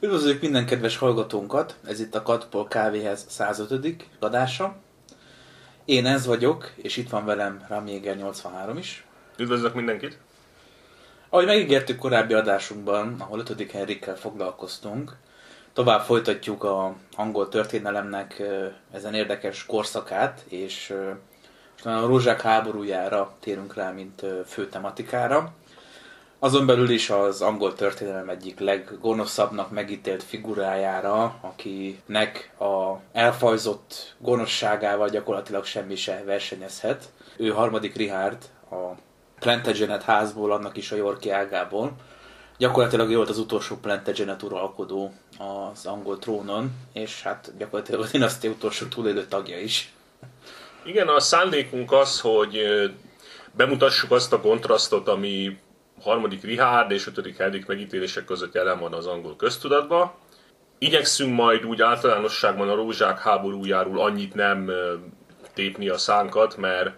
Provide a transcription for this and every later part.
Üdvözlők minden kedves hallgatónkat, ez itt a Katpol Kávéhez 105. adása. Én ez vagyok, és itt van velem Ramjéger 83 is. Üdvözlök mindenkit! Ahogy megígértük korábbi adásunkban, ahol 5. Henrikkel foglalkoztunk, tovább folytatjuk a angol történelemnek ezen érdekes korszakát, és most a rózsák háborújára térünk rá, mint fő tematikára. Azon belül is az angol történelem egyik leggonoszabbnak megítélt figurájára, akinek a elfajzott gonoszságával gyakorlatilag semmi se versenyezhet. Ő harmadik Richard, a Plantagenet házból, annak is a Yorki ágából. Gyakorlatilag ő volt az utolsó Plantagenet uralkodó az angol trónon, és hát gyakorlatilag a dinasztia utolsó túlélő tagja is. Igen, a szándékunk az, hogy bemutassuk azt a kontrasztot, ami harmadik Richard és ötödik Henrik megítélések között jelen van az angol köztudatban. Igyekszünk majd úgy általánosságban a rózsák háborújáról annyit nem tépni a szánkat, mert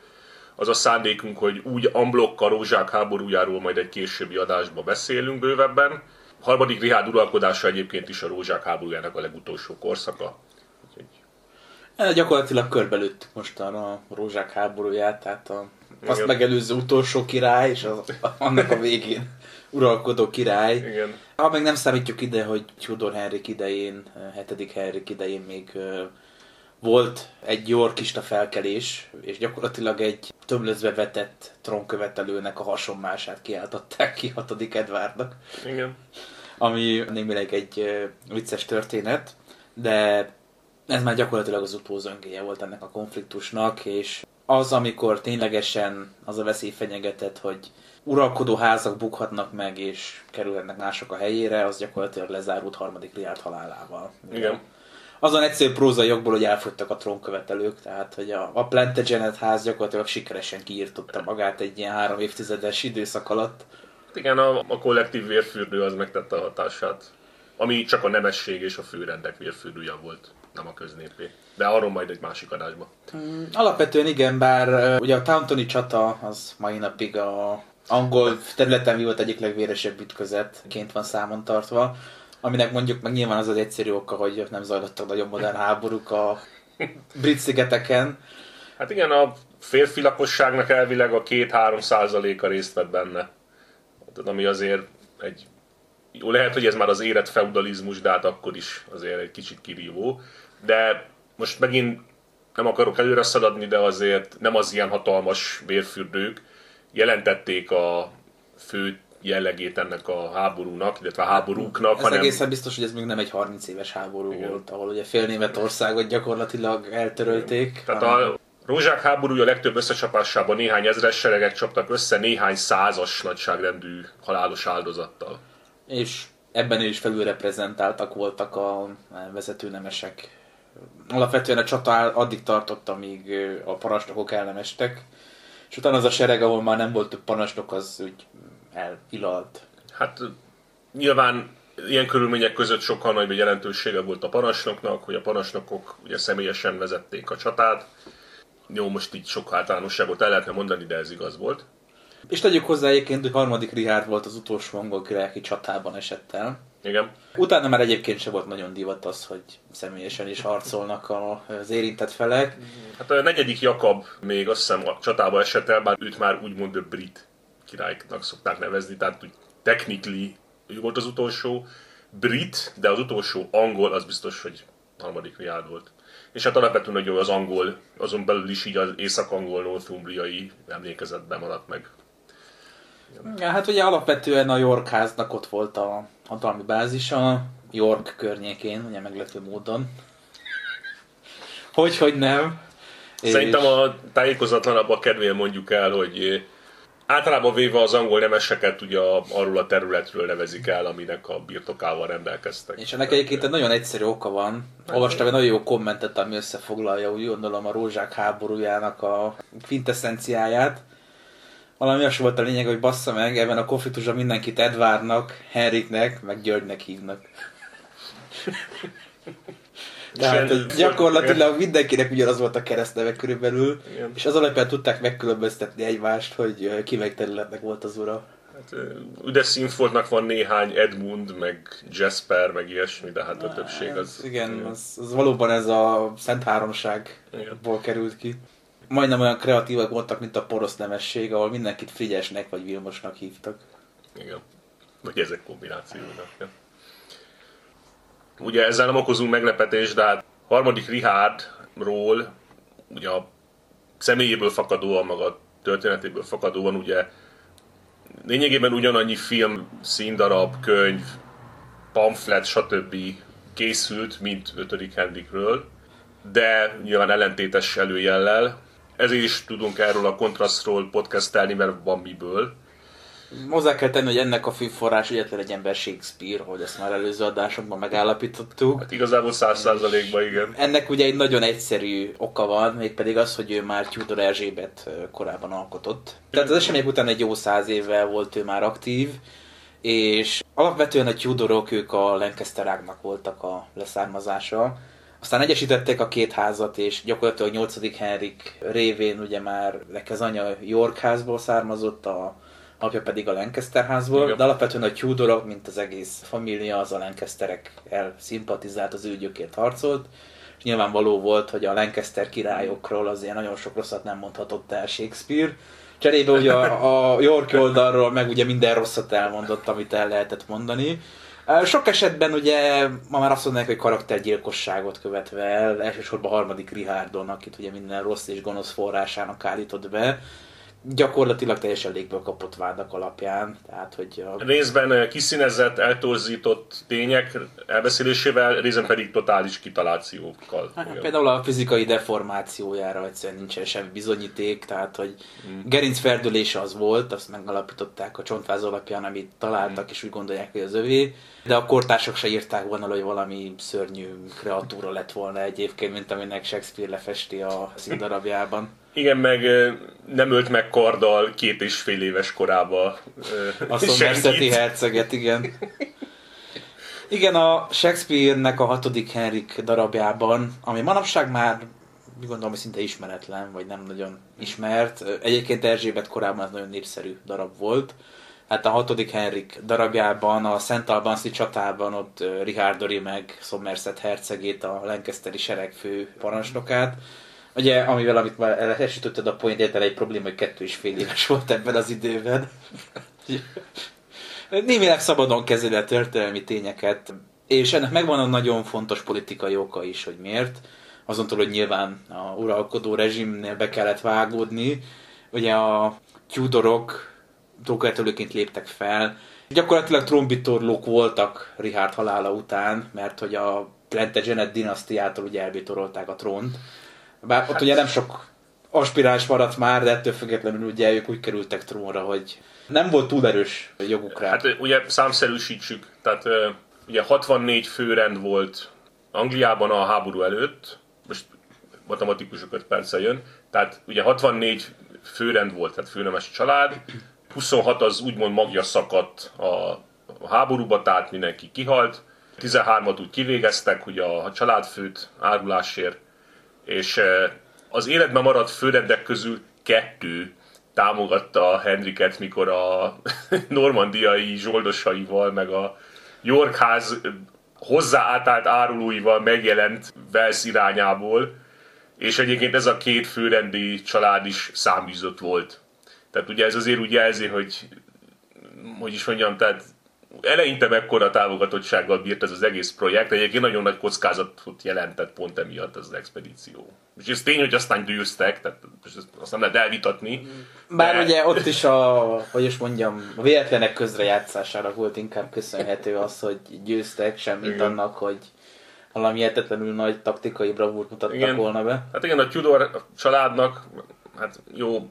az a szándékunk, hogy úgy amblokk a rózsák háborújáról majd egy későbbi adásban beszélünk bővebben. Harmadik Richard uralkodása egyébként is a rózsák háborújának a legutolsó korszaka. Úgyhogy... Gyakorlatilag körbelőttük most a rózsák háborúját, tehát a azt megelőző utolsó király, és az, annak a végén uralkodó király. Igen. Ha meg nem számítjuk ide, hogy Tudor Henrik idején, 7. Henrik idején még volt egy yorkista felkelés, és gyakorlatilag egy tömlözve vetett trónkövetelőnek a hasonmását kiáltották ki 6. Edvardnak. Igen. Ami némileg egy vicces történet, de ez már gyakorlatilag az utózöngéje volt ennek a konfliktusnak, és az, amikor ténylegesen az a veszély fenyegetett, hogy uralkodó házak bukhatnak meg, és kerülhetnek mások a helyére, az gyakorlatilag lezárult harmadik Riált halálával. Igen. Azon egyszerű prózai jogból, hogy elfogytak a trónkövetelők, tehát hogy a, a Plantagenet ház gyakorlatilag sikeresen kiírtotta magát egy ilyen három évtizedes időszak alatt. Igen, a, a kollektív vérfürdő az megtette a hatását, ami csak a nemesség és a főrendek vérfürdője volt nem a köznépé. De arról majd egy másik adásban. Mm, alapvetően igen, bár ugye a Towntoni csata az mai napig a angol területen volt egyik legvéresebb ütközetként van számon tartva, aminek mondjuk meg nyilván az az egyszerű oka, hogy nem zajlottak nagyon modern háborúk a brit szigeteken. Hát igen, a férfi lakosságnak elvileg a 2-3 százaléka részt vett benne. Ami azért egy jó, lehet, hogy ez már az érett feudalizmus, de hát akkor is azért egy kicsit kirívó de most megint nem akarok előre szaladni, de azért nem az ilyen hatalmas vérfürdők jelentették a fő jellegét ennek a háborúnak, illetve a háborúknak. Ez hanem... egészen biztos, hogy ez még nem egy 30 éves háború Igen. volt, ahol ugye fél Németországot gyakorlatilag eltörölték. Igen. Tehát hanem... a Rózsák háborúja legtöbb összecsapásában néhány ezres seregek csaptak össze néhány százas nagyságrendű halálos áldozattal. És ebben is felülreprezentáltak voltak a vezető nemesek alapvetően a csata addig tartott, amíg a parancsnokok el nem estek, és utána az a sereg, ahol már nem volt több parancsnok, az úgy elilalt. Hát nyilván ilyen körülmények között sokkal nagyobb jelentősége volt a parancsnoknak, hogy a parancsnokok ugye személyesen vezették a csatát. Jó, most így sok általánosságot el lehetne mondani, de ez igaz volt. És tegyük hozzá egyébként, hogy harmadik Richard volt az utolsó angol király, aki csatában esett el. Igen. Utána már egyébként sem volt nagyon divat az, hogy személyesen is harcolnak az érintett felek. Hát a negyedik Jakab még azt hiszem a csatába esett el, bár őt már úgymond a brit királynak szokták nevezni, tehát úgy technically ő volt az utolsó brit, de az utolsó angol az biztos, hogy harmadik Riád volt. És hát alapvetően hogy az angol, azon belül is így az észak-angol northumbriai emlékezetben maradt meg. Ja, hát ugye alapvetően a York háznak ott volt a hatalmi bázisa, York környékén, ugye meglepő módon. Hogy, hogy nem. Szerintem a tájékozatlanabb a kedvéért mondjuk el, hogy általában véve az angol nemeseket ugye arról a területről nevezik el, aminek a birtokával rendelkeztek. És ennek egyébként egy nagyon egyszerű oka van. Olvastam egy nagyon jó kommentet, ami összefoglalja, úgy gondolom, a rózsák háborújának a quintessenciáját valami olyasmi volt a lényeg, hogy bassza meg, ebben a konfliktusban mindenkit Edvárnak, Henriknek, meg Györgynek hívnak. Tehát gyakorlatilag mindenkinek ugyanaz volt a keresztneve körülbelül, Igen. és az alapján tudták megkülönböztetni egymást, hogy ki meg területnek volt az ura. Hát, Üde Színfordnak van néhány Edmund, meg Jasper, meg ilyesmi, de hát a többség az... Igen, az, az valóban ez a Szent Háromságból került ki. Majdnem olyan kreatívak voltak, mint a porosz nemesség, ahol mindenkit Frigyesnek vagy Vilmosnak hívtak. Igen. Vagy ezek kombinációnak. Ugye ezzel nem okozunk meglepetést, de hát harmadik Richardról, ugye a személyéből fakadóan, maga történetéből fakadóan ugye lényegében ugyanannyi film, színdarab, könyv, pamflet, stb. készült, mint 5. Henrikről, de nyilván ellentétes előjellel. Ezért is tudunk erről a kontrasztról podcastelni, mert van miből. Hozzá kell tenni, hogy ennek a főforrás egyetlen egy ember Shakespeare, hogy ezt már előző adásokban megállapítottuk. Hát igazából száz százalékban igen. Ennek ugye egy nagyon egyszerű oka van, mégpedig az, hogy ő már Tudor Erzsébet korábban alkotott. Tehát az események után egy jó száz évvel volt ő már aktív, és alapvetően a Tudorok, ők a Lancaster voltak a leszármazása. Aztán egyesítették a két házat, és gyakorlatilag 8. Henrik révén ugye már neki az anya York házból származott, a apja pedig a Lancaster házból, Igen. de alapvetően a Tudorok, mint az egész família, az a Lancasterek el szimpatizált, az ügyökért harcolt, és nyilvánvaló volt, hogy a Lancaster királyokról azért nagyon sok rosszat nem mondhatott el Shakespeare, Cserébe ugye a, a York oldalról meg ugye minden rosszat elmondott, amit el lehetett mondani. Sok esetben ugye ma már azt mondanák, hogy karaktergyilkosságot követve el, elsősorban a harmadik Richardon, akit ugye minden rossz és gonosz forrásának állított be, gyakorlatilag teljesen légből kapott vádak alapján. Tehát, hogy a... Részben kiszínezett, eltorzított tények elbeszélésével, részben pedig totális kitalációkkal. Hát, például a fizikai deformációjára egyszerűen nincsen semmi bizonyíték, tehát hogy hmm. gerinc ferdülése az volt, azt megalapították a csontváz alapján, amit találtak, hmm. és úgy gondolják, hogy az övé, de a kortársak se írták volna, hogy valami szörnyű kreatúra lett volna egyébként, mint aminek Shakespeare lefesti a színdarabjában. Igen, meg nem ölt meg karddal két és fél éves korába. A Somersetti herceget, igen. Igen, a Shakespeare-nek a hatodik Henrik darabjában, ami manapság már gondolom, hogy szinte ismeretlen, vagy nem nagyon ismert. Egyébként Erzsébet korábban ez nagyon népszerű darab volt. Hát a hatodik Henrik darabjában, a Szent Albanszi csatában ott Richard meg Somerset hercegét, a Lancasteri sereg fő parancsnokát, Ugye, amivel, amit már elsütötted a point, egy probléma, hogy kettő és fél éves volt ebben az időben. Némileg szabadon kezeli a történelmi tényeket, és ennek megvan a nagyon fontos politikai oka is, hogy miért. Azon túl, hogy nyilván a uralkodó rezsimnél be kellett vágódni. Ugye a Tudorok trókörtölőként léptek fel. Gyakorlatilag trombitorlók voltak Richard halála után, mert hogy a Plantagenet dinasztiától ugye elbitorolták a trónt bár hát... ott ugye nem sok aspiráns maradt már, de ettől függetlenül ugye ők úgy kerültek trónra, hogy nem volt túl erős joguk rá. Hát ugye számszerűsítsük, tehát ugye 64 főrend volt Angliában a háború előtt, most matematikusokat persze jön, tehát ugye 64 főrend volt, tehát főnemesi család, 26 az úgymond magja szakadt a, háborúba, tehát mindenki kihalt, 13-at úgy kivégeztek, ugye a családfőt árulásért, és az életben maradt főrendek közül kettő támogatta Henriket, mikor a normandiai zsoldosaival, meg a Yorkház hozzá átállt árulóival megjelent Wales irányából, és egyébként ez a két főrendi család is száműzött volt. Tehát ugye ez azért úgy jelzi, hogy hogy is mondjam, tehát eleinte mekkora támogatottsággal bírt ez az egész projekt, egyébként nagyon nagy kockázatot jelentett pont emiatt ez az expedíció. És ez tény, hogy aztán győztek, tehát azt nem lehet elvitatni. Bár de... ugye ott is a, hogy is mondjam, a véletlenek közrejátszására volt inkább köszönhető az, hogy győztek, semmit igen. annak, hogy valami hihetetlenül nagy taktikai bravúrt mutattak igen. volna be. Hát igen, a Tudor családnak, hát jó,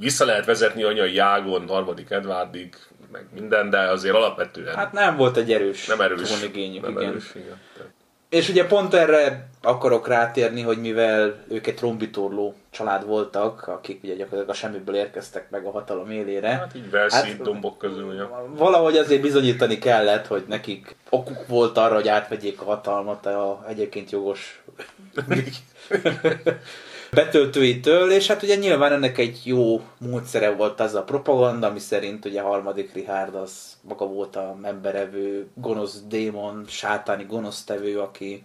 vissza lehet vezetni anyai Jágon, harmadik Edvardig, meg minden, de azért alapvetően... Hát nem volt egy erős, nem erős trónigényük, nem igen. Erős, igen. És ugye pont erre akarok rátérni, hogy mivel ők egy trombitorló család voltak, akik ugye gyakorlatilag a semmiből érkeztek meg a hatalom élére. Hát így Velszi hát, dombok közül. Ugye. Valahogy azért bizonyítani kellett, hogy nekik okuk volt arra, hogy átvegyék a hatalmat a egyébként jogos betöltőitől, és hát ugye nyilván ennek egy jó módszere volt az a propaganda, ami szerint ugye a harmadik Richard az maga volt a emberevő, gonosz démon, sátáni gonosztevő, aki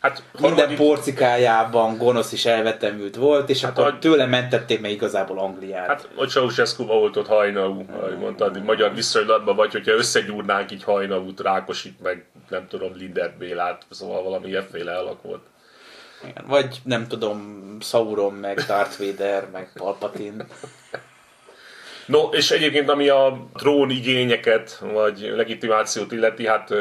Hát harmadik... Minden porcikájában gonosz is elvetemült volt, és hát akkor a... tőle mentették meg igazából Angliát. Hát, hogy ceausescu volt ott hajnalú, ahogy mondtad, magyar viszonylatban, vagy hogyha összegyúrnánk így hajnalút, Rákosit, meg nem tudom, Linder Bélát, szóval valami ilyesféle alak volt. Igen, vagy nem tudom, Sauron, meg Darth Vader, meg Palpatine. No, és egyébként ami a trón igényeket, vagy legitimációt illeti, hát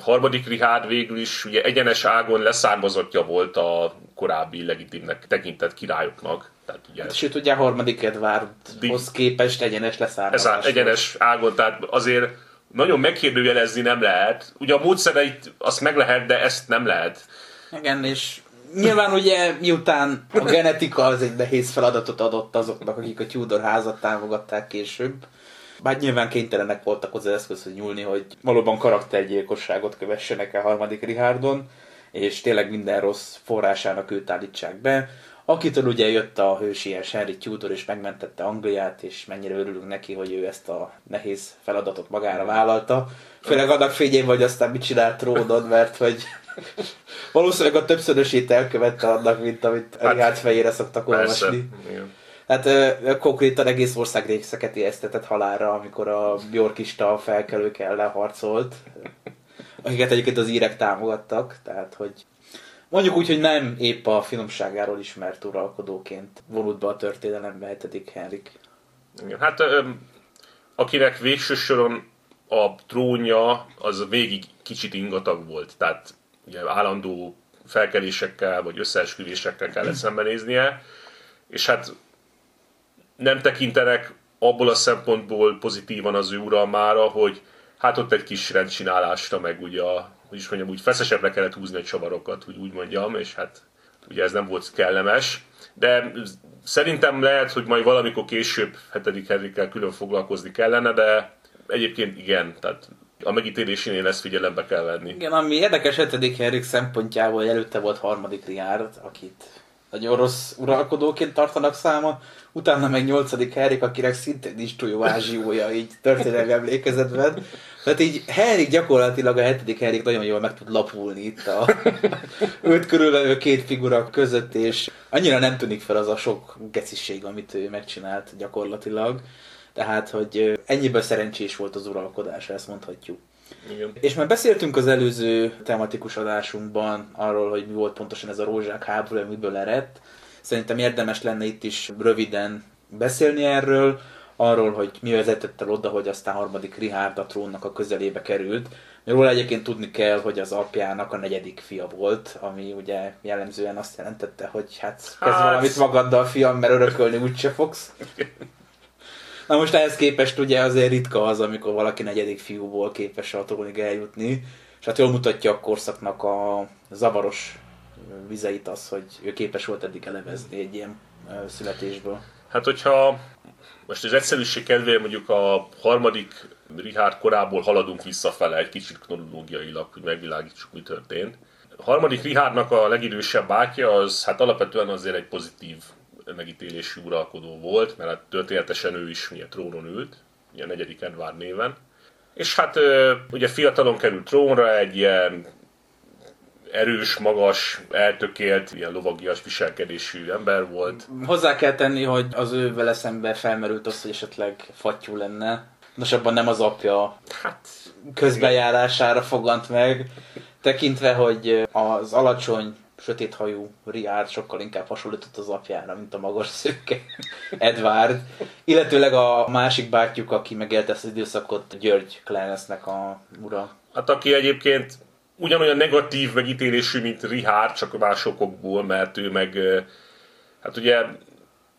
harmadik Richard végül is ugye egyenes ágon leszármazottja volt a korábbi legitimnek tekintett királyoknak. Tehát ugye, hát, sőt, ugye a harmadik Edwardhoz képest egyenes leszármazás. Ez egyenes ágon, tehát azért nagyon megkérdőjelezni nem lehet. Ugye a módszereit azt meg lehet, de ezt nem lehet. Igen, és nyilván ugye miután a genetika az egy nehéz feladatot adott azoknak, akik a Tudor házat támogatták később, bár nyilván kénytelenek voltak hozzá eszközhöz nyúlni, hogy valóban karaktergyilkosságot kövessenek el harmadik Richardon, és tényleg minden rossz forrásának őt állítsák be. Akitől ugye jött a hősies Henry Tudor, és megmentette Angliát, és mennyire örülünk neki, hogy ő ezt a nehéz feladatot magára vállalta. Főleg annak fényén, vagy aztán mit csinált tródon, mert hogy valószínűleg a többszörösét elkövette annak, mint amit hát, Richard fejére szoktak olvasni. Hát ö, konkrétan egész ország részeket ijesztetett halálra, amikor a Bjorkista felkelők ellen harcolt, akiket egyébként az írek támogattak, tehát hogy mondjuk úgy, hogy nem épp a finomságáról ismert uralkodóként vonult be a történelembe hetedik Henrik. Igen, hát ö, akinek végső soron a trónja az végig kicsit ingatag volt, tehát ugye állandó felkelésekkel vagy összeesküvésekkel kellett szembenéznie, és hát nem tekintenek abból a szempontból pozitívan az ő uralmára, hogy hát ott egy kis rendcsinálásra, meg ugye a, hogy is mondjam, úgy feszesebbre kellett húzni a csavarokat, hogy úgy mondjam, és hát ugye ez nem volt kellemes. De szerintem lehet, hogy majd valamikor később hetedik Henrikkel külön foglalkozni kellene, de egyébként igen, tehát a megítélésénél ezt figyelembe kell venni. Igen, ami érdekes hetedik Henrik szempontjából, előtte volt harmadik Riárd, akit nagyon rossz uralkodóként tartanak számon, utána meg nyolcadik Henrik, akinek szintén nincs túl jó ázsiója, így történelmi emlékezetben. Tehát így Henrik gyakorlatilag a hetedik Henrik nagyon jól meg tud lapulni itt a őt körülvevő két figura között, és annyira nem tűnik fel az a sok geciség, amit ő megcsinált gyakorlatilag. Tehát, hogy ennyiből szerencsés volt az uralkodása, ezt mondhatjuk. Igen. És már beszéltünk az előző tematikus adásunkban arról, hogy mi volt pontosan ez a rózsák háború, miből eredt. Szerintem érdemes lenne itt is röviden beszélni erről, arról, hogy mi vezetett el oda, hogy aztán harmadik Richard a trónnak a közelébe került. Róla egyébként tudni kell, hogy az apjának a negyedik fia volt, ami ugye jellemzően azt jelentette, hogy hát kezd hát... valamit magaddal, fiam, mert örökölni úgyse fogsz. Na most ehhez képest ugye azért ritka az, amikor valaki negyedik fiúból képes a trónig eljutni, és hát jól mutatja a korszaknak a zavaros vizeit az, hogy ő képes volt eddig elevezni egy ilyen születésből. Hát hogyha most az egyszerűség kedvéért mondjuk a harmadik Richard korából haladunk visszafele egy kicsit kronológiailag, hogy megvilágítsuk, mi történt. A harmadik Richardnak a legidősebb bátyja az hát alapvetően azért egy pozitív megítélésű uralkodó volt, mert hát történetesen ő is ugye trónon ült, ugye a negyedik Edward néven. És hát ugye fiatalon került trónra, egy ilyen erős, magas, eltökélt, ilyen lovagias viselkedésű ember volt. Hozzá kell tenni, hogy az ő vele szemben felmerült az, hogy esetleg fattyú lenne. Nos, abban nem az apja hát, közbejárására fogant meg, tekintve, hogy az alacsony sötéthajú Riard sokkal inkább hasonlított az apjára, mint a magas szőke Edward. Illetőleg a másik bátyjuk, aki megélte ezt az időszakot, György Clarence-nek a ura. Hát aki egyébként ugyanolyan negatív megítélésű, mint Richard, csak másokokból, mert ő meg, hát ugye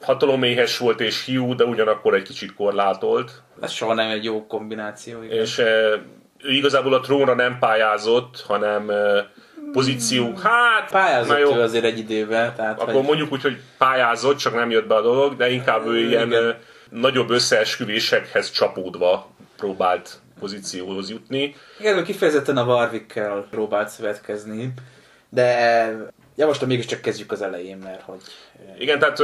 hataloméhes volt és hiú, de ugyanakkor egy kicsit korlátolt. Ez soha nem egy jó kombináció. Igen. És ő igazából a trónra nem pályázott, hanem pozíció. Hát, pályázott jó. ő azért egy időben. Tehát, Akkor hogy... mondjuk úgy, hogy pályázott, csak nem jött be a dolog, de inkább ő ilyen Igen. nagyobb összeesküvésekhez csapódva próbált pozícióhoz jutni. Igen, ő kifejezetten a Warwickkel próbált szövetkezni, de Javaslom, mégiscsak kezdjük az elején, mert hogy... Igen, tehát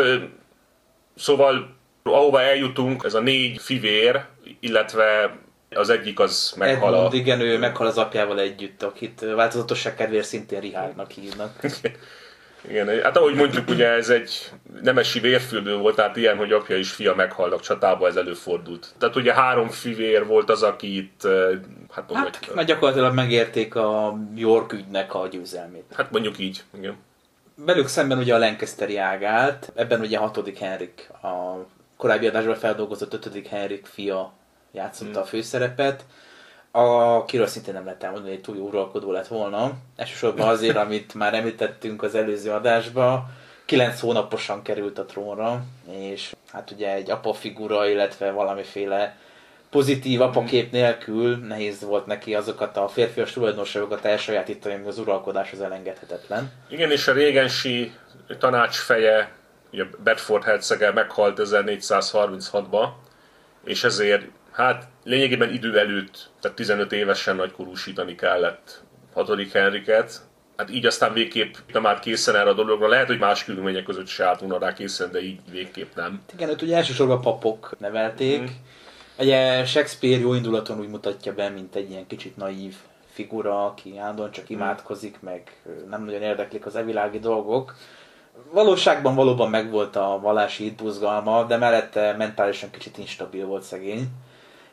szóval ahova eljutunk, ez a négy fivér, illetve az egyik az meghal Edmund, a... igen, ő meghal az apjával együtt, akit változatosság kedvéért szintén Richardnak hívnak. Igen, hát ahogy mondjuk, ugye ez egy nemesi vérfürdő volt, tehát ilyen, hogy apja és fia meghalnak csatába, ez előfordult. Tehát ugye három fivér volt az, aki itt, hát, hát hogy... mert gyakorlatilag megérték a York ügynek a győzelmét. Hát mondjuk így, igen. Velük szemben ugye a Lancasteri ágált, ebben ugye a hatodik Henrik, a korábbi adásban feldolgozott ötödik Henrik fia játszotta hmm. a főszerepet akiről szintén nem lehet elmondani, hogy túl uralkodó lett volna. Elsősorban azért, amit már említettünk az előző adásba, kilenc hónaposan került a trónra, és hát ugye egy apa figura, illetve valamiféle pozitív apakép nélkül nehéz volt neki azokat a férfias tulajdonságokat elsajátítani, ami az uralkodáshoz elengedhetetlen. Igen, és a régensi tanács feje, ugye Bedford hercege meghalt 1436-ba, és ezért hát lényegében idő előtt, tehát 15 évesen nagykorúsítani kellett hatodik Henriket. Hát így aztán végképp nem állt készen erre a dologra. Lehet, hogy más körülmények között se állt volna rá készen, de így végképp nem. Igen, őt ugye elsősorban papok nevelték. Mm. Ugye Shakespeare jó indulaton úgy mutatja be, mint egy ilyen kicsit naív figura, aki állandóan csak mhm. imádkozik, meg nem nagyon érdeklik az evilági dolgok. Valóságban valóban megvolt a vallási hitbuzgalma, de mellette mentálisan kicsit instabil volt szegény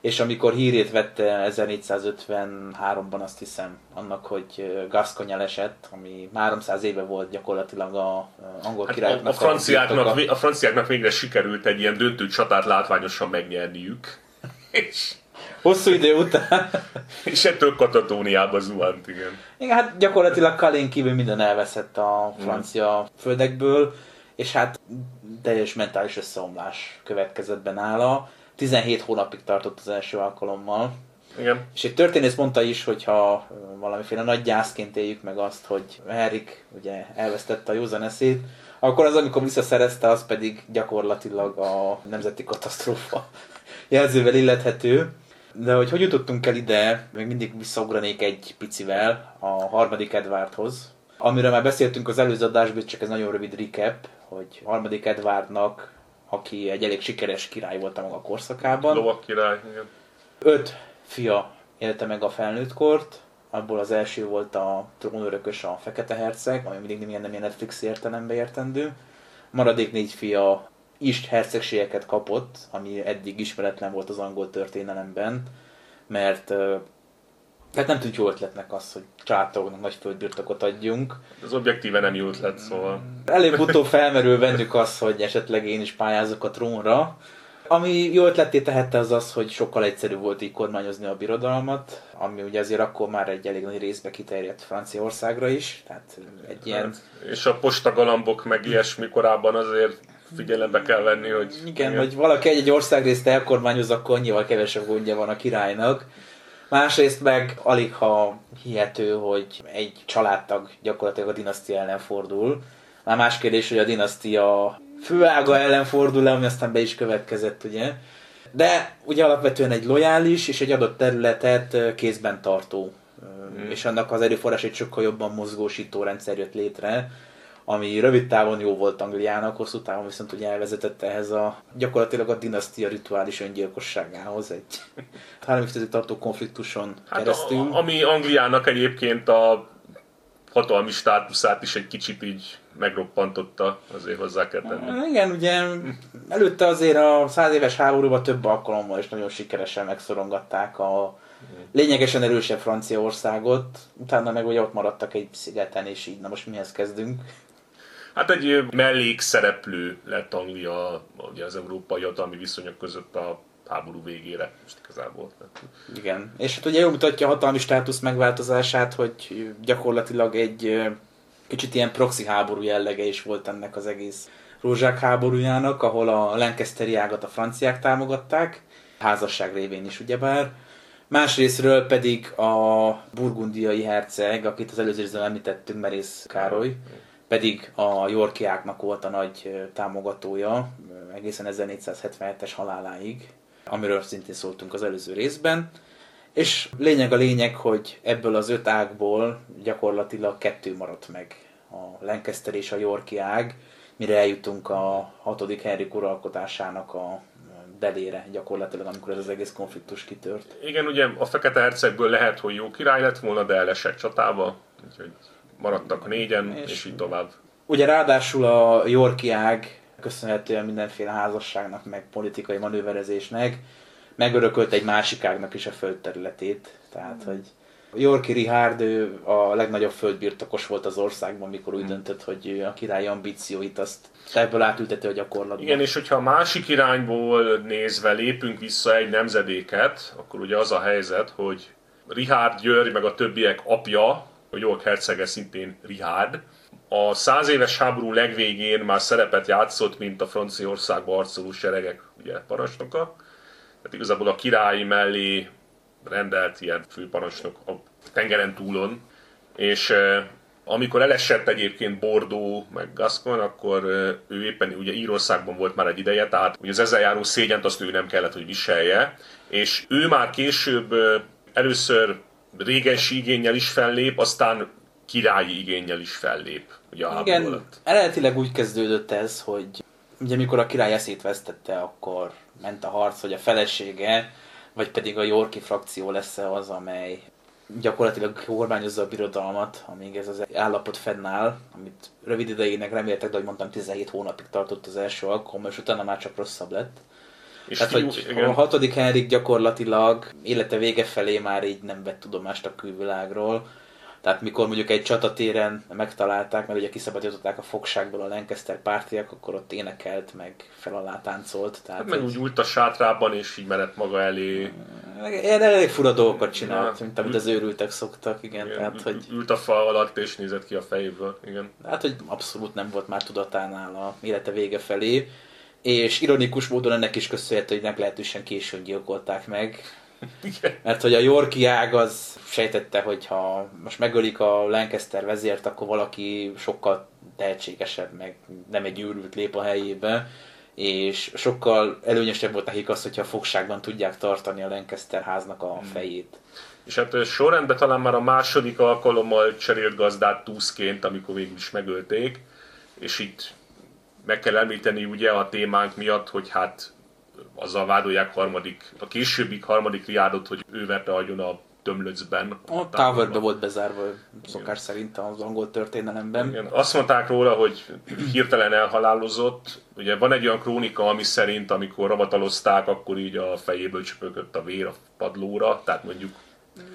és amikor hírét vette 1453-ban azt hiszem annak, hogy Gascony esett, ami 300 éve volt gyakorlatilag a angol hát királyoknak. A, a, franciáknak, a, a franciáknak végre sikerült egy ilyen döntő csatát látványosan megnyerniük. És Hosszú idő után. és ettől Katatóniába zuhant, igen. Igen, hát gyakorlatilag Kalén kívül minden elveszett a francia hmm. földekből, és hát teljes mentális összeomlás következett be nála 17 hónapig tartott az első alkalommal. Igen. És egy történész mondta is, hogy ha valamiféle nagy gyászként éljük meg azt, hogy Henrik ugye elvesztette a józan eszét, akkor az, amikor visszaszerezte, az pedig gyakorlatilag a nemzeti katasztrófa jelzővel illethető. De hogy hogy jutottunk el ide, még mindig visszaugranék egy picivel a harmadik Edwardhoz, amiről már beszéltünk az előző adásban, csak ez nagyon rövid recap, hogy harmadik Edwardnak aki egy elég sikeres király volt a maga korszakában. Lovak király, igen. Öt fia élte meg a felnőttkort, abból az első volt a trónörökös, a Fekete Herceg, ami mindig nem ilyen, nem ilyen Netflix értelembe értendő. Maradék négy fia is hercegségeket kapott, ami eddig ismeretlen volt az angol történelemben, mert tehát nem tűnt jó ötletnek az, hogy családtagoknak nagy földbirtokot adjunk. Az objektíve nem jó ötlet, szóval. Előbb-utóbb felmerül bennük az, hogy esetleg én is pályázok a trónra. Ami jó ötleté tehette az az, hogy sokkal egyszerűbb volt így kormányozni a birodalmat, ami ugye azért akkor már egy elég nagy részbe kiterjedt Franciaországra is, tehát egy ilyen... Hát, és a postagalambok meg ilyesmi korábban azért figyelembe kell venni, hogy... Igen, igen. hogy valaki egy, egy országrészt elkormányoz, akkor annyival kevesebb gondja van a királynak. Másrészt meg alig ha hihető, hogy egy családtag gyakorlatilag a dinasztia ellen fordul. Már más kérdés, hogy a dinasztia főága ellen fordul le, ami aztán be is következett, ugye. De ugye alapvetően egy lojális és egy adott területet kézben tartó, mm. és annak az erőforrásait sokkal jobban mozgósító rendszer jött létre, ami rövid távon jó volt Angliának, hosszú távon viszont ugye elvezetett ehhez a gyakorlatilag a dinasztia rituális öngyilkosságához egy három tartó konfliktuson hát keresztül. A, ami Angliának egyébként a hatalmi státuszát is egy kicsit így megroppantotta, azért hozzá kell tenni. Igen, ugye előtte azért a száz éves háborúban több alkalommal is nagyon sikeresen megszorongatták a lényegesen erősebb Franciaországot, utána meg ugye ott maradtak egy szigeten, és így, na most mihez kezdünk? Hát egy mellékszereplő lett Anglia ugye az európai hatalmi viszonyok között a háború végére, most igazából. Igen, és hát ugye jól mutatja a hatalmi státusz megváltozását, hogy gyakorlatilag egy kicsit ilyen proxy háború jellege is volt ennek az egész rózsák háborújának, ahol a Lancasteri ágat a franciák támogatták, házasság révén is ugyebár. Másrésztről pedig a burgundiai herceg, akit az előző említettünk, Merész Károly, pedig a Yorkiáknak volt a nagy támogatója egészen 1477-es haláláig, amiről szintén szóltunk az előző részben. És lényeg a lényeg, hogy ebből az öt ágból gyakorlatilag kettő maradt meg a Lancaster és a Yorki ág, mire eljutunk a hatodik Henrik uralkodásának a delére gyakorlatilag, amikor ez az egész konfliktus kitört. Igen, ugye a Fekete Hercegből lehet, hogy jó király lett volna, de elesett csatába, úgyhogy maradtak négyen, és, és így tovább. Ugye ráadásul a Yorki ág köszönhetően mindenféle házasságnak, meg politikai manőverezésnek megörökölt egy másik ágnak is a földterületét. Tehát, hogy Yorki Richard ő a legnagyobb földbirtokos volt az országban, mikor úgy hmm. döntött, hogy a királyi ambícióit azt ebből átültető a gyakorlatban. Igen, és hogyha a másik irányból nézve lépünk vissza egy nemzedéket, akkor ugye az a helyzet, hogy Richard György meg a többiek apja, York hercege szintén Richard, a száz éves háború legvégén már szerepet játszott, mint a Franciaországba arcoló seregek ugye, parancsnoka. Tehát igazából a királyi mellé rendelt ilyen főparancsnok a tengeren túlon, és amikor elesett egyébként Bordeaux meg Gascon, akkor ő éppen ugye Írországban volt már egy ideje, tehát ugye az ezzel járó szégyent azt ő nem kellett, hogy viselje, és ő már később először régensi igényel is fellép, aztán királyi igényel is fellép. Ugye a Igen, alatt. eredetileg úgy kezdődött ez, hogy ugye amikor a király eszét vesztette, akkor ment a harc, hogy a felesége vagy pedig a Yorki frakció lesz -e az, amely gyakorlatilag kormányozza a birodalmat, amíg ez az állapot fennáll, amit rövid idejének reméltek, de ahogy mondtam, 17 hónapig tartott az első alkalom, és utána már csak rosszabb lett. És Tehát, fiú, hogy igen. a hatodik Henrik gyakorlatilag élete vége felé már így nem vett tudomást a külvilágról, tehát mikor mondjuk egy csatatéren megtalálták, mert ugye kiszabadították a fogságból a Lancaster pártiak, akkor ott énekelt, meg fel alá táncolt. Tehát hát meg úgy ült a sátrában, és így merett maga elé. Ilyen elég fura dolgokat csinált, mint amit az őrültek szoktak, igen. igen tehát, hogy... Ült a fal alatt, és nézett ki a fejéből, igen. Hát, hogy abszolút nem volt már tudatánál a élete vége felé. És ironikus módon ennek is köszönhető, hogy meglehetősen későn gyilkolták meg igen. Mert hogy a Yorki ág az sejtette, hogy ha most megölik a Lancaster vezért, akkor valaki sokkal tehetségesebb, meg nem egy őrült lép a helyébe, és sokkal előnyösebb volt nekik az, hogyha a fogságban tudják tartani a Lancaster háznak a hmm. fejét. És hát sorrendben talán már a második alkalommal cserélt gazdát túszként, amikor végül is megölték, és itt meg kell említeni ugye a témánk miatt, hogy hát azzal vádolják harmadik, a későbbik harmadik riádot, hogy ő verte agyon a tömlöcben. A Towerbe volt bezárva szokás szerint az angol történelemben. Igen. Azt mondták róla, hogy hirtelen elhalálozott. Ugye van egy olyan krónika, ami szerint, amikor ravatalozták, akkor így a fejéből csöpögött a vér a padlóra, tehát mondjuk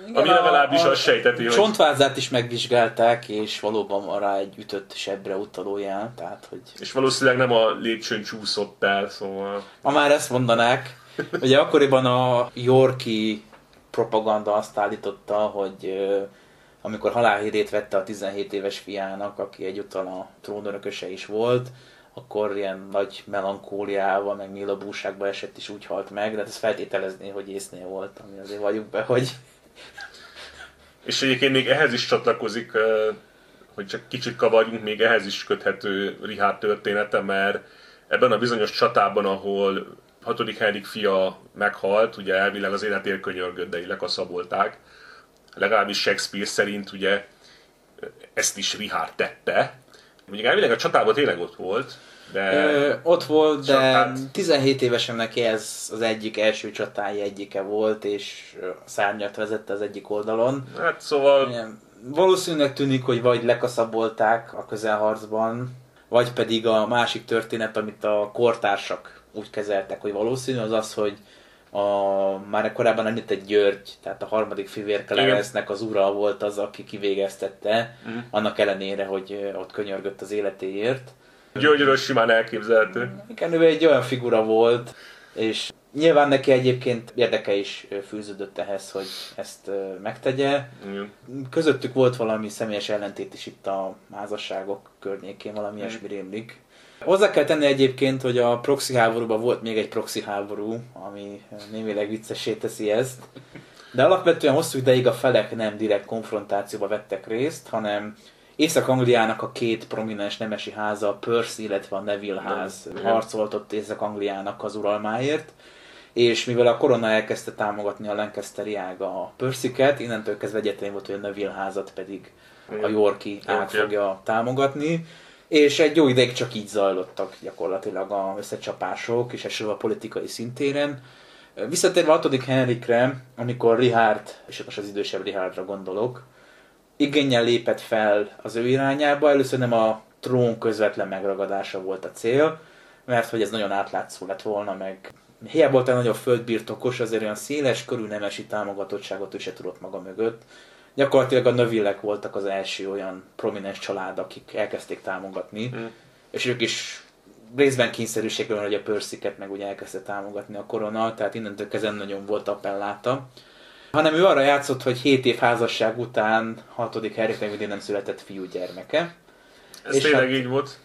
igen, ami legalábbis azt sejteti, hogy... Csontvázát is megvizsgálták, és valóban van rá egy ütött sebre utaló jel, tehát hogy... És valószínűleg nem a lépcsőn csúszott el, szóval... Ma már ezt mondanák. Ugye akkoriban a Yorki propaganda azt állította, hogy amikor halálhírét vette a 17 éves fiának, aki egyúttal a trónörököse is volt, akkor ilyen nagy melankóliával, meg mélabúságba esett is úgy halt meg, de hát ez feltételezné, hogy észnél volt, ami azért vagyunk be, hogy és egyébként még ehhez is csatlakozik, hogy csak kicsit kavarjunk, még ehhez is köthető Rihárd története, mert ebben a bizonyos csatában, ahol hatodik Henrik fia meghalt, ugye elvileg az életér könyörgött, de lekaszabolták. Legalábbis Shakespeare szerint ugye ezt is Richard tette. Mondjuk elvileg a csatában tényleg ott volt, de... Ö, ott volt, de hát... 17 évesen neki ez az egyik első csatája egyike volt, és szárnyat vezette az egyik oldalon. Hát szóval... Igen. Valószínűleg tűnik, hogy vagy lekaszabolták a közelharcban, vagy pedig a másik történet, amit a kortársak úgy kezeltek, hogy valószínű, az az, hogy a, már korábban említett György, tehát a harmadik fivérke az ura volt az, aki kivégeztette, mm. annak ellenére, hogy ott könyörgött az életéért. Györgyről simán elképzelhető. Igen, ő egy olyan figura volt, és nyilván neki egyébként érdeke is fűződött ehhez, hogy ezt megtegye. Igen. Közöttük volt valami személyes ellentét is itt a házasságok környékén, valami ilyesmi rémlik. Hozzá kell tenni egyébként, hogy a proxy háborúban volt még egy proxy háború, ami némileg viccesé teszi ezt. De alapvetően hosszú ideig a felek nem direkt konfrontációba vettek részt, hanem Észak-Angliának a két prominens nemesi háza, a Percy, illetve a Neville ház harcolt ott Észak-Angliának az uralmáért, és mivel a korona elkezdte támogatni a Lancasteri ág a Persiket, innentől kezdve egyetlen volt, hogy a Neville házat pedig a Yorki ág fogja támogatni, és egy jó ideig csak így zajlottak gyakorlatilag a összecsapások, és esetleg a politikai szintéren. Visszatérve a 6. Henrikre, amikor Richard, és most az idősebb Richardra gondolok, igényel lépett fel az ő irányába, először nem a trón közvetlen megragadása volt a cél, mert hogy ez nagyon átlátszó lett volna, meg hiába volt egy nagyobb földbirtokos, azért olyan széles körű nemesi támogatottságot ő se tudott maga mögött. Gyakorlatilag a növillek voltak az első olyan prominens család, akik elkezdték támogatni, mm. és ők is részben kényszerűségből, hogy a pörsziket meg ugye elkezdte támogatni a korona, tehát innentől kezdve nagyon volt appelláta. Hanem ő arra játszott, hogy 7 év házasság után 6. Henrik még nem született fiú gyermeke. Ez és tényleg hát, így volt?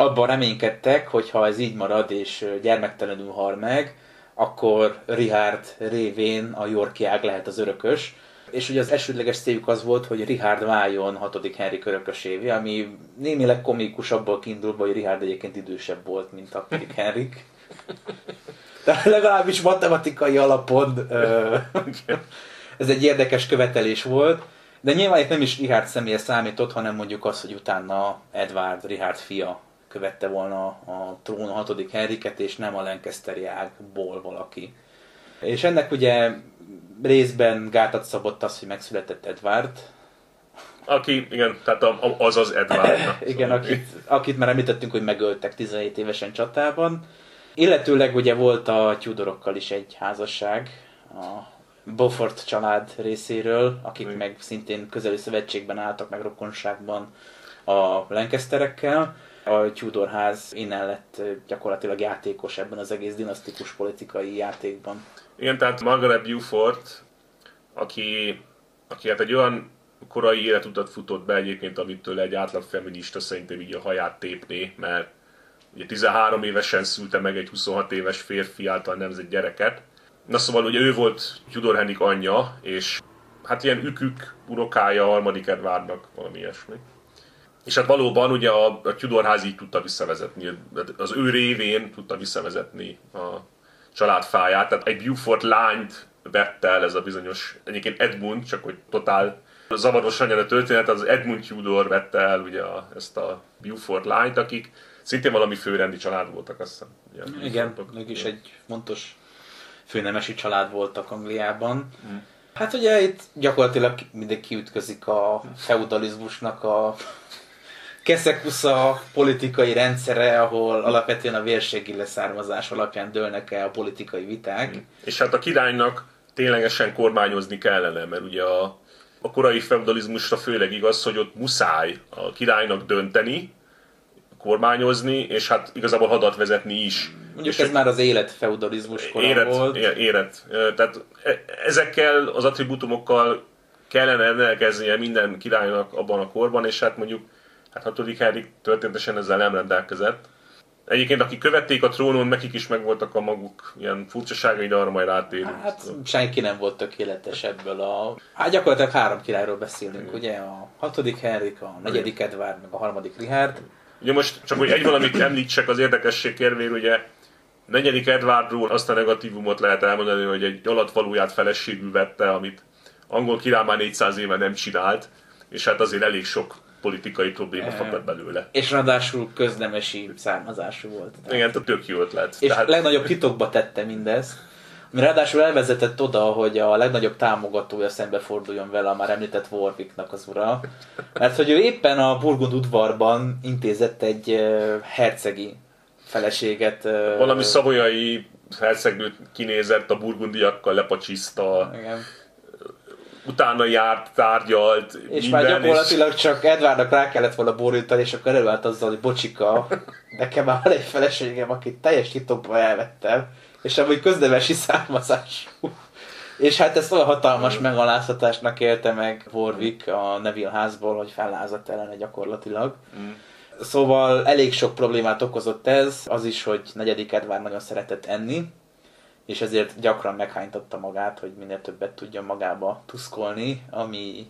abban reménykedtek, hogy ha ez így marad és gyermektelenül hal meg, akkor Richard révén a Yorkiág lehet az örökös. És ugye az elsődleges céljuk az volt, hogy Richard váljon 6. Henrik örökösévé, ami némileg komikus abból kiindulva, hogy Richard egyébként idősebb volt, mint 6. Henrik. De legalábbis matematikai alapon ez egy érdekes követelés volt. De nyilván itt nem is Richard személye számított, hanem mondjuk az, hogy utána Edward Richard fia követte volna a trón a hatodik Henriket, és nem a Lancasteri ágból valaki. És ennek ugye részben gátat szabott az, hogy megszületett Edward. Aki, igen, tehát az az Edward. igen, akit, akit már említettünk, hogy megöltek 17 évesen csatában. Illetőleg ugye volt a Tudorokkal is egy házasság, a Beaufort család részéről, akik meg szintén közeli szövetségben álltak, meg rokonságban a Lancasterekkel a Tudor ház innen lett gyakorlatilag játékos ebben az egész dinasztikus politikai játékban. Igen, tehát Margaret Beaufort, aki, aki hát egy olyan korai életutat futott be egyébként, amitől egy átlag feminista szerintem így a haját tépné, mert ugye 13 évesen szülte meg egy 26 éves férfi által nemzett gyereket. Na szóval ugye ő volt Tudor Henrik anyja, és hát ilyen ükük unokája harmadik Edwardnak, valami ilyesmi. És hát valóban ugye a, a Tudor ház így tudta visszavezetni, az ő révén tudta visszavezetni a család fáját. Tehát egy Beaufort lányt vett el ez a bizonyos, egyébként Edmund, csak hogy totál zavaros a történet, az Edmund Tudor vette el ugye a, ezt a Beaufort lányt, akik szintén valami főrendi család voltak, azt hiszem. Ugye, Igen, ők is egy fontos főnemesi család voltak Angliában. Mm. Hát ugye itt gyakorlatilag mindenki ütközik a feudalizmusnak a keszekusza politikai rendszere, ahol alapvetően a vérségi leszármazás alapján dőlnek el a politikai viták. És hát a királynak ténylegesen kormányozni kellene, mert ugye a, a korai feudalizmusra főleg igaz, hogy ott muszáj a királynak dönteni, kormányozni, és hát igazából hadat vezetni is. Mondjuk és ez már az élet feudalizmus élet, volt. Élet. Tehát e, ezekkel az attribútumokkal kellene rendelkeznie minden királynak abban a korban, és hát mondjuk Hát hatodik Henrik történetesen ezzel nem rendelkezett. Egyébként, akik követték a trónon, nekik is megvoltak a maguk ilyen furcsaságai, de arra majd átérünk. Hát senki nem volt tökéletes ebből a... Hát gyakorlatilag három királyról beszélünk, Igen. ugye? A hatodik Henrik, a negyedik Igen. Edward, meg a harmadik Richard. Ugye most csak, hogy egy valamit említsek az érdekesség kérvér, ugye negyedik Edwardról azt a negatívumot lehet elmondani, hogy egy alatvalóját feleségül vette, amit angol király már 400 éve nem csinált, és hát azért elég sok politikai probléma fakad belőle. És ráadásul köznemesi származású volt. Tehát. Igen, tehát tök jó ötlet. És tehát... legnagyobb titokba tette mindezt. Ráadásul elvezetett oda, hogy a legnagyobb támogatója szembeforduljon vele a már említett Warwicknak az ura. Mert hogy ő éppen a Burgund udvarban intézett egy hercegi feleséget. Valami szavolyai hercegnőt kinézett, a burgundiakkal lepacsiszta. Igen utána járt, tárgyalt, És minden, már gyakorlatilag és... csak Edvárnak rá kellett volna borítani, és akkor előállt azzal, hogy bocsika, nekem már van egy feleségem, akit teljes titokba elvettem, és amúgy közdevesi származású. És hát ezt olyan hatalmas megaláztatásnak élte meg Warwick a Neville házból, hogy fellázadt ellene gyakorlatilag. Mm. Szóval elég sok problémát okozott ez, az is, hogy negyedik Edvár nagyon szeretett enni, és ezért gyakran meghánytatta magát, hogy minél többet tudjon magába tuszkolni, ami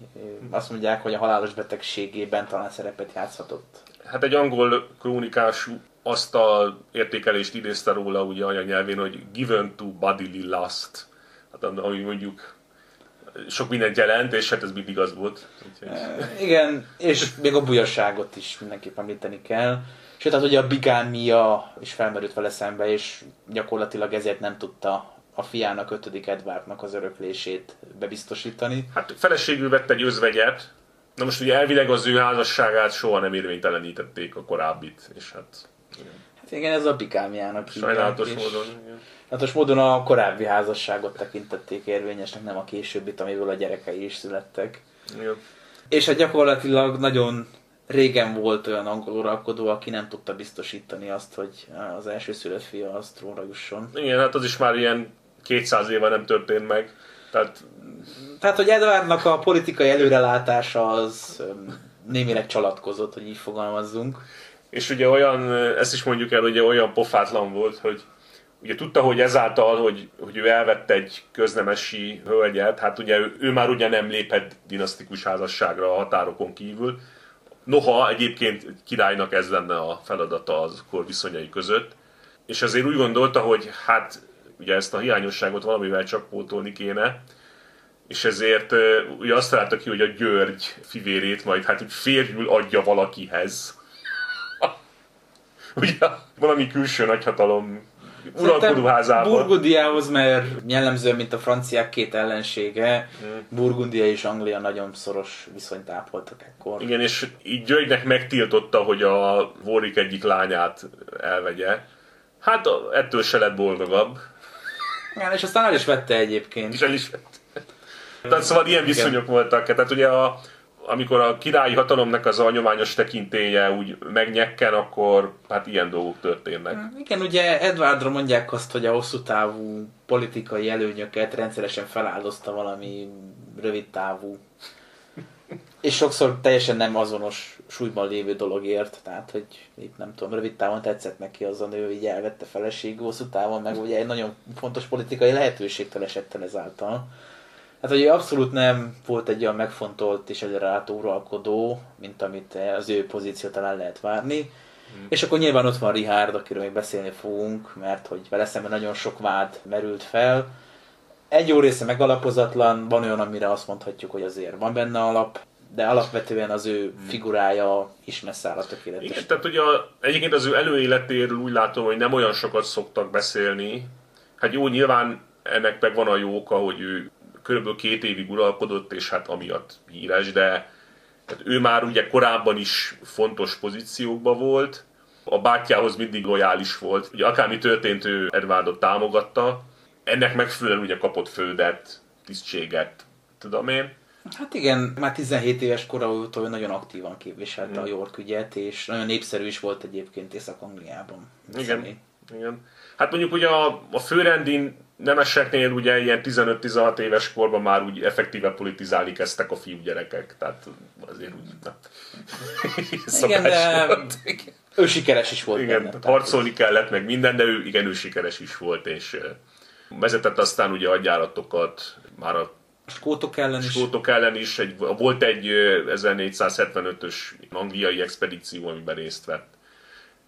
azt mondják, hogy a halálos betegségében talán szerepet játszhatott. Hát egy angol krónikású azt a értékelést idézte róla ugye anyanyelvén, hogy given to bodily lust, hát ami mondjuk sok mindent jelent, és hát ez mindig az volt. Igen, és még a bujasságot is mindenképp említeni kell. Sőt, hát ugye a bigámia is felmerült vele szembe, és gyakorlatilag ezért nem tudta a fiának, ötödik Edwardnak az öröklését bebiztosítani. Hát feleségül vett egy özvegyet, na most ugye elvileg az ő házasságát soha nem érvénytelenítették a korábbit, és hát... Hát igen, ez a bikámiának Sajnálatos és... módon. Hát módon a korábbi házasságot tekintették érvényesnek, nem a későbbit, amiből a gyerekei is születtek. Igen. És hát gyakorlatilag nagyon régen volt olyan angol uralkodó, aki nem tudta biztosítani azt, hogy az első szülött fia az trónra jusson. Igen, hát az is már ilyen 200 éve nem történt meg. Tehát, Tehát hogy Edwardnak a politikai előrelátása az némileg csalatkozott, hogy így fogalmazzunk. És ugye olyan, ezt is mondjuk el, ugye olyan pofátlan volt, hogy ugye tudta, hogy ezáltal, hogy, hogy ő elvette egy köznemesi hölgyet, hát ugye ő, ő már ugye nem lépett dinasztikus házasságra a határokon kívül, Noha egyébként királynak ez lenne a feladata az kor viszonyai között, és azért úgy gondolta, hogy hát ugye ezt a hiányosságot valamivel csak pótolni kéne, és ezért ugye azt találta ki, hogy a György fivérét majd hát úgy férjül adja valakihez. ugye valami külső nagyhatalom uralkodóházába. Burgundiához, mert jellemző, mint a franciák két ellensége, hmm. Burgundia és Anglia nagyon szoros viszonyt ápoltak ekkor. Igen, és így Györgynek megtiltotta, hogy a Warwick egyik lányát elvegye. Hát ettől se lett boldogabb. Igen, és aztán el is vette egyébként. És el is vette. Tehát szóval ilyen viszonyok voltak. Tehát ugye a, amikor a királyi hatalomnak az a nyományos tekintélye úgy megnyekken, akkor hát ilyen dolgok történnek. Mm, igen, ugye Edwardra mondják azt, hogy a hosszú távú politikai előnyöket rendszeresen feláldozta valami rövid távú és sokszor teljesen nem azonos súlyban lévő dologért, tehát hogy itt nem tudom, rövid távon tetszett neki az a nő, így elvette feleség, hosszú távon meg ugye egy nagyon fontos politikai lehetőségtől esett el ezáltal. Hát, hogy abszolút nem volt egy olyan megfontolt és előrelátó uralkodó, mint amit az ő pozíciót el lehet várni. Mm. És akkor nyilván ott van Richard, akiről még beszélni fogunk, mert hogy vele szemben nagyon sok vád merült fel. Egy jó része megalapozatlan, van olyan, amire azt mondhatjuk, hogy azért van benne alap, de alapvetően az ő mm. figurája is messze áll a tökéletes. Igen, tehát ugye a, egyébként az ő előéletéről úgy látom, hogy nem olyan sokat szoktak beszélni. Hát jó, nyilván ennek meg van a jó oka, hogy ő körülbelül két évig uralkodott, és hát amiatt híres, de hát ő már ugye korábban is fontos pozíciókban volt, a bátyjához mindig lojális volt, ugye akármi történt, ő Edwardot támogatta, ennek megfelelően ugye kapott földet, tisztséget, tudom én. Hát igen, már 17 éves kora óta nagyon aktívan képviselte mm. a York ügyet, és nagyon népszerű is volt egyébként Észak-Angliában. Igen, személy. igen. Hát mondjuk ugye a, a főrendin nemeseknél ugye ilyen 15-16 éves korban már úgy effektíve politizálni kezdtek a fiúgyerekek, tehát azért úgy nem. igen, de ő sikeres is volt. Igen, benne, harcolni kellett meg minden, de ő igen, ő sikeres is volt, és vezetett aztán ugye adjáratokat, már a skótok ellen is. Skótok ellen is. Egy, volt egy 1475-ös angliai expedíció, amiben részt vett.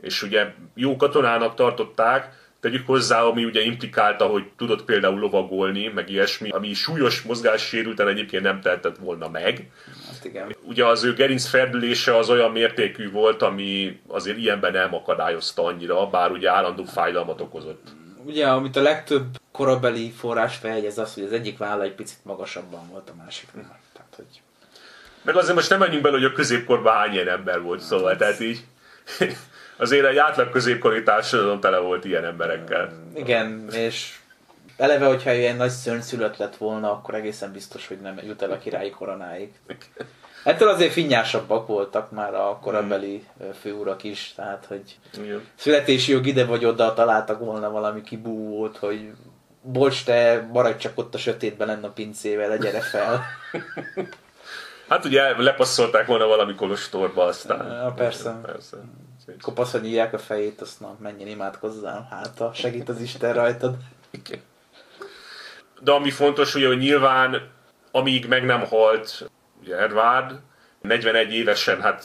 És ugye jó katonának tartották, Tegyük hozzá, ami ugye implikálta, hogy tudott például lovagolni, meg ilyesmi, ami súlyos mozgássérülten egyébként nem tehetett volna meg. Hát igen. Ugye az ő gerinc ferdülése az olyan mértékű volt, ami azért ilyenben nem akadályozta annyira, bár ugye állandó fájdalmat okozott. Ugye, amit a legtöbb korabeli forrás feljegyez az, hogy az egyik válla egy picit magasabban volt a másiknál. Tehát, hogy... Meg azért most nem menjünk bele, hogy a középkorban hány ilyen ember volt, szóval, tehát így azért egy átlag középkori társadalom tele volt ilyen emberekkel. Igen, és eleve, hogyha ilyen nagy szörnyszülött lett volna, akkor egészen biztos, hogy nem jut el a királyi koronáig. Ettől azért finnyásabbak voltak már a korabeli főurak is, tehát hogy Igen. születési jog ide vagy oda találtak volna valami kibúvót, hogy bocs, te maradj csak ott a sötétben lenne a pincével, gyere fel. hát ugye lepasszolták volna valami kolostorba aztán. Ja, persze. persze. Kopaszon írják a fejét, azt na, menjen imádkozzál, hát a segít az Isten rajtad. De ami fontos, ugye, hogy nyilván amíg meg nem halt ugye Edward, 41 évesen hát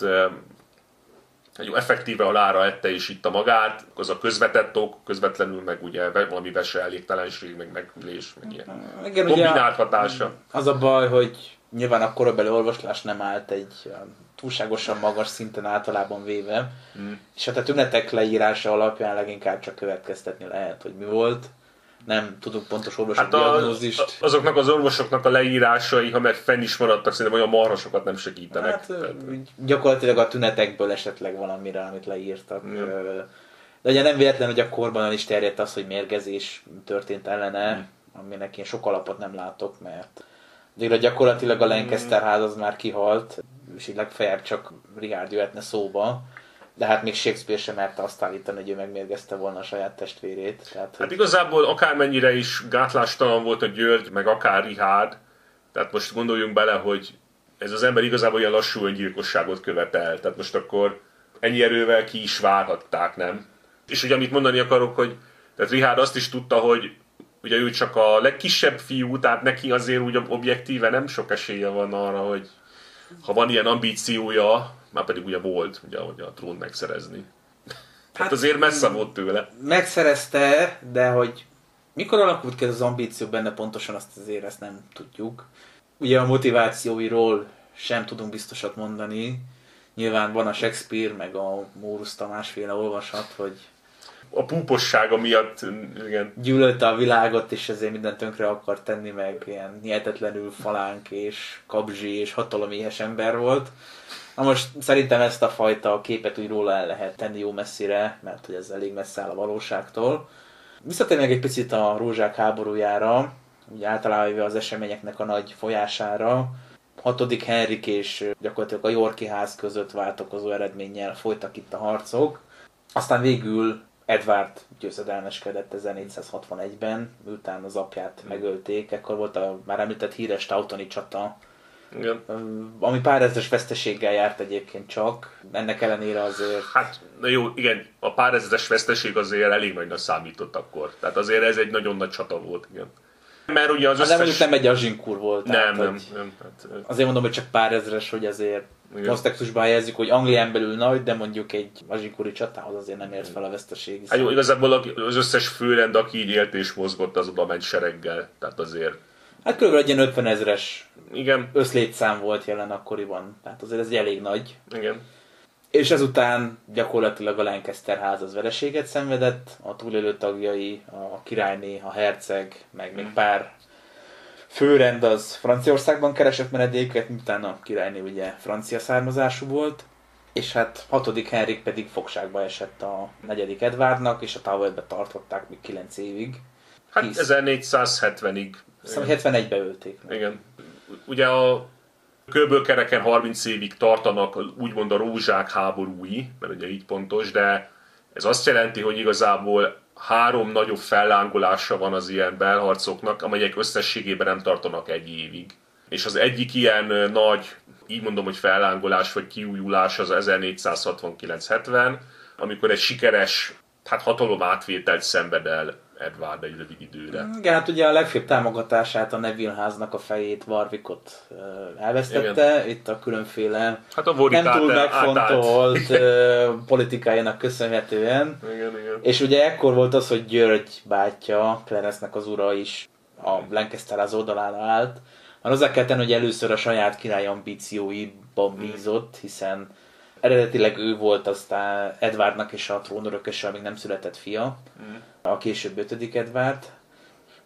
jó, effektíve a lára ette is itt a magát, az a közvetett ok, közvetlenül meg ugye valami vese elégtelenség, meg megülés, meg ilyen Igen, kombinált hatása. Az a baj, hogy nyilván a korabeli olvaslás nem állt egy túlságosan magas szinten általában véve, mm. és hát a tünetek leírása alapján leginkább csak következtetni lehet, hogy mi volt nem tudunk pontos orvosi hát diagnózist. A, azoknak az orvosoknak a leírásai, ha meg fenn is maradtak, szerintem olyan marhasokat nem segítenek. Hát, Tehát... gyakorlatilag a tünetekből esetleg valamire, amit leírtak. Mm. De ugye nem véletlen, hogy a korban is terjedt az, hogy mérgezés történt ellene, mm. aminek én sok alapot nem látok, mert de gyakorlatilag a Lancaster ház az már kihalt, és így legfeljebb csak Richard jöhetne szóba de hát még Shakespeare sem merte azt állítani, hogy ő megmérgezte volna a saját testvérét. Tehát, hát igazából akármennyire is gátlástalan volt a György, meg akár Richard, tehát most gondoljunk bele, hogy ez az ember igazából olyan lassú öngyilkosságot követel, tehát most akkor ennyi erővel ki is várhatták, nem? És ugye amit mondani akarok, hogy tehát Richard azt is tudta, hogy ugye ő csak a legkisebb fiú, tehát neki azért úgy objektíve nem sok esélye van arra, hogy ha van ilyen ambíciója, már pedig ugye volt, ugye, hogy a trón megszerezni. Hát, hát azért messze volt tőle. Megszerezte, de hogy mikor alakult ki ez az ambíció benne pontosan, azt azért ezt nem tudjuk. Ugye a motivációiról sem tudunk biztosat mondani. Nyilván van a Shakespeare, meg a Mórus Tamásféle olvasat, hogy a púpossága miatt, igen. Gyűlölte a világot, és ezért mindent tönkre akar tenni, meg ilyen hihetetlenül falánk és kabzsi és hataloméhes ember volt. Na most szerintem ezt a fajta képet úgy róla el lehet tenni jó messzire, mert hogy ez elég messze áll a valóságtól. Visszatérnek egy picit a rózsák háborújára, ugye általában az eseményeknek a nagy folyására. Hatodik Henrik és gyakorlatilag a Yorki ház között váltakozó eredménnyel folytak itt a harcok. Aztán végül Edward győzedelmeskedett 1461-ben, miután az apját megölték. Ekkor volt a már említett híres Tautoni csata, igen. Ami pár ezres veszteséggel járt egyébként csak, ennek ellenére azért... Hát, na jó, igen, a pár ezres veszteség azért elég nagyra számított akkor. Tehát azért ez egy nagyon nagy csata volt, igen. Mert ugye az összes... Hát nem, nem egy azsinkur volt. Nem, tehát, nem, nem. Hát, azért mondom, hogy csak pár ezres, hogy azért kontextusban helyezzük, hogy Anglián belül nagy, de mondjuk egy azsinkuri csatához azért nem ért fel a veszteség. Hát jó, igazából az összes főrend, aki így élt és mozgott, az oda ment sereggel. Tehát azért Hát kb. egy ilyen 50 ezres Igen. összlétszám volt jelen akkoriban. Tehát azért ez egy elég nagy. Igen. És ezután gyakorlatilag a Lancaster ház az vereséget szenvedett, a túlélő tagjai, a királyné, a herceg, meg még pár főrend az Franciaországban keresett menedéket, miután a királyné ugye francia származású volt, és hát hatodik Henrik pedig fogságba esett a negyedik Edvardnak, és a Towerbe tartották még 9 évig. Hát Hisz... 1470-ig Aztán 71-ben ölték. Meg. Igen. Ugye a kb. kereken 30 évig tartanak úgymond a rózsák háborúi, mert ugye így pontos, de ez azt jelenti, hogy igazából három nagyobb fellángolása van az ilyen belharcoknak, amelyek összességében nem tartanak egy évig. És az egyik ilyen nagy, így mondom, hogy fellángolás vagy kiújulás az 1469-70, amikor egy sikeres hát hatalom átvételt szenved el Edward egy rövid időre. Igen, hát ugye a legfőbb támogatását a Neville háznak a fejét, Warwickot elvesztette. Igen. Itt a különféle hát a nem túl megfontolt politikájának köszönhetően. Igen, igen. És ugye ekkor volt az, hogy György bátyja, Clarence-nek az ura is a Lancaster az oldalára állt. Már hozzá kell tenni, hogy először a saját király ambícióiban bízott, hiszen Eredetileg ő volt aztán Edwardnak és a trónörököse, amíg nem született fia, mm. a később ötödik Edward.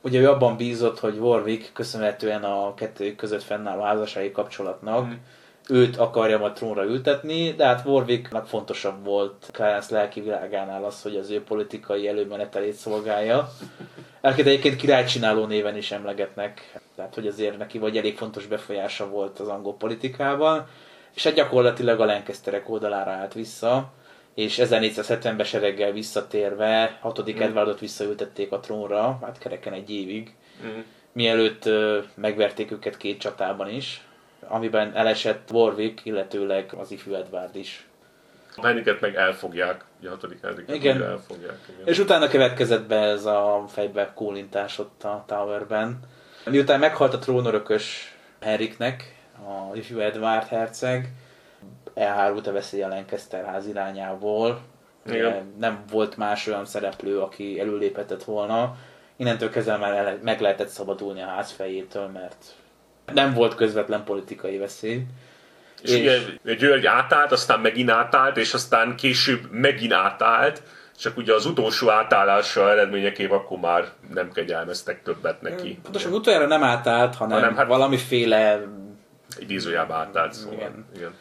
Ugye ő abban bízott, hogy Warwick köszönhetően a kettőjük között fennálló házassági kapcsolatnak mm. őt akarja majd trónra ültetni, de hát Warwicknak fontosabb volt Clarence lelki világánál az, hogy az ő politikai előmenetelét szolgálja. Elként egyébként királycsináló néven is emlegetnek, tehát hogy azért neki vagy elég fontos befolyása volt az angol politikában és hát gyakorlatilag a Lancasterek oldalára állt vissza, és 1470-ben sereggel visszatérve 6. Mm. Edwardot visszaültették a trónra, hát kereken egy évig, mm. mielőtt megverték őket két csatában is, amiben elesett Warwick, illetőleg az ifjú Edward is. A Henriket meg elfogják, a hatodik Henriket igen. elfogják. Igen. És utána következett be ez a fejbe kólintás ott a Towerben. Miután meghalt a trónörökös Henriknek, a ifjú Edward herceg. elhárult a veszély a Lancaster ház irányából. Igen. Nem volt más olyan szereplő, aki előléphetett volna. Innentől kezdve már meg lehetett szabadulni a ház fejétől, mert nem volt közvetlen politikai veszély. És- és ugye György átállt, aztán megint átállt, és aztán később megint átállt, csak ugye az utolsó átállása eredményeképp akkor már nem kegyelmeztek többet neki. Pontosan utoljára nem átállt, hanem, Hanem hát- valamiféle Idézőjelbe átállt, szóval. Igen. Igen.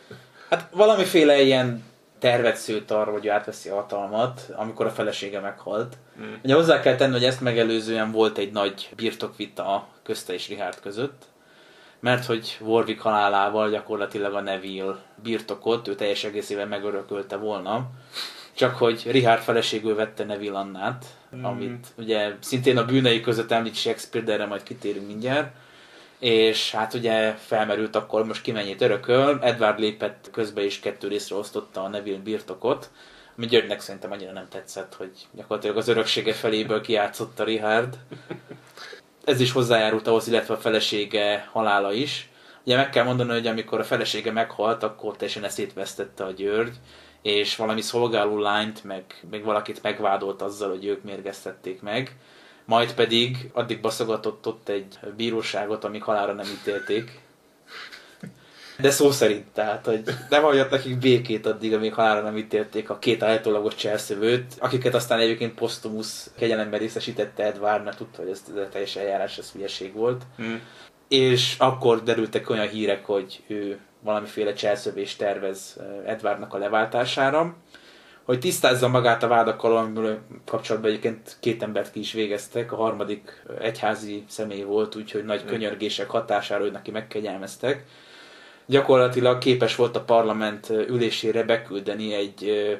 Hát valamiféle ilyen tervet szőtt arra, hogy átveszi a hatalmat, amikor a felesége meghalt. Mm. Ugye hozzá kell tenni, hogy ezt megelőzően volt egy nagy birtokvita közte és Richard között, mert hogy Warwick halálával gyakorlatilag a Neville birtokot ő teljes egészében megörökölte volna, csak hogy Richard feleségül vette Neville Annát, mm. amit ugye szintén a bűnei között említ Shakespeare, de erre majd kitérünk mindjárt, és hát ugye felmerült akkor most ki mennyit örököl, Edward lépett közbe és kettő részre osztotta a Neville birtokot, ami Györgynek szerintem annyira nem tetszett, hogy gyakorlatilag az öröksége feléből kiátszotta Richard. Ez is hozzájárult ahhoz, illetve a felesége halála is. Ugye meg kell mondani, hogy amikor a felesége meghalt, akkor teljesen eszét vesztette a György, és valami szolgáló lányt, meg még valakit megvádolt azzal, hogy ők mérgeztették meg. Majd pedig addig baszogatott ott egy bíróságot, amíg halálra nem ítélték. De szó szerint, tehát, hogy nem hagyott nekik békét addig, amíg halálra nem ítélték a két állítólagos cselszövőt, akiket aztán egyébként posztumusz kegyelemben részesítette Edward, mert tudta, hogy ez, ez a teljes eljárás, ez hülyeség volt. Mm. És akkor derültek olyan hírek, hogy ő valamiféle cselszövést tervez Edwardnak a leváltására. Hogy tisztázza magát a vádakkal, amiről kapcsolatban egyébként két embert ki is végeztek, a harmadik egyházi személy volt, úgyhogy nagy könyörgések hatására, hogy neki megkegyelmeztek. Gyakorlatilag képes volt a parlament ülésére beküldeni egy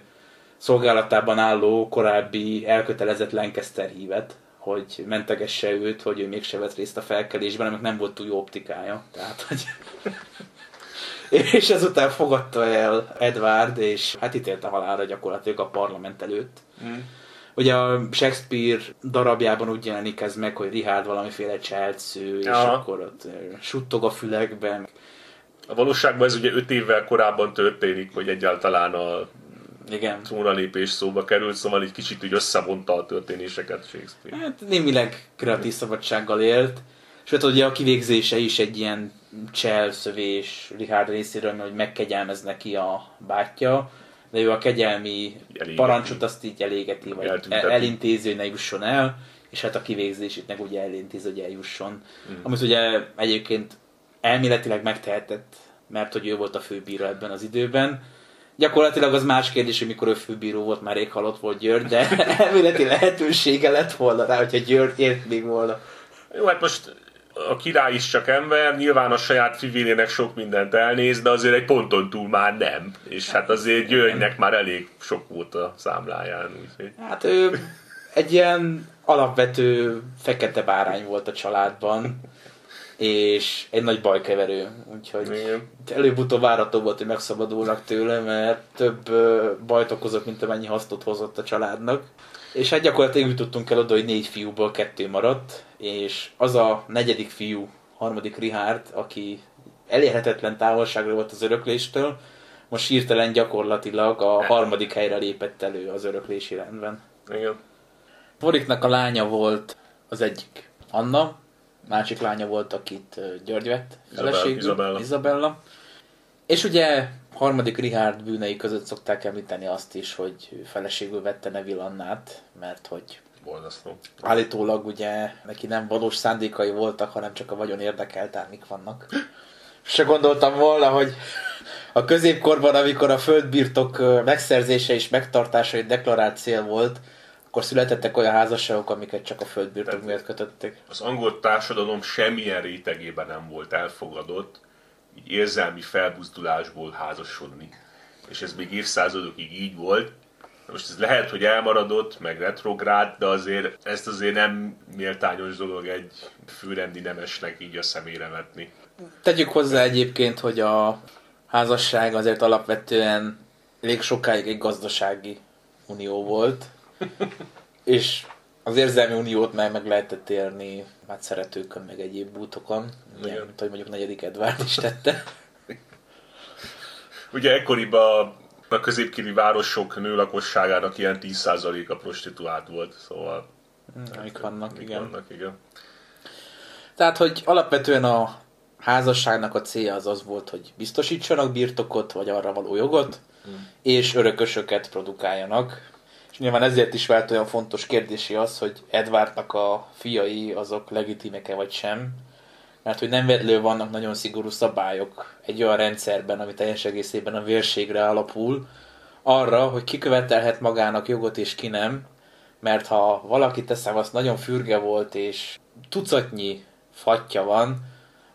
szolgálatában álló korábbi elkötelezett Lancaster hívet, hogy mentegesse őt, hogy ő mégse vett részt a felkelésben, aminek nem volt túl jó optikája. Tehát, hogy... és ezután fogadta el Edward, és hát ítélte halálra gyakorlatilag a parlament előtt. Mm. Ugye a Shakespeare darabjában úgy jelenik ez meg, hogy Richard valamiféle cselsző, és Aha. akkor ott ö, suttog a fülekben. A valóságban ez ugye öt évvel korábban történik, hogy egyáltalán a Igen. trónalépés szóba került, szóval egy kicsit úgy összevonta a történéseket Shakespeare. Hát némileg kreatív szabadsággal élt. Sőt, ugye a kivégzése is egy ilyen cselszövés Richard részéről, hogy megkegyelmez neki a bátyja, de ő a kegyelmi Elégeti. parancsot azt így elégeti, vagy Eltünteti. el- elintézi, hogy ne jusson el, és hát a kivégzését meg ugye elintézi, hogy eljusson. Mm. Amit ugye egyébként elméletileg megtehetett, mert hogy ő volt a főbíró ebben az időben. Gyakorlatilag az más kérdés, hogy mikor ő főbíró volt, már rég halott volt György, de elméleti lehetősége lett volna rá, hogyha György ért még volna. Jó, hát most a király is csak ember, nyilván a saját fivélének sok mindent elnéz, de azért egy ponton túl már nem. És hát azért Györgynek már elég sok volt a számláján. Úgyhogy. Hát ő egy ilyen alapvető fekete bárány volt a családban, és egy nagy bajkeverő, úgyhogy előbb-utóbb várható volt, hogy megszabadulnak tőle, mert több bajt okozott, mint amennyi hasznot hozott a családnak. És hát gyakorlatilag jutottunk el oda, hogy négy fiúból kettő maradt, és az a negyedik fiú, harmadik Richard, aki elérhetetlen távolságra volt az örökléstől, most hirtelen gyakorlatilag a harmadik helyre lépett elő az öröklési rendben. Igen. Warwicknak a lánya volt az egyik Anna, másik lánya volt, akit György vett feleségül, Izabella. Izabella. És ugye harmadik Richard bűnei között szokták említeni azt is, hogy feleségül vette Neville Annát, mert hogy Borzasztó. állítólag ugye neki nem valós szándékai voltak, hanem csak a vagyon érdekelte, mik vannak. Se gondoltam volna, hogy a középkorban, amikor a földbirtok megszerzése és megtartása egy deklarált cél volt, akkor születettek olyan házasságok, amiket csak a földbirtok miatt kötöttek. Az angol társadalom semmilyen rétegében nem volt elfogadott, így érzelmi felbuzdulásból házasodni. És ez még évszázadokig így volt. Most ez lehet, hogy elmaradott, meg retrográd, de azért ezt azért nem méltányos dolog egy főrendi nemesnek így a szemére vetni. Tegyük hozzá egyébként, hogy a házasság azért alapvetően elég sokáig egy gazdasági unió volt, és az érzelmi uniót már meg lehetett érni hát szeretőkön, meg egyéb bútokon, ilyen, Igen. mint hogy mondjuk negyedik Edward is tette. Ugye ekkoriban a középkiri városok nőlakosságának ilyen 10%-a prostituált volt, szóval... Amik vannak, mik igen. Vannak, igen. Tehát, hogy alapvetően a házasságnak a célja az az volt, hogy biztosítsanak birtokot, vagy arra való jogot, és örökösöket produkáljanak. Nyilván ezért is vált olyan fontos kérdési az, hogy Edwardnak a fiai azok legitimeke vagy sem. Mert hogy nem vedlő vannak nagyon szigorú szabályok egy olyan rendszerben, ami teljes egészében a vérségre alapul, arra, hogy ki követelhet magának jogot és ki nem, mert ha valaki teszem azt nagyon fürge volt, és tucatnyi fatja van,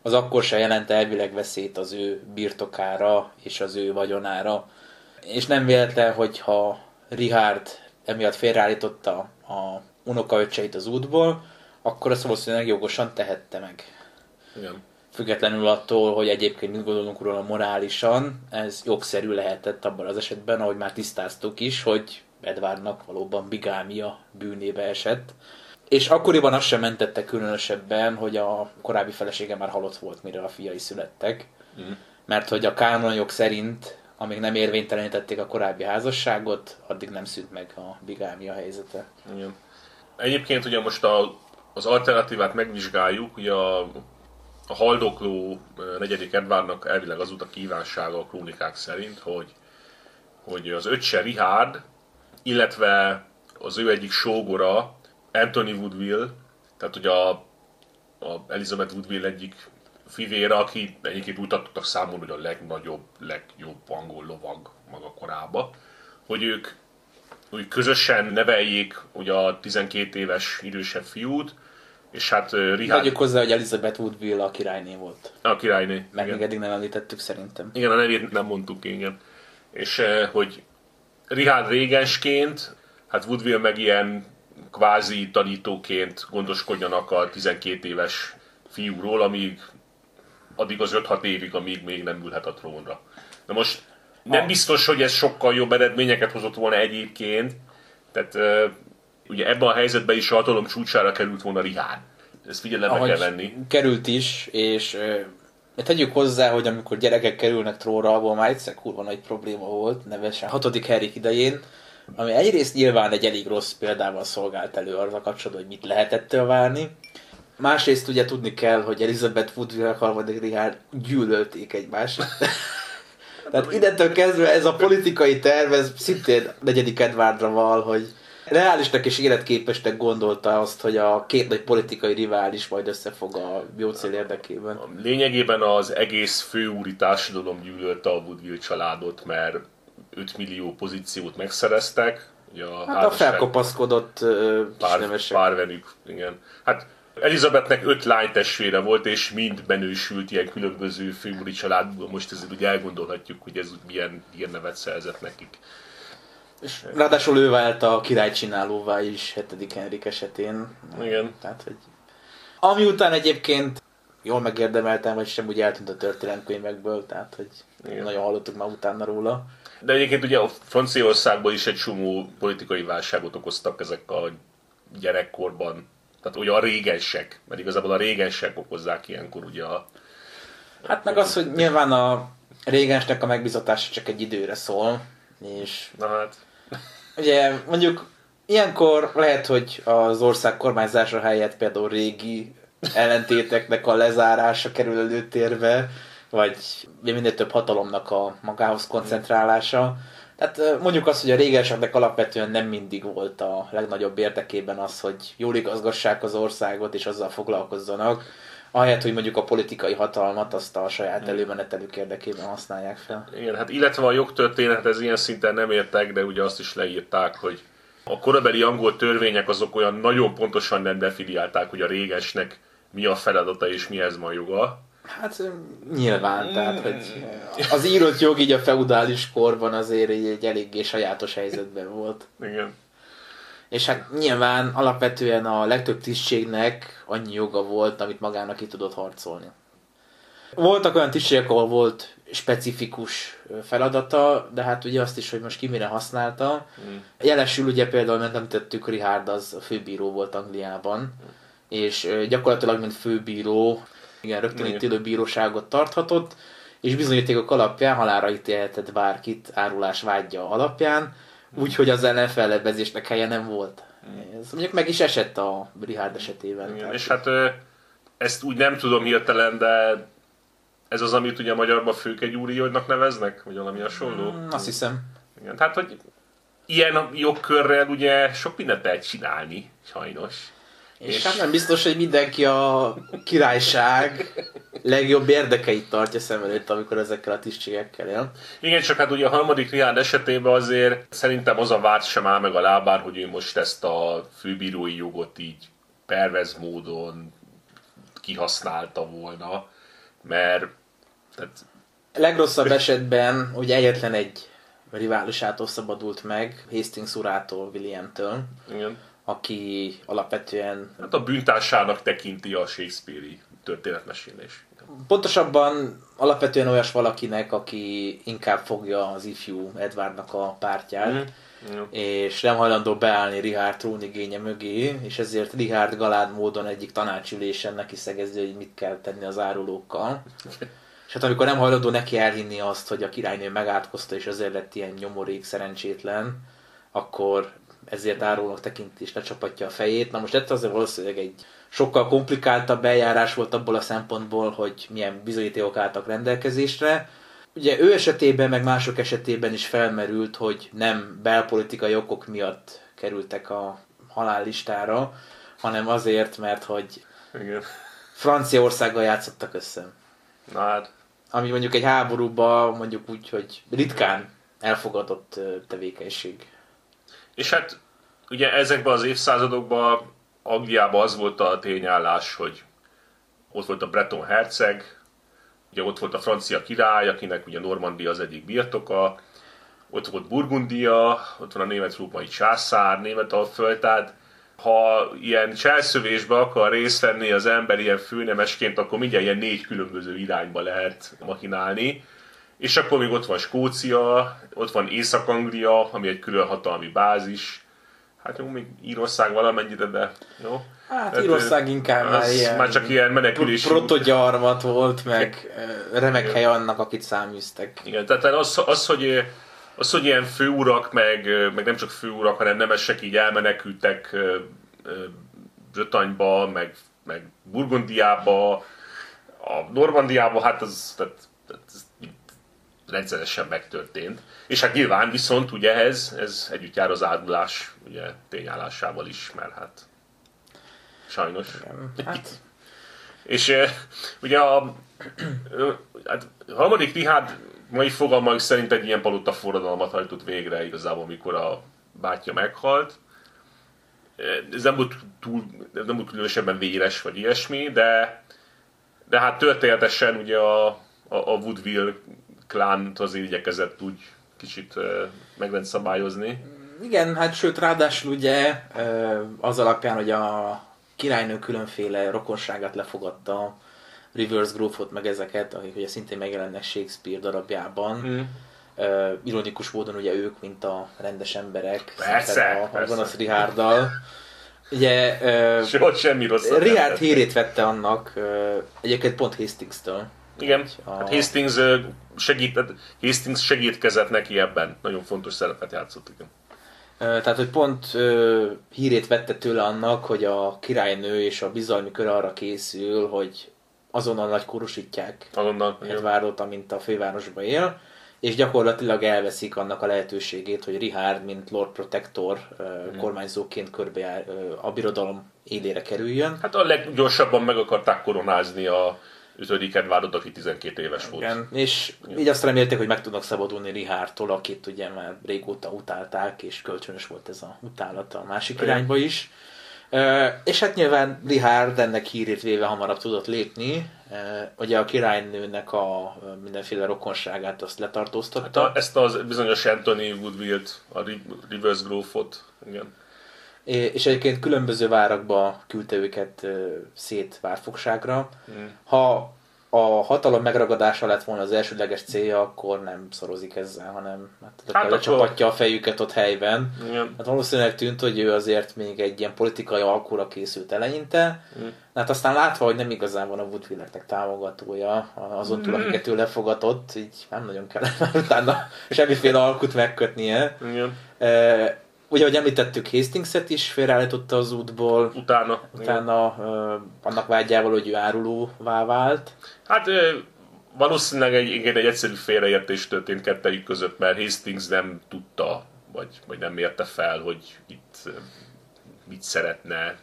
az akkor se jelent elvileg veszélyt az ő birtokára és az ő vagyonára. És nem véletlen, hogyha Richard emiatt félreállította a unokaöccseit az útból, akkor azt valószínűleg jogosan tehette meg. igen. Függetlenül attól, hogy egyébként mit gondolunk róla morálisan, ez jogszerű lehetett abban az esetben, ahogy már tisztáztuk is, hogy Edwardnak valóban bigámia bűnébe esett. És akkoriban azt sem mentette különösebben, hogy a korábbi felesége már halott volt, mire a fiai születtek. Mhm. Mert hogy a kánonjog szerint, amíg nem érvénytelenítették a korábbi házasságot, addig nem szűnt meg a bigámia helyzete. Igen. Egyébként ugye most a, az alternatívát megvizsgáljuk, ugye a, a haldokló negyedik Edvardnak elvileg az volt a kívánsága a krónikák szerint, hogy, hogy az öccse Richard, illetve az ő egyik sógora, Anthony Woodville, tehát ugye a, a Elizabeth Woodville egyik fivére, aki egyébként úgy tartottak számon, hogy a legnagyobb, legjobb angol lovag maga korába, hogy ők úgy közösen neveljék ugye a 12 éves idősebb fiút, és hát ö, Richard, Tegyük hozzá, hogy Elizabeth Woodville a királyné volt. a királyné. Meg igen. még eddig nem említettük szerintem. Igen, a nevét nem mondtuk, igen. És eh, hogy Richard régensként, hát Woodville meg ilyen kvázi tanítóként gondoskodjanak a 12 éves fiúról, amíg addig az 5-6 évig, amíg még nem ülhet a trónra. Na most nem biztos, hogy ez sokkal jobb eredményeket hozott volna egyébként, tehát eh, ugye ebben a helyzetben is a hatalom csúcsára került volna Richard. Ezt figyelembe kell venni. került is, és ö, tegyük hozzá, hogy amikor gyerekek kerülnek trónra, abból már egyszer kurva nagy probléma volt, nevesen hatodik Henrik idején, ami egyrészt nyilván egy elég rossz példával szolgált elő arra kapcsolatban, hogy mit lehet ettől várni. Másrészt ugye tudni kell, hogy Elizabeth Woodville harmadik Richard gyűlölték egymást. Tehát innentől kezdve ez a politikai terv, ez szintén negyedik Edwardra val, hogy reálisnak és életképesnek gondolta azt, hogy a két nagy politikai rivális majd összefog a jó cél érdekében. Lényegében az egész főúri társadalom gyűlölte a Woodville családot, mert 5 millió pozíciót megszereztek. Ugye a Hát a felkopaszkodott pár, párvenük, igen. Hát Elizabethnek öt lánytestvére volt, és mind benősült ilyen különböző főúri családból. Most ezért ugye elgondolhatjuk, hogy ez úgy milyen hírnevet szerzett nekik. És ráadásul ő vált a királycsinálóvá is 7. Henrik esetén. Igen. Tehát, hogy... Ami után egyébként jól megérdemeltem, vagy sem úgy eltűnt a történelemkönyvekből, tehát hogy Igen. nagyon hallottuk már utána róla. De egyébként ugye a Franciaországban is egy csomó politikai válságot okoztak ezek a gyerekkorban. Tehát ugye a régensek, mert igazából a régensek okozzák ilyenkor ugye a... Hát meg az, hogy nyilván a régensnek a megbizatása csak egy időre szól, és Na hát, ugye mondjuk ilyenkor lehet, hogy az ország kormányzása helyett például régi ellentéteknek a lezárása kerül előtérbe, vagy minél több hatalomnak a magához koncentrálása. Tehát mondjuk azt, hogy a régenseknek alapvetően nem mindig volt a legnagyobb érdekében az, hogy jól igazgassák az országot és azzal foglalkozzanak, ahelyett, hogy mondjuk a politikai hatalmat azt a saját előmenetelük érdekében használják fel. igen, hát illetve a jogtörténet ez ilyen szinten nem értek, de ugye azt is leírták, hogy a korabeli angol törvények azok olyan nagyon pontosan nem definiálták, hogy a régesnek mi a feladata és mihez van joga. Hát nyilván, tehát hogy az írott jog így a feudális korban azért egy, egy eléggé sajátos helyzetben volt. Igen. És hát nyilván alapvetően a legtöbb tisztségnek annyi joga volt, amit magának ki tudott harcolni. Voltak olyan tisztségek, ahol volt specifikus feladata, de hát ugye azt is, hogy most ki mire használta. Mm. Jelesül ugye például, mert említettük, Richard az főbíró volt Angliában, és ö, gyakorlatilag, mint főbíró, igen, rögtön Igen. ítélő bíróságot tarthatott, és bizonyítékok alapján halára ítélhetett bárkit árulás vágyja alapján, úgyhogy az ellen fellebezésnek helye nem volt. Ez mondjuk meg is esett a Richard esetében. Igen, és hát ezt úgy nem tudom hirtelen, de ez az, amit ugye magyarban főkegyúriónak neveznek, vagy valami hasonló. Mm, Azt hiszem. Igen, tehát, hogy ilyen jogkörrel ugye sok mindent lehet csinálni, sajnos. És, hát nem biztos, hogy mindenki a királyság legjobb érdekeit tartja szem előtt, amikor ezekkel a tisztségekkel él. Igen, csak hát ugye a harmadik Richard esetében azért szerintem az a vád sem áll meg a lábán, hogy ő most ezt a főbírói jogot így pervez módon kihasználta volna, mert tehát, Legrosszabb esetben ugye egyetlen egy riválisától szabadult meg, Hastings urától, Williamtől, igen, aki alapvetően hát a bűntársának tekinti a Shakespeare-i történetmesélés. Pontosabban alapvetően olyas valakinek, aki inkább fogja az ifjú Edwardnak a pártját. Igen. és nem hajlandó beállni Richard trónigénye mögé, és ezért Richard galád módon egyik tanácsülésen neki szegezi, hogy mit kell tenni az árulókkal. És hát amikor nem hajlandó neki elhinni azt, hogy a királynő megátkozta, és ezért lett ilyen nyomorék szerencsétlen, akkor ezért árulónak tekinti és lecsapatja a fejét. Na most ez azért valószínűleg egy sokkal komplikáltabb eljárás volt abból a szempontból, hogy milyen bizonyítékok álltak rendelkezésre. Ugye ő esetében, meg mások esetében is felmerült, hogy nem belpolitikai okok miatt kerültek a halállistára, hanem azért, mert hogy Igen. Franciaországgal játszottak össze. Na hát, Ami mondjuk egy háborúban mondjuk úgy, hogy ritkán elfogadott tevékenység. És hát ugye ezekben az évszázadokban Angliában az volt a tényállás, hogy ott volt a Breton herceg, ugye ott volt a francia király, akinek ugye Normandia az egyik birtoka, ott volt Burgundia, ott van a német-római császár, német alföld, tehát ha ilyen cselszövésbe akar részt venni az ember ilyen főnemesként, akkor mindjárt ilyen négy különböző irányba lehet machinálni. És akkor még ott van Skócia, ott van Észak-Anglia, ami egy külön hatalmi bázis. Hát jó, még Írország valamennyire, de jó. Hát Tehát, Írország inkább már ilyen... Már csak ilyen menekülési... protogyarmat volt, meg remek hely annak, akit száműztek. Igen, tehát az, az, hogy, az, hogy ilyen főurak, meg, meg nem csak főurak, hanem nemesek így elmenekültek Bretagne-ba, meg, meg Burgundiába, a Normandiába, hát az, tehát, rendszeresen megtörtént. És hát nyilván viszont ugye ehhez, ez együtt jár az árulás ugye, tényállásával is, mert hát sajnos. Hát, És eh, ugye a, hát, harmadik Richard mai fogalmak szerint egy ilyen palota forradalmat hajtott végre igazából, mikor a bátyja meghalt. Eh, Ez nem volt, túl, ez nem volt különösebben véres vagy ilyesmi, de, de hát történetesen ugye a, a, a Woodville klánt azért igyekezett úgy kicsit eh, megrendszabályozni. igen, hát sőt, ráadásul ugye az alapján, hogy a királynő különféle rokonságát lefogadta, Rivers Grove-ot, meg ezeket, akik ugye szintén megjelennek Shakespeare darabjában. Hmm. Uh, ironikus módon ugye ők, mint a rendes emberek, Persze, a, persze. gonosz Richarddal. Ugye uh, semmi rossz. Richard hírét vette annak, uh, egyébként pont Hastings-től. Igen, A- hát Hastings, segít, Hastings segítkezett neki ebben. Nagyon fontos szerepet játszott. Igen. Tehát, hogy pont ö, hírét vette tőle annak, hogy a királynő és a bizalmi kör arra készül, hogy azonnal nagy korosítják Azonnal. Edwardot, amint a fővárosba él, és gyakorlatilag elveszik annak a lehetőségét, hogy Richard, mint Lord Protector ö, kormányzóként körbe a birodalom élére kerüljön. Hát a leggyorsabban meg akarták koronázni a 5. Edwardot, aki 12 éves volt. Igen, és így azt remélték, hogy meg tudnak szabadulni Richardtól, akit ugye már régóta utálták, és kölcsönös volt ez a utálat a másik Igen. irányba is. És hát nyilván Richard ennek hírét véve hamarabb tudott lépni. Ö, Ugye a királynőnek a mindenféle rokonságát azt Hát letartóztatta. a, ezt az bizonyos Anthony Woodville-t, a Ri- Rivers Grove-ot, igen. És egyébként különböző várakba küldte őket szét várfogságra. Mm. Ha a hatalom megragadása lett volna az elsődleges célja, akkor nem szorozik ezzel, hanem hát, hát lecsapatja a fejüket ott helyben. Igen. Hát valószínűleg tűnt, hogy ő azért még egy ilyen politikai alkura készült eleinte, Mm. hát aztán látva, hogy nem igazán van a Woodville-nek támogatója, azon túl, akiket ő lefogatott, így nem nagyon kellett már utána semmiféle alkut megkötnie. Igen. E, ugye, ahogy említettük, Hastingset is félreállította az útból, Utána. Utána e, annak vágyával, hogy ő árulóvá vált. Hát ö, valószínűleg egy, igen, egy egyszerű félreértés történt kettejük között, mert Hastings nem tudta, vagy, vagy nem érte fel, hogy itt ö, mit szeretne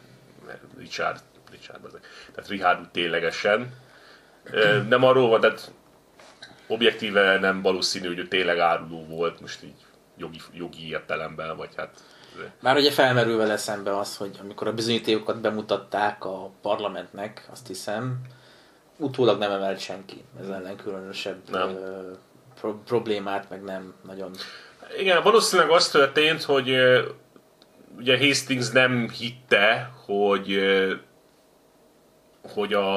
Richard, Richard tehát Richard ténylegesen. Ö, Nem arról van, tehát objektíve nem valószínű, hogy ő tényleg áruló volt, most így jogi, jogi értelemben, vagy hát Már ugye felmerül vele szembe az, hogy amikor a bizonyítékokat bemutatták a parlamentnek, azt hiszem, utólag nem emelt senki ez ellen különösebb Nem. pro- problémát, meg nem nagyon... Igen, valószínűleg az történt, hogy ugye Hastings nem hitte, hogy hogy a,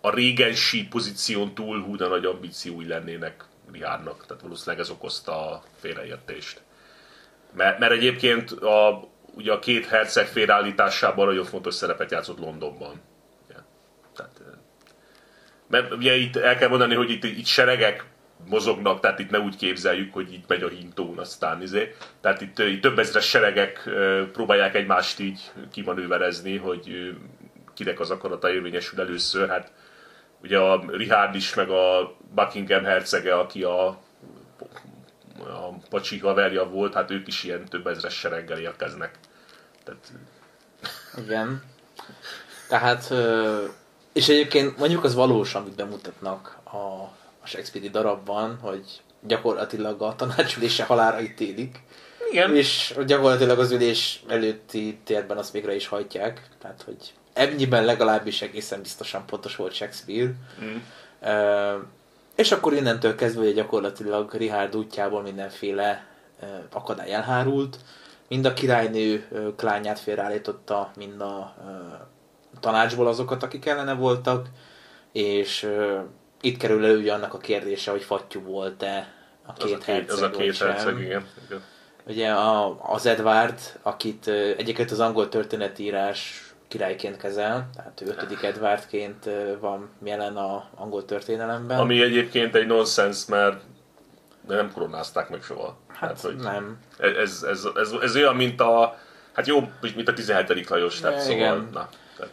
a régensi pozíción túl húda nagy ambíciói lennének Richardnak. Tehát valószínűleg ez okozta a félreértést. Mert, mert egyébként a, ugye a két herceg félreállításában nagyon fontos szerepet játszott Londonban. Ugye. Tehát, mert ugye itt el kell mondani, hogy itt, itt seregek mozognak, tehát itt ne úgy képzeljük, hogy itt megy a hintón, aztán izé. Tehát itt, itt több ezres seregek próbálják egymást így kimanőverezni, hogy kinek az akarata érvényesül először. Hát ugye a Richard is, meg a Buckingham hercege, aki a, a pacsi haverja volt, hát ők is ilyen több ezres sereggel érkeznek. Tehát, Igen. Tehát, és egyébként mondjuk az valós, amit bemutatnak a, a Shakespeare-i darabban, hogy gyakorlatilag a tanácsülése halára ítélik, igen, és gyakorlatilag az ülés előtti térben azt végre is hajtják, tehát hogy ennyiben legalábbis egészen biztosan pontos volt Shakespeare. Mm. És akkor innentől kezdve ugye gyakorlatilag Richard útjából mindenféle akadály elhárult, mind a királynő klányát félreállította, mind a tanácsból azokat, akik ellene voltak, és itt kerül elő annak a kérdése, hogy fattyú volt-e a az két a két, az a herceg, két herceg, igen. igen. Ugye a, az Edward, akit egyébként az angol történetírás királyként kezel, tehát ő ötödik Edwardként ö, van jelen a angol történelemben. Ami egyébként egy nonsens, mert nem koronázták meg soha. hát hogy nem. ez, ez, ez, ez, olyan, mint a hát jó, mint a 17. Lajos, tehát Ja, szóval, igen. na, tehát,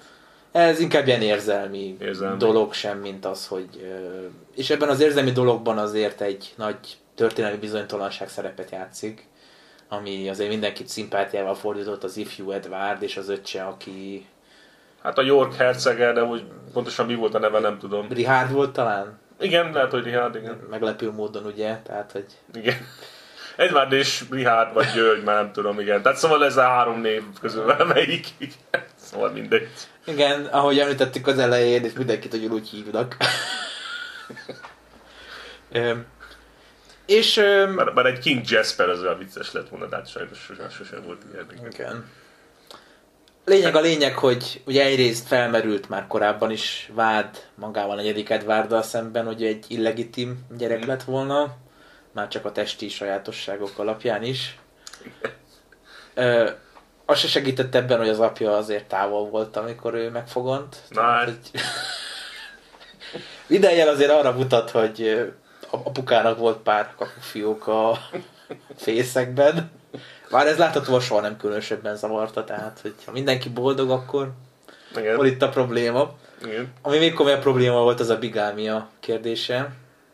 Ez inkább ilyen érzelmi, Érzelmi. dolog sem, mint az, hogy... És ebben az érzelmi dologban azért egy nagy történelmi bizonytalanság szerepet játszik, ami azért mindenkit szimpátiával fordított az ifjú Edward és az öccse, aki hát a York hercege, de hogy pontosan mi volt a neve, nem tudom. Richard volt talán, Igen, lehet, hogy Richard, igen. meglepő módon ugye, tehát hogy igen. Edward és Richard, vagy György, már nem tudom, igen. Tehát szóval ez a három név közül valamelyik, igen. Szóval mindegy. igen, ahogy említettük az elején, és mindenkit ugyanúgy hívnak. És öm, Bár, bár egy King Jasper az olyan vicces lett volna, de hát sajnos sosem, sosem volt ilyen. igen. Lényeg a lényeg, hogy ugye egyrészt felmerült már korábban is vád magával a negyedik Edwarddal szemben, hogy egy illegitim gyerek lett volna, már csak a testi sajátosságok alapján is. Ö, az se segített ebben, hogy az apja azért távol volt, amikor ő megfogont. Na Tehát, hát. hogy... Idejjel azért arra mutat, hogy apukának volt pár kakufiók a fészekben. Már ez láthatóan soha nem különösebben zavarta, tehát hogy ha mindenki boldog, akkor hol Igen. itt a probléma. Igen. Ami még komolyabb probléma volt, az a bigámia kérdése,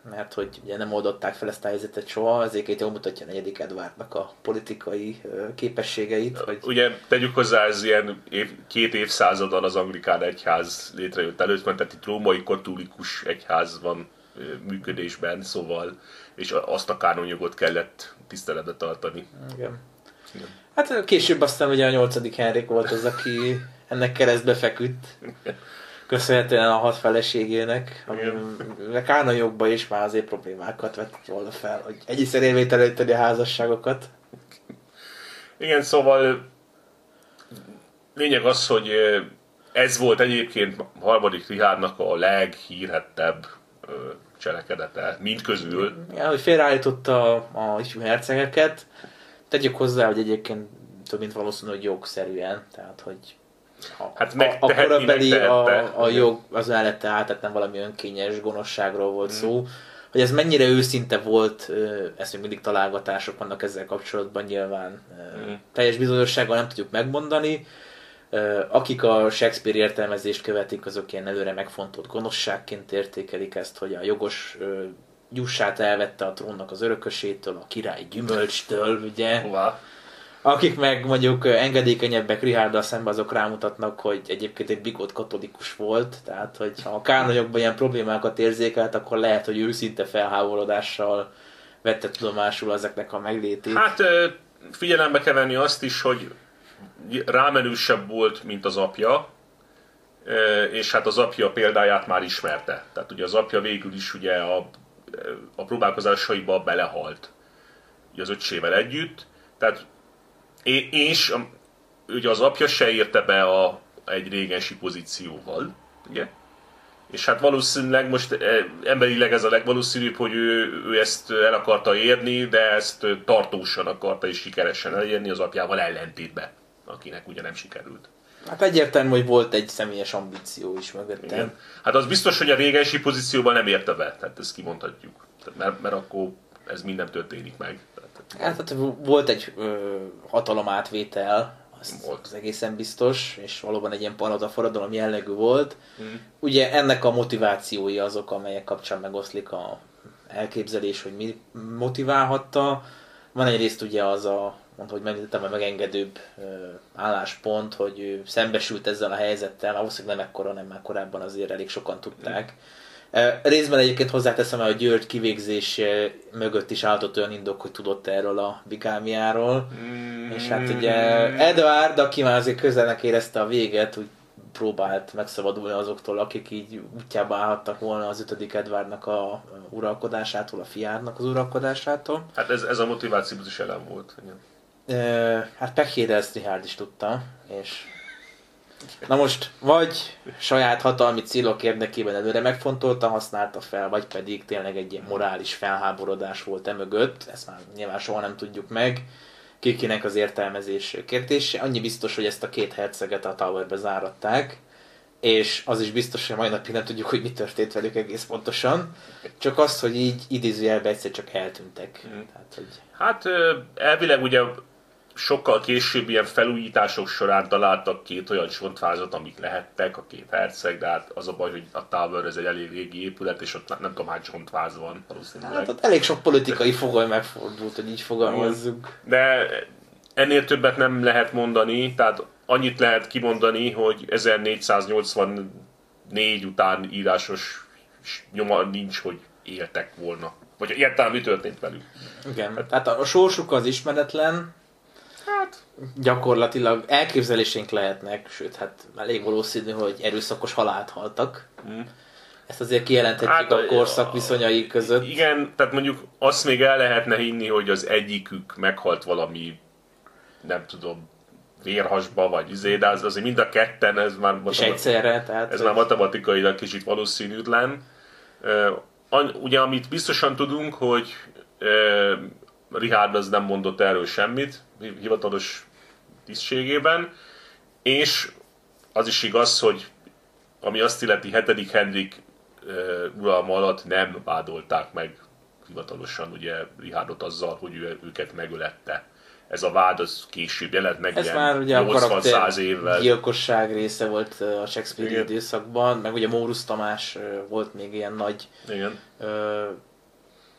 mert hogy ugye nem oldották fel ezt a helyzetet soha, ezért itt jól mutatja a negyedik Edwardnak a politikai képességeit, hogy Ugye tegyük hozzá, ez ilyen év, két évszázaddal az anglikán egyház létrejött előtt, mert tehát itt római katolikus egyház van működésben, szóval, és azt a kánonjogot kellett tiszteletbe tartani. Igen. Hát később aztán ugye a nyolcadik Henrik volt az, aki ennek keresztbe feküdt. Köszönhetően a hat feleségének, ami kánonjogba is már azért problémákat vett volna fel, hogy egyszer érvényteleníteni a házasságokat. Igen, szóval lényeg az, hogy ez volt egyébként harmadik Richardnak a leghírhettebb cselekedete, mind közül. Ja, hogy félreállította a, a ifjú hercegeket. Tegyük hozzá, hogy egyébként több mint valószínű, hogy jogszerűen, tehát hogy Hát a, a megtehetni, korabeli a, megtehette. a jog az mellette állt, tehát nem valami önkényes gonoszságról volt Mm. szó. Hogy ez mennyire őszinte volt, ezt még mindig találgatások vannak ezzel kapcsolatban nyilván. Mm. Teljes bizonyossággal nem tudjuk megmondani. Akik a Shakespeare értelmezést követik, azok ilyen előre megfontolt gonoszságként értékelik ezt, hogy a jogos jussát elvette a trónnak az örökösétől, a király gyümölcstől, ugye. Hová? Akik meg mondjuk engedékenyebbek Richarddal szemben, azok rámutatnak, hogy egyébként egy bigott katolikus volt, tehát hogy ha a kánonyokban ilyen problémákat érzékelt, akkor lehet, hogy őszinte felháborodással vette tudomásul ezeknek a meglétét. Hát figyelembe kell venni azt is, hogy rámenősebb volt, mint az apja, és hát az apja példáját már ismerte. Tehát ugye az apja végül is ugye a, a próbálkozásaiba belehalt ugye az öccsével együtt. Tehát, és ugye az apja se érte be a, egy régensi pozícióval, ugye? És hát valószínűleg most eh, emberileg ez a legvalószínűbb, hogy ő, ő ezt el akarta érni, de ezt tartósan akarta és sikeresen elérni az apjával ellentétben, akinek ugye nem sikerült. Hát egyértelmű, hogy volt egy személyes ambíció is mögöttem. Igen. Hát az biztos, hogy a régensi pozícióban nem érte be, tehát ezt kimondhatjuk. Tehát mert, mert akkor ez mind nem történik meg. Tehát, Hát, hát volt egy ö, hatalomátvétel, az, Volt. az egészen biztos, és valóban egy ilyen palota forradalom jellegű volt. Mm. Ugye ennek a motivációi azok, amelyek kapcsán megoszlik a elképzelés, hogy mi motiválhatta. Van egyrészt ugye az a, mondta, hogy említettem, a megengedőbb álláspont, hogy ő szembesült ezzel a helyzettel, valószínűleg nem ekkora, nem már korábban azért elég sokan tudták. Részben egyébként hozzáteszem hogy György kivégzés mögött is álltott olyan indok, hogy tudott erről a bigámiáról. Mm. És hát ugye Edward, aki már azért közelnek érezte a véget, úgy próbált megszabadulni azoktól, akik így útjába állhattak volna az ötödik Edwardnak a uralkodásától, a fiárnak az uralkodásától. Hát ez, ez a motiváció is elem volt. Igen. Ö, hát Pekhéde ezt Richard is tudta, és na most vagy saját hatalmi célok érdekében előre megfontolta, használta fel, vagy pedig tényleg egy ilyen morális felháborodás volt emögött, ezt már nyilván soha nem tudjuk meg, kikinek az értelmezés kérdése. Annyi biztos, hogy ezt a két herceget a Towerbe záratták, és az is biztos, hogy mai napig nem tudjuk, hogy mi történt velük egész pontosan. Csak azt, hogy így idézőjelben egyszer csak eltűntek. Mhm. Tehát, hogy Hát elvileg ugye sokkal később ilyen felújítások során találtak két olyan csontvázat, amik lehettek, a két herceg, de hát az a baj, hogy a Tower ez egy elég régi épület, és ott nem, tudom hány csontváz van valószínűleg. Hát ott elég sok politikai fogoly megfordult, hogy így fogalmazzuk. De ennél többet nem lehet mondani, tehát annyit lehet kimondani, hogy 1484 után írásos nyoma nincs, hogy éltek volna. Vagy egyáltalán mi történt velük. Igen. Tehát a sorsuk az ismeretlen, Hát, gyakorlatilag elképzelésénk lehetnek, sőt, hát elég valószínű, hogy erőszakos halált haltak. Mm. Ezt azért kijelenthetjük Hát, a korszak viszonyai között. igen, tehát mondjuk azt még el lehetne hinni, hogy az egyikük meghalt valami, nem tudom, vérhasba, vagy izé, de az azért mind a ketten, ez már, És matema- egyszerre, tehát... ez már matematikailag kicsit valószínűtlen. An- Ugye, amit biztosan tudunk, hogy Richard az nem mondott erről semmit, hi- hivatalos tisztségében, és az is igaz, hogy ami azt illeti 7. Henrik ö, uralma alatt nem vádolták meg hivatalosan ugye Richardot azzal, hogy ő, őket megölette. Ez a vád az később jelent meg, Ez már ugye a 80-100 karakter évvel. gyilkosság része volt a Shakespeare Igen. időszakban, meg ugye Mórus Tamás volt még ilyen nagy Igen. ö,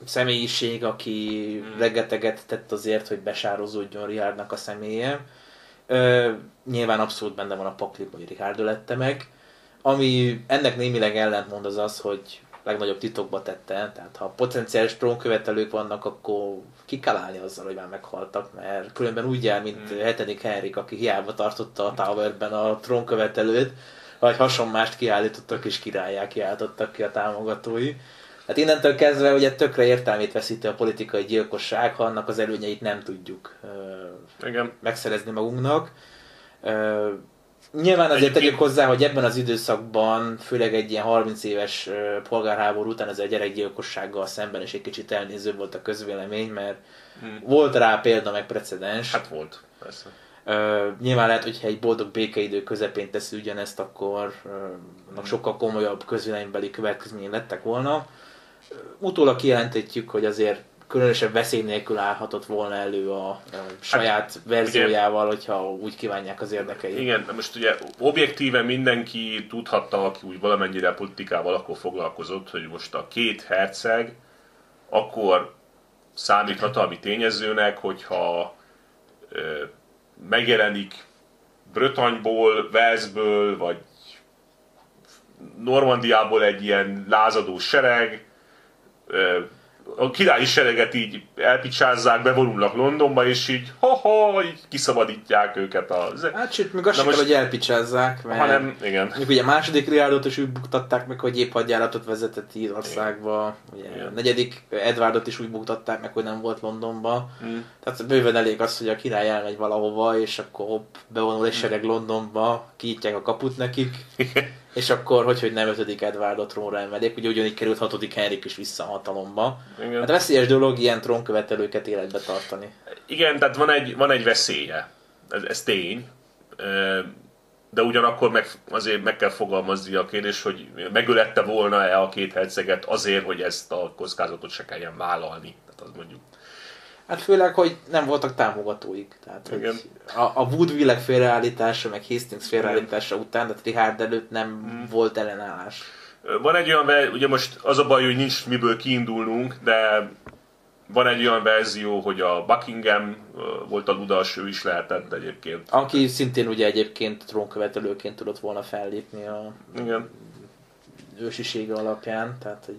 személyiség, aki Hmm. rengeteget tett azért, hogy besározódjon Richardnak a személye. Ö, nyilván abszolút benne van a pakliban, hogy Richard ölette meg. Ami ennek némileg ellentmond az az, hogy legnagyobb titokba tette, tehát ha potenciális trónkövetelők vannak, akkor ki kell állni azzal, hogy már meghaltak, mert különben úgy jár, mint Hmm. 7. Henrik, aki hiába tartotta a Towerben a trónkövetelőt, vagy hasonmást kiállítottak és királyá kiáltottak ki a támogatói. Hát innentől kezdve ugye tökre értelmét veszíti a politikai gyilkosság, ha annak az előnyeit nem tudjuk ö, Igen. megszerezni magunknak. Ö, Nyilván azért tegyük hozzá, hogy ebben az időszakban, főleg egy ilyen 30 éves polgárháború után ez a gyerekgyilkossággal szemben is egy kicsit elnéző volt a közvélemény, mert hmm. volt rá példa meg precedens. Hát volt, persze. Uh, nyilván lehet, hogyha egy boldog békeidő közepén teszi ugyanezt, akkor uh, sokkal komolyabb közvéleménybeli következmények lettek volna. Utólag kijelentetjük, hogy azért különösebb veszély nélkül állhatott volna elő a, a saját hát, verziójával, ugye, hogyha úgy kívánják az érdekei. Igen, most ugye objektíven mindenki tudhatta, aki úgy valamennyire politikával akkor foglalkozott, hogy most a két herceg akkor számít hatalmi tényezőnek, hogyha ö, megjelenik Brötanyból, Velszből, vagy Normandiából egy ilyen lázadó sereg, a királyi sereget így elpicsázzák, bevonulnak Londonba, és így ha-ha, így kiszabadítják őket az... Hát sőt, még azt sem most... hogy elpicsázzák, mert hanem, igen. Még ugye a második Riádot is úgy buktatták meg, hogy épp hadjáratot vezetett Írországba, ugye igen. a negyedik Edwardot is úgy buktatták meg, hogy nem volt Londonba. Hmm. Tehát bőven elég az, hogy a király elmegy valahova, és akkor hopp, bevonul egy sereg Londonba, kiítják a kaput nekik. És akkor, hogy, hogy nem ötödik Edwardot trónra emelik, ugye ugyanígy került hatodik Henrik is vissza a hatalomba. Igen. Hát veszélyes dolog ilyen trónkövetelőket életbe tartani. Igen, tehát van egy, van egy veszélye. Ez, ez tény. De ugyanakkor meg, azért meg kell fogalmazni a kérdés, hogy megölette volna-e a két herceget azért, hogy ezt a kockázatot se kelljen vállalni. Tehát az mondjuk Hát főleg, hogy nem voltak támogatóik. Tehát, Igen. A, a Woodville félreállítása, meg Hastings félreállítása Igen. után, tehát Richard előtt nem hmm. volt ellenállás. Van egy olyan, ugye most az a baj, hogy nincs miből kiindulnunk, de van egy olyan verzió, hogy a Buckingham volt a ludas, ő is lehetett egyébként. Aki szintén ugye egyébként trónkövetelőként tudott volna fellépni a Igen. ősisége alapján. Tehát, hogy...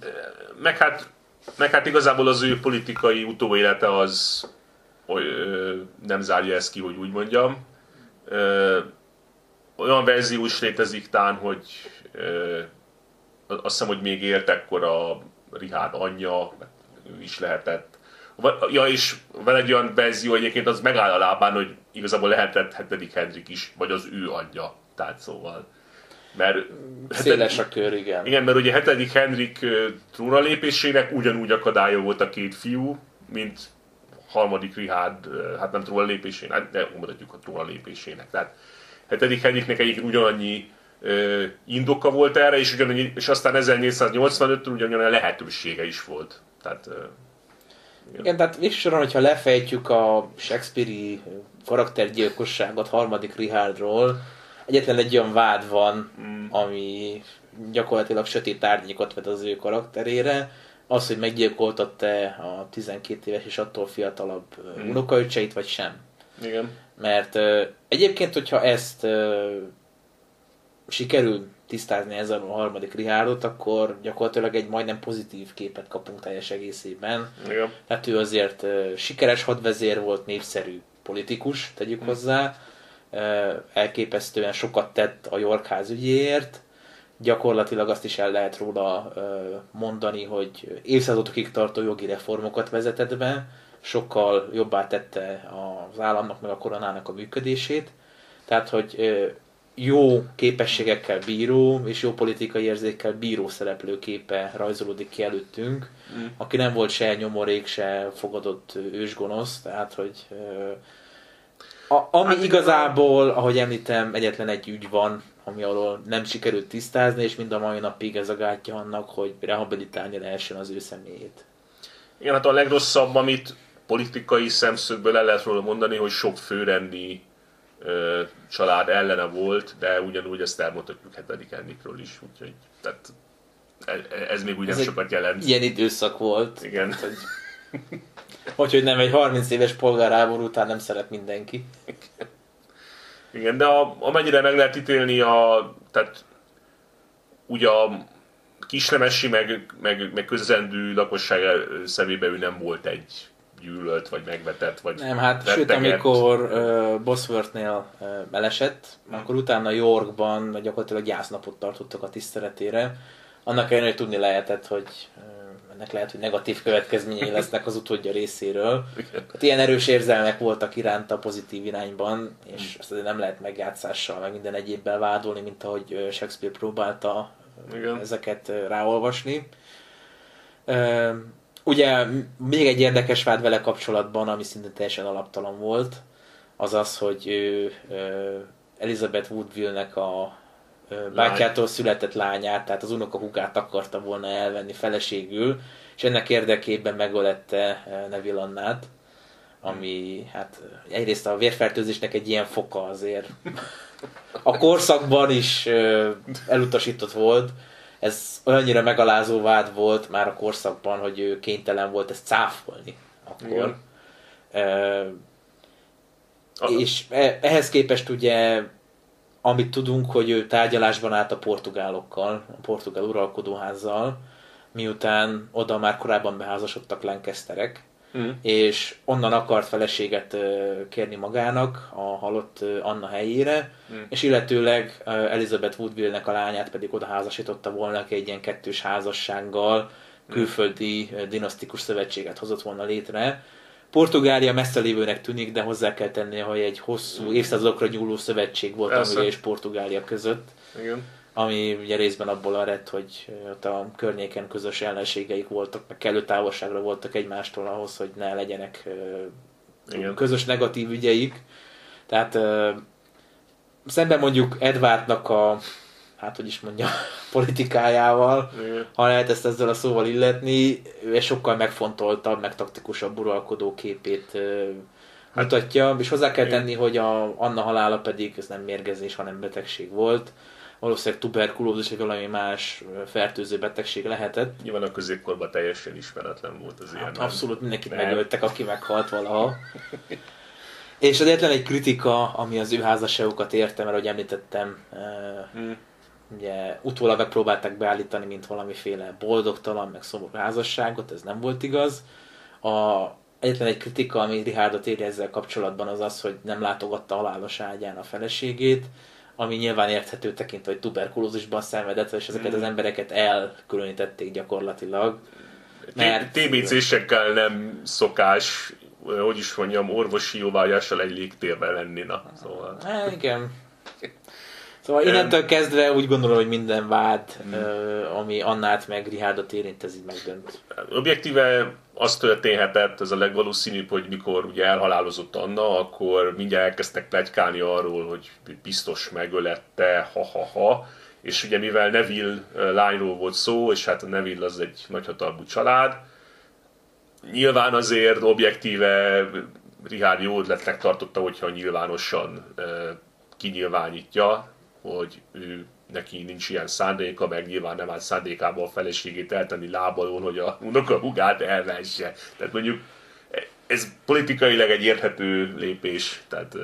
Meg hát meg hát igazából az ő politikai utóélete az hogy, ö, nem zárja ezt ki, hogy úgy mondjam. Ö, olyan verzió is létezik tán, hogy ö, azt hiszem, hogy még élt ekkor a Rihárd anyja, ő is lehetett. Ja, és van egy olyan verzió egyébként, az megáll a lábán, hogy igazából lehetett hetedik Hendrik is, vagy az ő anyja. Tehát szóval. Mert Széles a kör, igen. Igen, mert ugye hetedik Henrik trónra lépésének ugyanúgy akadálya volt a két fiú, mint harmadik Richard, hát nem trónra lépésének, de mondhatjuk a trónra lépésének. Tehát hetedik Henriknek egyik ugyanannyi ö, indoka volt erre, és, ugyanannyi, és aztán 1485-től ugyanolyan lehetősége is volt. Tehát, ö, igen. igen, tehát végsősorban, hogyha lefejtjük a Shakespeare-i karaktergyilkosságot harmadik Richardról, egyetlen egy olyan vád van, mm. ami gyakorlatilag sötét árnyékot vet az ő karakterére, az, hogy meggyilkoltatta a 12 éves és attól fiatalabb mm. unokaöcseit, vagy sem. Igen. Mert uh, egyébként, hogyha ezt uh, sikerül tisztázni ezzel a harmadik Rihárdot, akkor gyakorlatilag egy majdnem pozitív képet kapunk teljes egészében. Igen. Tehát ő azért uh, sikeres hadvezér volt, népszerű politikus, tegyük mm. hozzá, elképesztően sokat tett a York ház ügyéért, gyakorlatilag azt is el lehet róla mondani, hogy évszázadokig tartó jogi reformokat vezetett be, sokkal jobbá tette az államnak meg a koronának a működését. Tehát, hogy jó képességekkel bíró és jó politikai érzékkel bíró szereplőképe rajzolódik ki előttünk, mm. aki nem volt se nyomorék, se fogadott ősgonosz, tehát, hogy a, ami hát, igazából, ahogy említem, egyetlen egy ügy van, ami alól nem sikerült tisztázni, és mind a mai napig ez a gátja annak, hogy rehabilitálni lehessen az ő személyét. Igen, hát a legrosszabb, amit politikai szemszögből el lehet róla mondani, hogy sok főrendi ö, család ellene volt, de ugyanúgy ezt elmondhatjuk hetedik Ennikről is, úgyhogy tehát e, e, ez még úgy nem sokat jelent. Ilyen időszak volt. Igen. hogy Úgyhogy nem egy 30 éves polgárháború után nem szeret mindenki. Igen, de a, amennyire meg lehet ítélni a, tehát ugye a kislemesi, meg, meg, meg közrendű lakosság szemébe ő nem volt egy gyűlölt, vagy megvetett, vagy Nem, hát retteget. sőt, amikor uh, Bosworthnél uh, elesett, hmm. akkor utána Yorkban gyakorlatilag jásznapot tartottak a tiszteletére. Annak ellenére, hogy tudni lehetett, hogy uh, ennek lehet, hogy negatív következményei lesznek az utódja részéről. Hát ilyen erős érzelmek voltak iránta pozitív irányban, és ezt azért nem lehet megjátszással, meg minden egyébbel vádolni, mint ahogy Shakespeare próbálta Igen. ezeket ráolvasni. Ugye még egy érdekes vád vele kapcsolatban, ami szinte teljesen alaptalan volt, az az, hogy ő Elizabeth Woodville-nek a bátyától született lányát, tehát az unokahúgát akarta volna elvenni feleségül, és ennek érdekében megölette Neville Annát, ami hát egyrészt a vérfertőzésnek egy ilyen foka azért a korszakban is elutasított volt, ez olyannyira megalázó vád volt már a korszakban, hogy ő kénytelen volt ezt cáfolni akkor. Igen. E, és ehhez képest ugye amit tudunk, hogy ő tárgyalásban állt a portugálokkal, a portugál uralkodóházzal, miután oda már korábban beházasodtak Lancasterek, mm. és onnan akart feleséget kérni magának a halott Anna helyére, mm. és illetőleg Elizabeth Woodville-nek a lányát pedig oda házasította volna, egy ilyen kettős házassággal mm. külföldi dinasztikus szövetséget hozott volna létre, Portugália messze lévőnek tűnik, de hozzá kell tenni, hogy egy hosszú évszázadokra nyúló szövetség volt Anglia és Portugália között. Igen. Ami ugye részben abból ered, hogy ott a környéken közös ellenségeik voltak, meg kellő távolságra voltak egymástól ahhoz, hogy ne legyenek Igen. közös negatív ügyeik. Tehát szemben mondjuk Edwardnak a hát hogy is mondja, politikájával, Igen. ha lehet ezt ezzel a szóval illetni, ő sokkal megfontoltabb, meg taktikusabb uralkodó képét hát, mutatja, és hozzá kell tenni, hogy a Anna halála pedig ez nem mérgezés, hanem betegség volt. Valószínűleg tuberkulózis vagy valami más fertőző betegség lehetett. Nyilván a középkorban teljesen ismeretlen volt az ilyen. Hát abszolút mindenkit nem. megöltek, aki meghalt valaha. És az egyetlen egy kritika, ami az ő házasságukat érte, mert ahogy említettem, hmm ugye utólag megpróbálták beállítani, mint valamiféle boldogtalan, meg szomorú házasságot, ez nem volt igaz. A, egyetlen egy kritika, ami Richardot éri ezzel kapcsolatban, az az, hogy nem látogatta halálos ágyán a feleségét, ami nyilván érthető tekintve, hogy tuberkulózisban szenvedett, és ezeket az mm. embereket elkülönítették gyakorlatilag. Mert... TBC-sekkel nem szokás, hogy is mondjam, orvosi jóvágyással egy légtérben lenni, na, szóval. Hát, igen, Szóval innentől kezdve úgy gondolom, hogy minden vád, hmm. ami Annát meg Richardot érint, ez így megdönt. Objektíve az történhetett, ez a legvalószínűbb, hogy mikor ugye elhalálozott Anna, akkor mindjárt elkezdtek plegykálni arról, hogy biztos megölette, ha-ha-ha. És ugye mivel Neville lányról volt szó, és hát a Neville az egy nagyhatalmú család, nyilván azért objektíve Richard jó ötletnek tartotta, hogyha nyilvánosan kinyilvánítja, hogy ő neki nincs ilyen szándéka, meg nyilván nem áll szándékába a feleségét eltenni lábalón, hogy a unoka hugát elvesse. Tehát mondjuk ez politikailag egy érthető lépés, tehát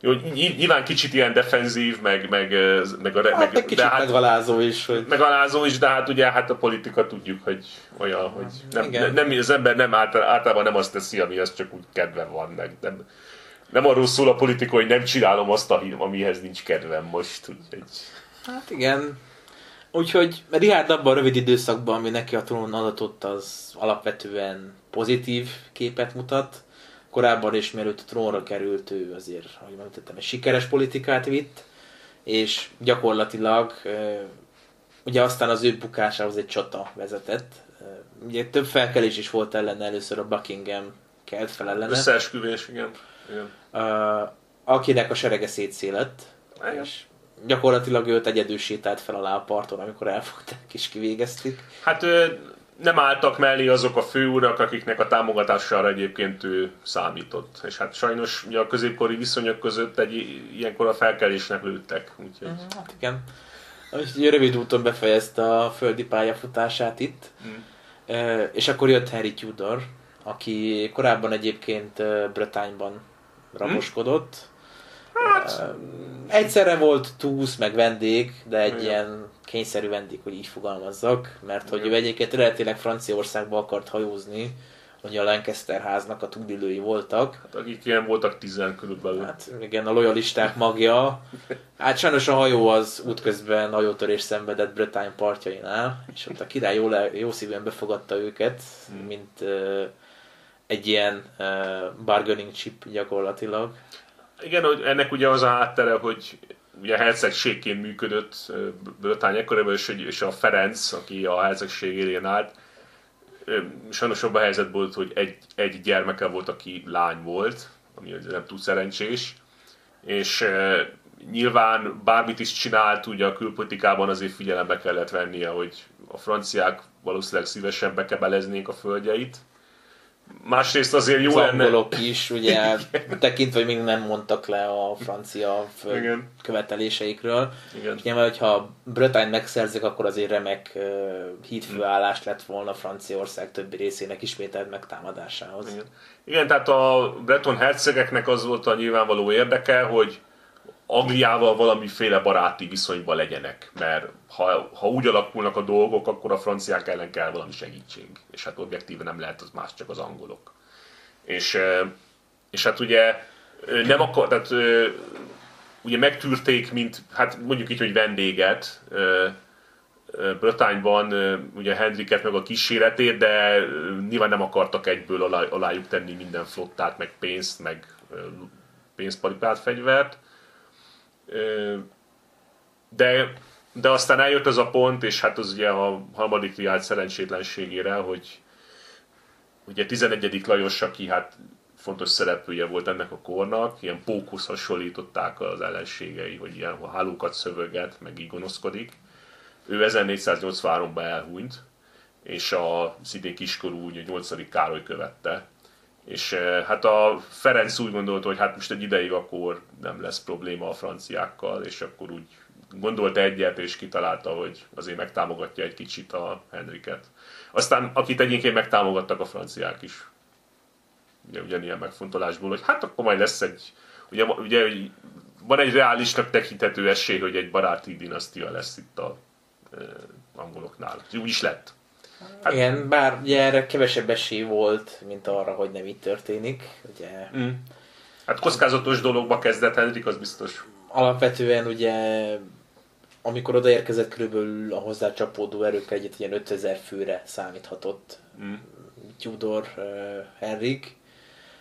jó, nyilván kicsit ilyen defenzív, meg, meg, meg, a, hát, meg, meg kicsit de hát, megalázó is. Hogy... Megalázó is, de hát ugye hát a politika tudjuk, hogy olyan, hogy nem, nem, az ember nem általában nem azt teszi, amihez csak úgy kedve van, meg nem, nem arról szól a politika, hogy nem csinálom azt, amihez nincs kedvem most. Úgyhogy... Hát igen. Úgyhogy Richard abban a rövid időszakban, ami neki a trónon adatott, az alapvetően pozitív képet mutat. Korábban is, mielőtt a trónra került, ő azért, ahogy mondtam, egy sikeres politikát vitt, és gyakorlatilag ugye aztán az ő bukásához egy csata vezetett. Ugye több felkelés is volt ellen először a Buckingham kelt fel ellene. Összeesküvés, igen. Uh, akinek a serege szétszélett, és gyakorlatilag őt egyedül sétált fel alá a parton, amikor elfogták és kivégezték. Hát nem álltak mellé azok a főurak, akiknek a támogatására egyébként ő számított. És hát sajnos ugye a középkori viszonyok között egy ilyenkor a felkelésnek lőttek. Úgyhogy... Uh-huh, hát igen. Úgyhogy rövid úton befejezte a földi pályafutását itt. Hmm. És akkor jött Harry Tudor, aki korábban egyébként Bretányban raboskodott. Hát... Egyszerre volt túsz, meg vendég, de egy Igen. ilyen kényszerű vendég, hogy így fogalmazzak, mert hogy ő egyébként eredetileg Franciaországba akart hajózni, hogy a Lancaster háznak a tudilői voltak. Hát akik ilyen voltak tizen körülbelül. Hát igen, a lojalisták magja. Hát sajnos a hajó az útközben hajótörés szenvedett Bretagne partjainál, és ott a király jó, le, jó szívűen befogadta őket, mint uh, egy ilyen uh, bargaining chip gyakorlatilag. Igen, hogy ennek ugye az a háttere, hogy ugye hercegségként működött Bretagne ekkorában, és, és a Ferenc, aki a hercegség élén állt, sajnos abban a helyzet volt, hogy egy, egy gyermeke volt, aki lány volt, ami nem túl szerencsés, és e, nyilván bármit is csinált, ugye a külpolitikában azért figyelembe kellett vennie, hogy a franciák valószínűleg szívesen bekebeleznék a földjeit, Másrészt azért jó lenne... angolok is, ugye, tekintve, hogy még nem mondtak le a francia Igen. követeléseikről. Igen. És nyilván, hogyha Bretagne megszerzik, akkor azért remek uh, hídfőállást lett volna Franciaország többi részének ismételt megtámadásához. Igen. Igen, tehát a Breton hercegeknek az volt a nyilvánvaló érdeke, hogy Angliával valamiféle baráti viszonyban legyenek, mert ha, ha úgy alakulnak a dolgok, akkor a franciák ellen kell valami segítség, és hát objektíve nem lehet az más, csak az angolok. És, és hát ugye nem akar, tehát ugye megtűrték, mint, hát mondjuk így, hogy vendéget, Bretányban ugye Hendriket meg a kíséretét, de nyilván nem akartak egyből alá, alájuk tenni minden flottát, meg pénzt, meg pénzparipát, fegyvert de, de aztán eljött az a pont, és hát az ugye a harmadik riált szerencsétlenségére, hogy ugye 11. Lajos, aki hát fontos szereplője volt ennek a kornak, ilyen pókusz hasonlították az ellenségei, hogy ilyen a hálókat szövöget, meg így gonoszkodik. Ő 1483-ban elhunyt, és a szintén kiskorú, ugye 8. Károly követte, és eh, hát a Ferenc úgy gondolta, hogy hát most egy ideig akkor nem lesz probléma a franciákkal, és akkor úgy gondolta egyet, és kitalálta, hogy azért megtámogatja egy kicsit a Henriket. Aztán, akit egyébként megtámogattak a franciák is. Ugye ugyanilyen megfontolásból, hogy hát akkor majd lesz egy, ugye, ugye van egy reálisnak tekinthető esély, hogy egy baráti dinasztia lesz itt a e, angoloknál. Úgy is lett. Hát, Igen, bár ugye erre kevesebb esély volt, mint arra, hogy nem így történik. Ugye... Mm. Hát kockázatos dologba kezdett Henrik, az biztos. Alapvetően ugye amikor odaérkezett körülbelül a hozzá csapódó erők egyet ilyen 5000 főre számíthatott mm. Tudor uh, Henrik.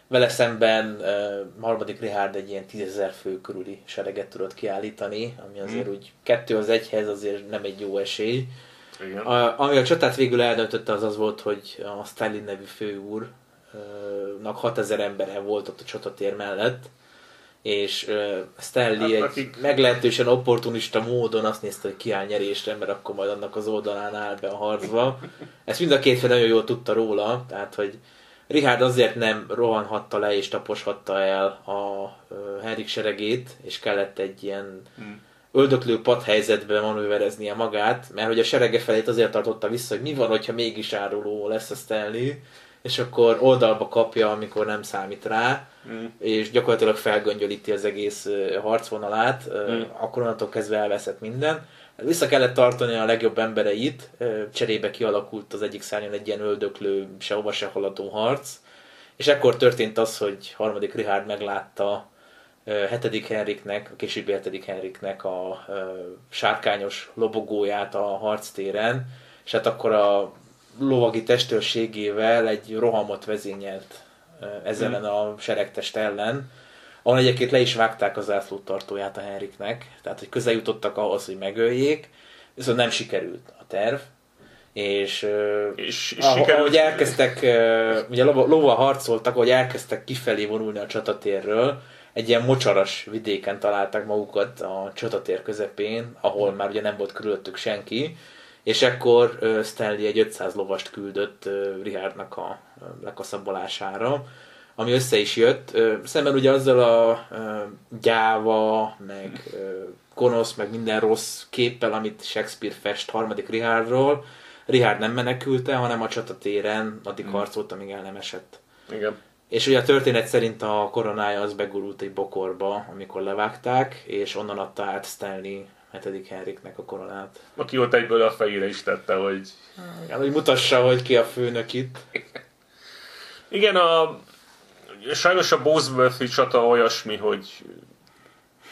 Vele szemben uh, harmadik Richard egy ilyen 10.000 fő körüli sereget tudott kiállítani, ami azért mm. úgy kettő az egyhez azért nem egy jó esély. Igen. A, ami a csatát végül eldöntötte, az az volt, hogy a Stalin nevű főúrnak 6000 embere volt ott a csatatér mellett, és uh, Stanley hát, egy akik... meglehetősen opportunista módon azt nézte, hogy kiáll nyerésre, mert akkor majd annak az oldalán áll be a harcba. Ezt mind a két fél nagyon jól tudta róla, tehát hogy Richard azért nem rohanhatta le és taposhatta el a uh, Henrik seregét, és kellett egy ilyen hmm öldöklő padhelyzetben manővereznie magát, mert hogy a serege felét azért tartotta vissza, hogy mi van, hogyha mégis áruló lesz a Stanley, és akkor oldalba kapja, amikor nem számít rá, mm. és gyakorlatilag felgöngyölíti az egész harcvonalát, mm. akkor onnantól kezdve elveszett minden. Vissza kellett tartani a legjobb embereit, cserébe kialakult az egyik szárnyon egy ilyen öldöklő, sehova se haladó harc, és ekkor történt az, hogy harmadik Richard meglátta hetedik Henriknek, a későbbi hetedik Henriknek a sárkányos lobogóját a harctéren, és hát akkor a lovagi testőrségével egy rohamot vezényelt ezzel ellen a seregtest ellen, ahol egyébként le is vágták az tartóját a Henriknek, tehát hogy közel jutottak ahhoz, hogy megöljék, viszont nem sikerült a terv, és, és, és ahogy, ahogy elkezdtek, ugye lova harcoltak, ahogy elkezdtek kifelé vonulni a csatatérről, egy ilyen mocsaras vidéken találták magukat a csatatér közepén, ahol már ugye nem volt körülöttük senki, és ekkor Stanley egy 500 lovast küldött Richardnak a lekaszabolására, ami össze is jött. Szemben ugye azzal a gyáva, meg gonosz, meg minden rossz képpel, amit Shakespeare fest harmadik Richardról, Richard nem menekülte, hanem a csatatéren addig hmm. harcolt, amíg el nem esett. Igen. És ugye a történet szerint a koronája az begurult egy bokorba, amikor levágták, és onnan adta át Stanley 7. Henriknek a koronát. Aki ott egyből a fejére is tette, hogy... Igen, hogy mutassa, hogy ki a főnök itt. Igen, a, sajnos a Bosworth csata olyasmi, hogy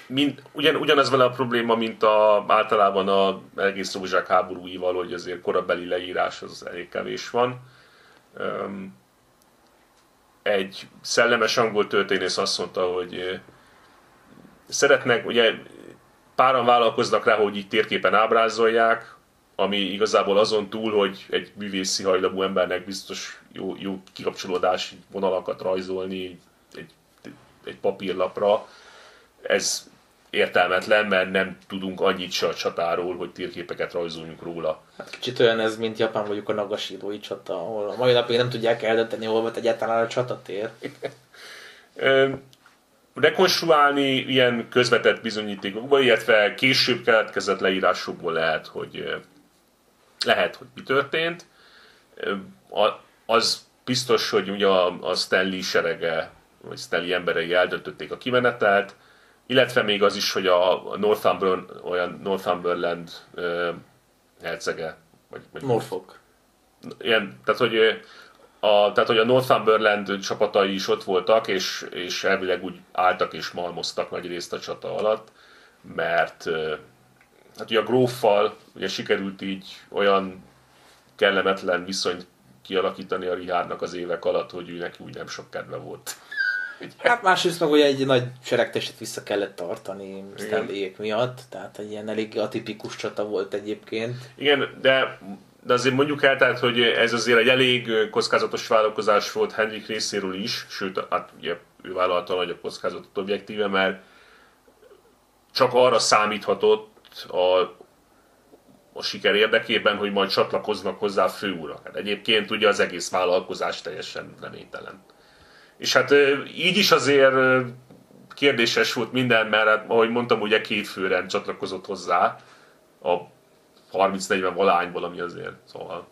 mint, ugyan, ugyanez vele a probléma, mint a, általában a egész rózsák háborúival, hogy azért korabeli leírás az elég kevés van. Um, egy szellemes angol történész azt mondta, hogy szeretnek, ugye páran vállalkoznak rá, hogy így térképen ábrázolják, ami igazából azon túl, hogy egy művészi hajlamú embernek biztos jó, jó kikapcsolódási vonalakat rajzolni egy, egy, papírlapra, ez értelmetlen, mert nem tudunk annyit se a csatáról, hogy térképeket rajzoljunk róla. Hát kicsit olyan ez, mint Japán mondjuk a Nagashirói csata, ahol a mai napig nem tudják eldönteni, hol volt egyáltalán a csatatér. rekonstruálni ilyen közvetett bizonyítékokból, illetve később keletkezett leírásokból lehet, hogy lehet, hogy mi történt. Az biztos, hogy ugye a Stanley serege, vagy Stanley emberei eldöntötték a kimenetelt, illetve még az is, hogy a Northumberland, olyan Northumberland hercege, vagy, vagy Norfolk. Ilyen, tehát, hogy a, tehát, hogy a Northumberland csapatai is ott voltak, és, és elvileg úgy álltak és malmoztak nagy részt a csata alatt, mert hát ugye a gróffal ugye sikerült így olyan kellemetlen viszonyt kialakítani a Rihárnak az évek alatt, hogy ő neki úgy nem sok kedve volt. Hát másrészt meg ugye egy nagy seregtestet vissza kellett tartani Stanleyék miatt, tehát egy ilyen elég atipikus csata volt egyébként. Igen, de de azért mondjuk el, tehát, hogy ez azért egy elég kockázatos vállalkozás volt Henrik részéről is, sőt, hát ugye ő vállalta a nagyobb kockázatot objektíve, mert csak arra számíthatott a, a siker érdekében, hogy majd csatlakoznak hozzá a főúra. Hát egyébként ugye az egész vállalkozás teljesen reménytelen. És hát így is azért kérdéses volt minden, mert hát, ahogy mondtam, ugye két főrend csatlakozott hozzá a 30-40 valányból, ami azért, szóval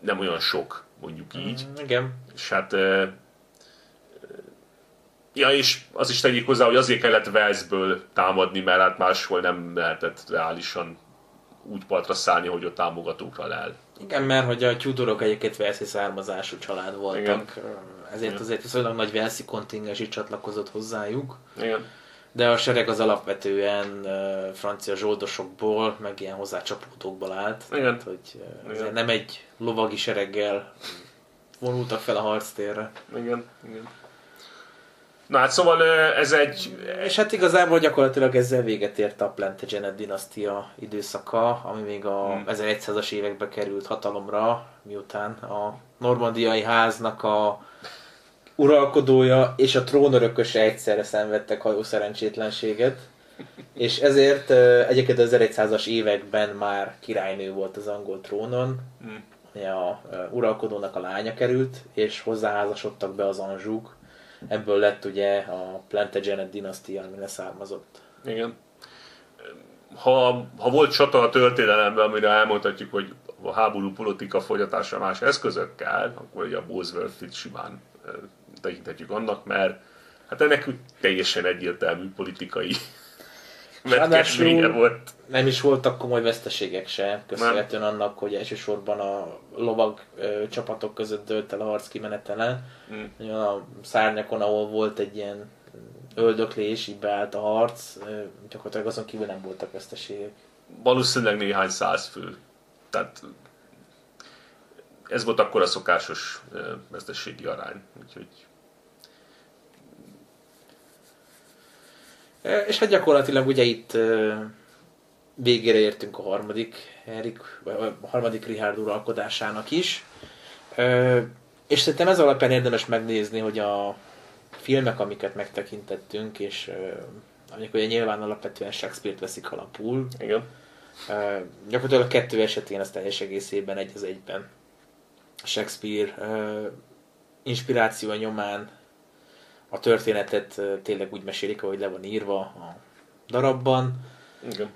nem olyan sok, mondjuk így. Mm, igen. És hát Ja, és az is tegyék hozzá, hogy azért kellett Velszből támadni, mert hát máshol nem lehetett reálisan úgy partra szállni, hogy ott támogatókra lel. Igen, mert hogy a Tudorok egyébként Velszi származású család voltak, Igen. ezért Igen. azért viszonylag nagy Velszi kontingens is csatlakozott hozzájuk. Igen. De a sereg az alapvetően uh, francia zsoldosokból, meg ilyen hozzácsapódókból állt. Igen. Tehát, hogy uh, Igen. nem egy lovagi sereggel vonultak fel a harctérre. Igen. Igen. Na hát szóval ez egy... És hát igazából gyakorlatilag ezzel véget ért a Plantagenet dinasztia időszaka, ami még a hmm. 1100-as évekbe került hatalomra, miután a normandiai háznak a uralkodója és a trónörököse egyszerre szenvedtek hajó szerencsétlenséget. És ezért egyébként az 1100-as években már királynő volt az angol trónon, hmm. a uralkodónak a lánya került, és hozzáházasodtak be az anzsúk, ebből lett ugye a Plantagenet dinasztia, ami leszármazott. Igen. Ha, ha volt csata a történelemben, amire elmondhatjuk, hogy a háború politika folyatása más eszközökkel, akkor ugye a Bosworth-it simán tekinthetjük annak, mert hát ennek teljesen egyértelmű politikai vetkezménye volt. Nem is voltak komoly veszteségek se, köszönhetően nem. annak, hogy elsősorban a lovag ö, csapatok között dőlt el a harc kimenetele. Mm. A szárnyakon, ahol volt egy ilyen öldöklés, így beállt a harc, ö, gyakorlatilag azon kívül nem voltak veszteségek. Valószínűleg néhány száz fő. Tehát ez volt akkor a szokásos veszteségi arány. Úgyhogy És hát gyakorlatilag ugye itt végére értünk a harmadik Erik, a harmadik Richard uralkodásának is. És szerintem ez alapján érdemes megnézni, hogy a filmek, amiket megtekintettünk, és amik ugye nyilván alapvetően Shakespeare-t veszik alapul. Igen. Gyakorlatilag a kettő esetén az teljes egészében egy az egyben. Shakespeare inspiráció nyomán a történetet tényleg úgy mesélik, ahogy le van írva a darabban.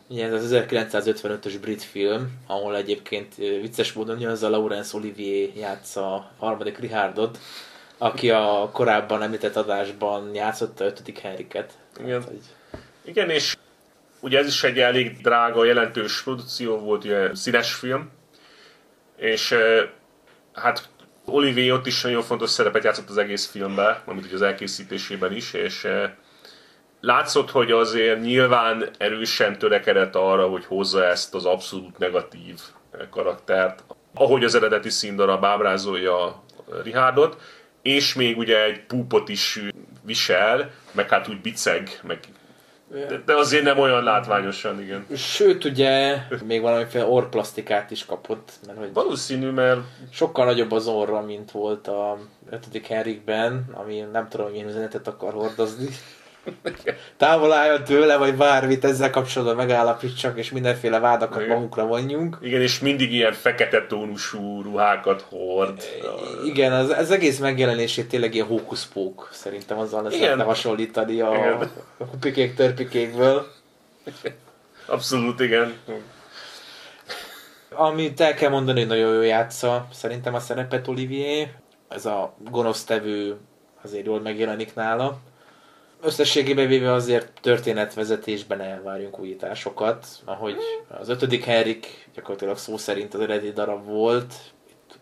Igen. Ez az 1955-ös brit film, ahol egyébként vicces módon az a Laurence Olivier játsza a harmadik Richardot, aki a korábban említett adásban játszotta ötödik Henriket. Igen. Hát, hogy... Igen, és ugye ez is egy elég drága, jelentős produkció volt, ugye színes film, és hát Olivier ott is nagyon fontos szerepet játszott az egész filmben, amit ugye az elkészítésében is, és eh, látszott, hogy azért nyilván erősen törekedett arra, hogy hozza ezt az abszolút negatív eh, karaktert, ahogy az eredeti színdarab ábrázolja Richardot, és még ugye egy púpot is visel, meg hát úgy biceg, meg de, de azért nem olyan látványosan, igen. Sőt, ugye még valamiféle orrplasztikát is kapott. Mert hogy Valószínű, mert sokkal nagyobb az orra, mint volt a 5. Henrikben, ami nem tudom, milyen üzenetet akar hordozni. Távol álljon tőle, vagy bármit ezzel kapcsolatban megállapítsak, és mindenféle vádakat Igen. magunkra vonjunk. igen, és mindig ilyen fekete tónusú ruhákat hord. Igen, az, az egész megjelenését tényleg ilyen hókuszpók szerintem azzal lesz lehetne hasonlítani a, Igen. a kupikék törpikékből. Abszolút, igen. Amit el kell mondani, hogy nagyon jól játsza szerintem a szerepet Olivier. Ez a gonosztevő azért jól megjelenik nála. Összességében véve azért történetvezetésben elvárjunk újításokat, ahogy az ötödik Henrik gyakorlatilag szó szerint az eredeti darab volt, itt,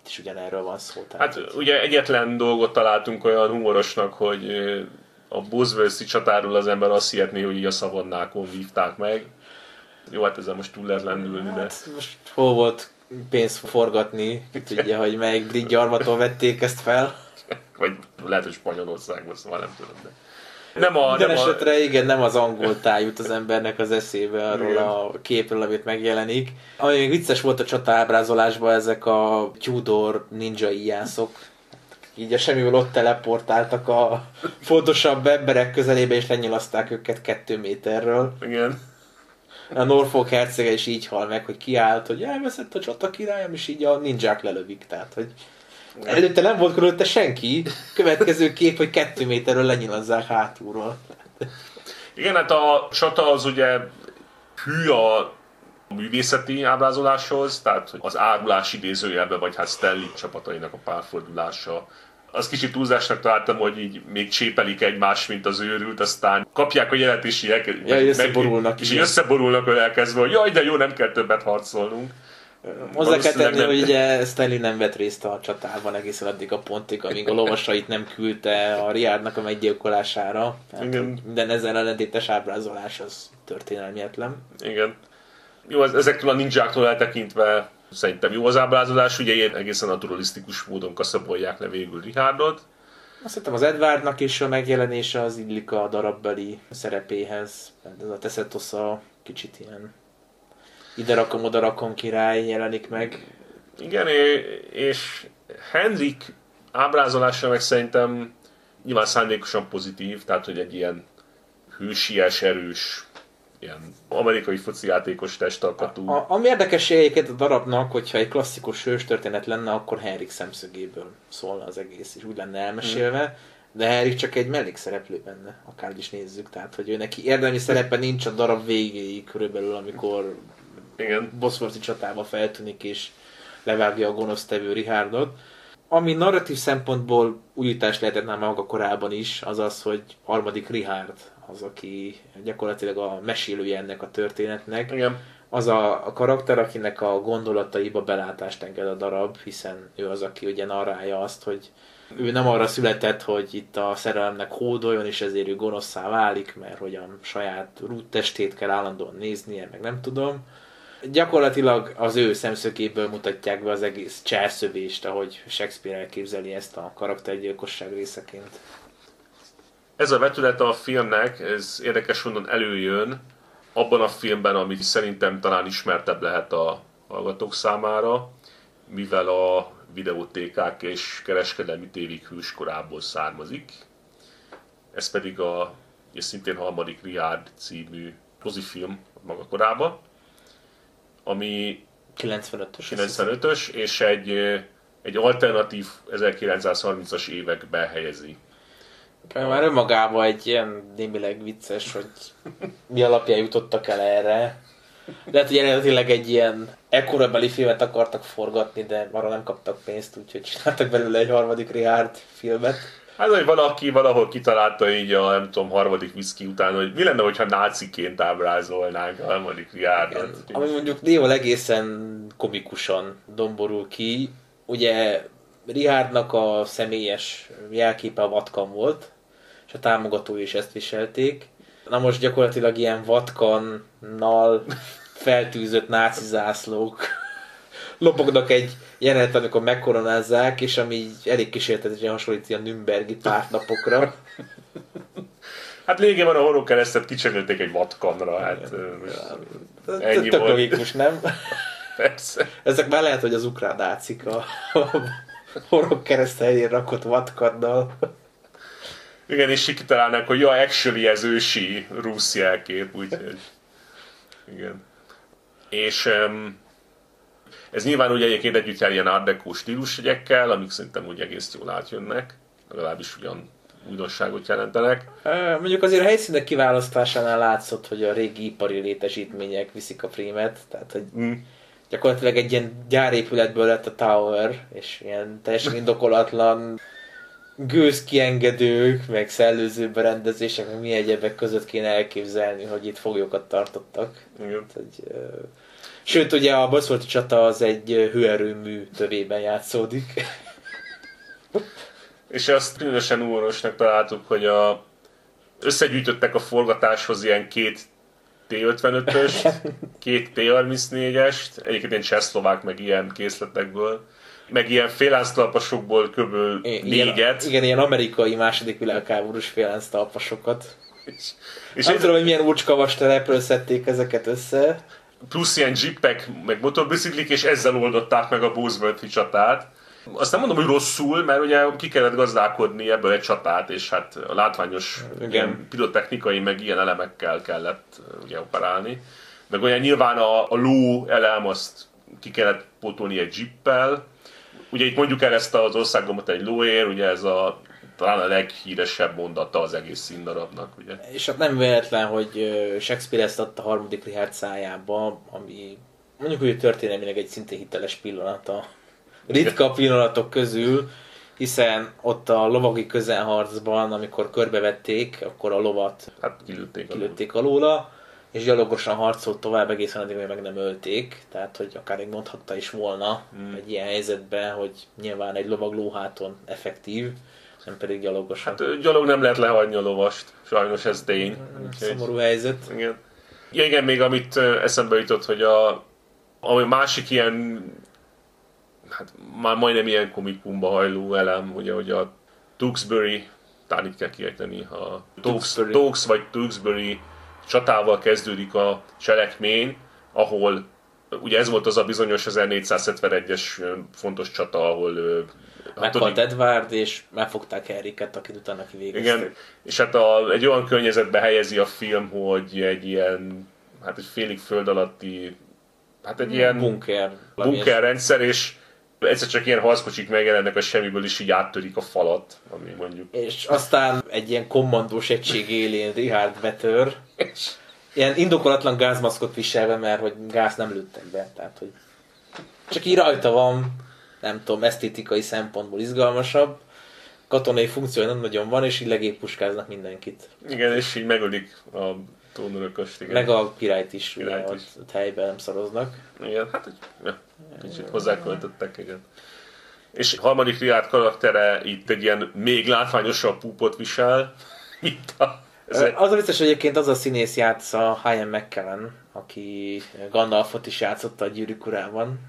itt is ugyanerről van szó. Tehát, Hát ugye egyetlen dolgot találtunk olyan humorosnak, hogy a Bosworthi csatáról az ember azt hihetné, hogy így a szavannákon vívták meg. Jó, hát ezzel most túl lehet lendülni, de... Hát most hol volt pénzt forgatni, tudja, hogy melyik brit gyarmaton vették ezt fel. Vagy lehet, hogy Spanyolországban, szóval nem tudom, de... Nem a... Minden Nem a esetre igen, nem az angol táj jut az embernek az eszébe arról Igen. a képről, amit megjelenik. Ami még vicces volt a csatábrázolásban, ezek a Tudor ninja íjászok. Így a semmiből ott teleportáltak a fontosabb emberek közelébe, és lenyilaszták őket kettő méterről. igen. A Norfolk hercege is így hal meg, hogy kiállt, hogy elveszett a csata királyom, és így a ninják lelövik. Tehát, hogy előtte nem volt körülötte senki, következő kép, hogy kettő méterről lenyilazzák hátulról. Igen, hát a csata az ugye hű a művészeti ábrázoláshoz, tehát hogy az árulás idézőjelben, vagy hát Stanley csapatainak a párfordulása. Az kicsit túlzásnak találtam, hogy így még csépelik egymást, mint az őrült, aztán kapják a jelet, és így elke- Ja, meg- összeborulnak, És így összeborulnak hogy elkezdve, hogy jaj, de jó, nem kell többet harcolnunk. Hozzá kell tenni, nem. hogy ugye Stanley nem vett részt a csatában egészen addig a pontig, amíg a lovasait nem küldte a Riádnak a meggyilkolására. Tehát Igen. minden ezzel ellentétes ábrázolás az történelmietlen. Igen. Jó, ez- ezektől a ninjáktól eltekintve szerintem jó az ábrázolás, ugye ilyen egészen naturalisztikus módon kaszabolják le végül Richardot. Azt hiszem az Edwardnak is a megjelenése az illik a darabbeli szerepéhez. Ez a Tessetosza kicsit ilyen ide rakom, oda rakom király jelenik meg. Igen, és Henrik ábrázolása meg szerintem nyilván szándékosan pozitív, tehát hogy egy ilyen hősies, erős, ilyen amerikai foci játékos testalkatú. A, ami érdekes egyébként a darabnak, hogyha egy klasszikus hős történet lenne, akkor Henrik szemszögéből szólna az egész, és úgy lenne elmesélve. De Henrik csak egy mellékszereplő benne, akár is nézzük. Tehát, hogy ő neki érdemi szerepe nincs a darab végéig körülbelül, amikor Igen. Bosworthi csatába feltűnik és levágja a gonosztevő Richardot. Ami narratív szempontból újítás lehetett már maga korában is, az az, hogy harmadik Richard az, aki gyakorlatilag a mesélője ennek a történetnek. Igen. Az a, a karakter, akinek a gondolataiba belátást enged a darab, hiszen ő az, aki ugye narrálja azt, hogy ő nem arra született, hogy itt a szerelemnek hódoljon, és ezért ő gonoszszá válik, mert hogy a saját rúttestét kell állandóan néznie, meg nem tudom. Gyakorlatilag az ő szemszögéből mutatják be az egész cselszövést, ahogy Shakespeare elképzeli ezt a karaktergyilkosság részeként. Ez a vetület a filmnek, ez érdekes mondon előjön abban a filmben, ami szerintem talán ismertebb lehet a hallgatók számára, mivel a videótékák és kereskedelmi tévék hőskorából származik. Ez pedig a és szintén harmadik Richard című mozifilm maga korába, ami 95-ös. 95-ös, és egy, egy alternatív 1930-as évekbe helyezi Már önmagában egy ilyen némileg vicces, hogy mi alapján jutottak el erre. Lehet, hogy eredetileg egy ilyen ekkorabeli filmet akartak forgatni, de arra nem kaptak pénzt, úgyhogy csináltak belőle egy harmadik Richard filmet. Hát, hogy valaki valahol kitalálta így a, nem tudom, harmadik whisky után, hogy mi lenne, hogyha náciként ábrázolnánk a harmadik Richardot. Ami mondjuk néhol egészen komikusan domborul ki. Ugye Richardnak a személyes jelképe a vatkan volt, és a támogatói is ezt viselték. Na most gyakorlatilag ilyen vatkannal feltűzött náci zászlók lopognak egy jelenet, amikor megkoronázzák, és ami elég kísérletesen hasonlít a Nürnbergi pártnapokra. Hát lényegében a horror keresztet kicserélték egy vatkanra, hát ennyi Tök logikus, nem? Persze. Ezek már lehet, hogy az ukrán nácik a, horror kereszt helyén rakott vatkannal. Igen, és kitalálnak, hogy ja, actually ez ősi rusz jelkép, úgyhogy... Igen. És um, ez nyilván ugye egyébként együtt jár ilyen art deco stílusjegyekkel, amik szerintem úgy egész jól átjönnek, legalábbis ugyan újdonságot jelentenek. Mondjuk azért a helyszínek kiválasztásánál látszott, hogy a régi ipari létesítmények viszik a prémet, tehát hogy mm. gyakorlatilag egy ilyen gyárépületből lett a Tower, és ilyen teljesen indokolatlan gőzkiengedők, meg szellőző berendezések, meg mi egyebek között kéne elképzelni, hogy itt foglyokat tartottak. Igen. hogy, Sőt, ugye a Bosforti csata az egy hőerőmű tövében játszódik. És azt különösen úrosnak találtuk, hogy a, összegyűjtöttek a forgatáshoz ilyen két T-55-öst, két T-34-est, egyébként ilyen csehszlovák meg ilyen készletekből, meg ilyen félánztalpasokból kb. négyet. Igen, ilyen amerikai második világháborús félánztalpasokat. És, és nem tudom, hogy milyen úcskavas telepről szedték ezeket össze plusz ilyen jeepek, meg motorbiciklik, és ezzel oldották meg a Bowsworth csatát. Azt nem mondom, hogy rosszul, mert ugye ki kellett gazdálkodni ebből egy csatát, és hát a látványos Igen. ilyen meg ilyen elemekkel kellett ugye operálni. Meg olyan nyilván a, a ló elem, azt ki kellett pótolni egy jeeppel. Ugye itt mondjuk el ezt az országomot egy lóér, ugye ez a talán a leghíresebb mondata az egész színdarabnak. Ugye? És hát nem véletlen, hogy Shakespeare ezt adta a harmadik Richard szájába, ami mondjuk, hogy történelmileg egy szintén hiteles pillanat a ritka pillanatok közül, hiszen ott a lovagi közelharcban, amikor körbevették, akkor a lovat hát kilőtték, kilőtték alóla, és gyalogosan harcolt tovább egészen addig, hogy meg nem ölték, tehát hogy akár még mondhatta is volna hmm. egy ilyen helyzetben, hogy nyilván egy lovag lóháton effektív, nem pedig gyalogosan. Hát gyalog nem lehet lehagyni a lovast, sajnos ez tény. Szomorú helyzet. Igen. Ja, igen, még amit eszembe jutott, hogy a, ami másik ilyen, hát már majdnem ilyen komikumba hajló elem, ugye, hogy a Tewksbury, talán itt kell kiejteni, a Tewks vagy Tewksbury csatával kezdődik a cselekmény, ahol ugye ez volt az a bizonyos 1471-es fontos csata, ahol Meghalt Edward, és megfogták Henriket, akit utána kivégezték. Igen, és hát a, egy olyan környezetbe helyezi a film, hogy egy ilyen, hát egy félig föld alatti, hát egy ilyen bunker, bunker rendszer, és egyszer csak ilyen harckocsik megjelennek a semmiből, is így áttörik a falat, ami mondjuk. És aztán egy ilyen kommandós egység élén Richard betör, ilyen indokolatlan gázmaszkot viselve, mert hogy gáz nem lőttek be, tehát hogy csak így rajta van, nem tudom, esztétikai szempontból izgalmasabb, katonai funkció nem nagyon van, és így legéppuskáznak mindenkit. Igen, és így megölik a trónörököst, igen. Meg a királyt is, királyt ugye, is. Ott, ott helyben nem szaroznak. Igen, hát ja, kicsit hozzáköltöttek, igen. És harmadik Riát karaktere itt egy ilyen még látványosabb púpot visel. Itt a, ez az a biztos, hogy egyébként az a színész játsza Ian McKellen, aki Gandalfot is játszotta a gyűrűk urában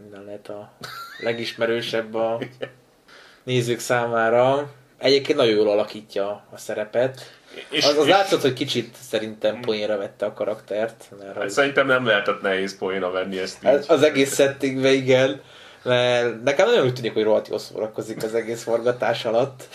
minden lehet a legismerősebb a nézők számára. Egyébként nagyon jól alakítja a szerepet. És, az, az és... látszott, hogy kicsit szerintem poénra vette a karaktert. Mert hát szerintem nem lehetett nehéz poénra venni ezt így. Az egész settingbe, igen. Mert nekem nagyon úgy tűnik, hogy rohadt jól szórakozik az egész forgatás alatt.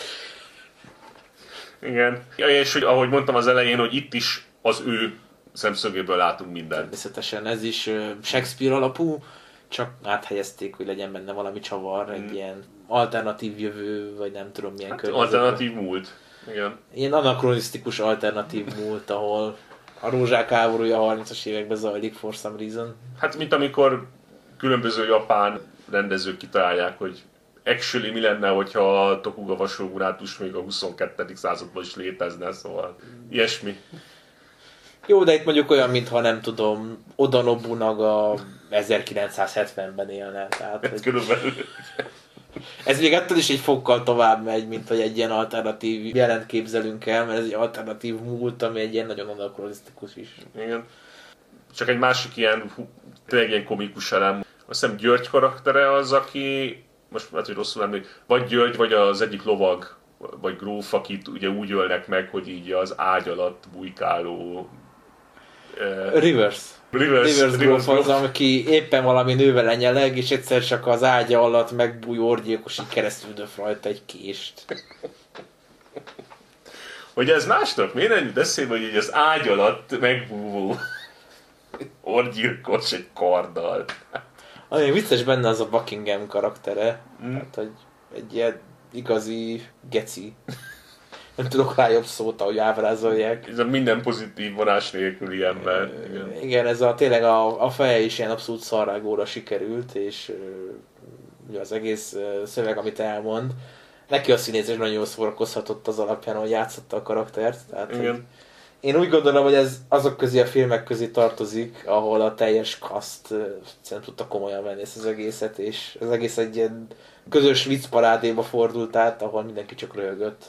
Igen. Ja, és hogy, ahogy mondtam az elején, hogy itt is az ő szemszögéből látunk mindent. Természetesen ez is Shakespeare alapú csak áthelyezték, hogy legyen benne valami csavar, egy mm. ilyen alternatív jövő, vagy nem tudom milyen hát Alternatív múlt. Igen. Ilyen anakronisztikus alternatív múlt, ahol a rózsák háborúja a 30-as években zajlik for some reason. Hát mint amikor különböző japán rendezők kitalálják, hogy actually mi lenne, hogyha a Tokugawa shogunátus még a 22. században is létezne, szóval ilyesmi. Jó, de itt mondjuk olyan, mintha nem tudom, Oda Nobunaga 1970-ben élne. Tehát, hogy... Körülbelül. Ez még attól is egy fokkal tovább megy, mint hogy egy ilyen alternatív jelent képzelünk el, mert ez egy alternatív múlt, ami egy ilyen nagyon anakronisztikus is. Igen. Csak egy másik ilyen, tényleg ilyen komikus elem. Azt hiszem György karaktere az, aki, most lehet, hogy rosszul emlék, vagy György, vagy az egyik lovag, vagy gróf, akit ugye úgy ölnek meg, hogy így az ágy alatt bujkáló uh, Rivers. Rivers, Rivers, Rivers az, aki éppen valami nővel lenyeleg, és egyszer csak az ágya alatt megbúj orgyilkos, így keresztül döf rajta egy kést. hogy ez másnak miért nem eszébe, hogy így az ágy alatt megbúvó orgyilkos egy karddal. Ami vicces benne az a Buckingham karaktere. Mm. Hát, hogy egy ilyen igazi geci. Nem tudok rá jobb szót, ahogy ábrázolják. Ez a minden pozitív vonás nélküli ember. Igen, igen ez a tényleg a, a feje is ilyen abszolút szarrágóra sikerült, és ugye az egész szöveg, amit elmond, neki a színész nagyon jól szórakozhatott az alapján, hogy játszotta a karaktert. Tehát, igen. Hogy én úgy gondolom, hogy ez azok közé a filmek közé tartozik, ahol a teljes kaszt nem tudta komolyan venni ezt az egészet, és az egész egy ilyen közös viccparádéba fordult át, ahol mindenki csak röhögött.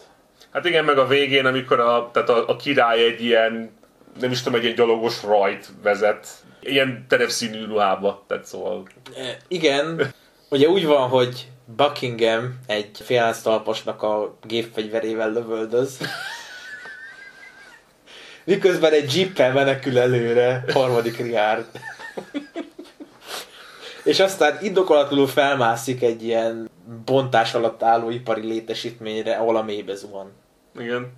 Hát igen, meg a végén, amikor a, tehát a, a király egy ilyen, nem is tudom, egy, egy gyalogos rajt vezet, ilyen terepszínű ruhába, tehát szóval... E, igen, ugye úgy van, hogy Buckingham egy félánztalpasnak a gépfegyverével lövöldöz, miközben egy jeeppel menekül előre harmadik Richard. És aztán indokolatlanul felmászik egy ilyen bontás alatt álló ipari létesítményre, ahol a mélybe zuhan. Igen.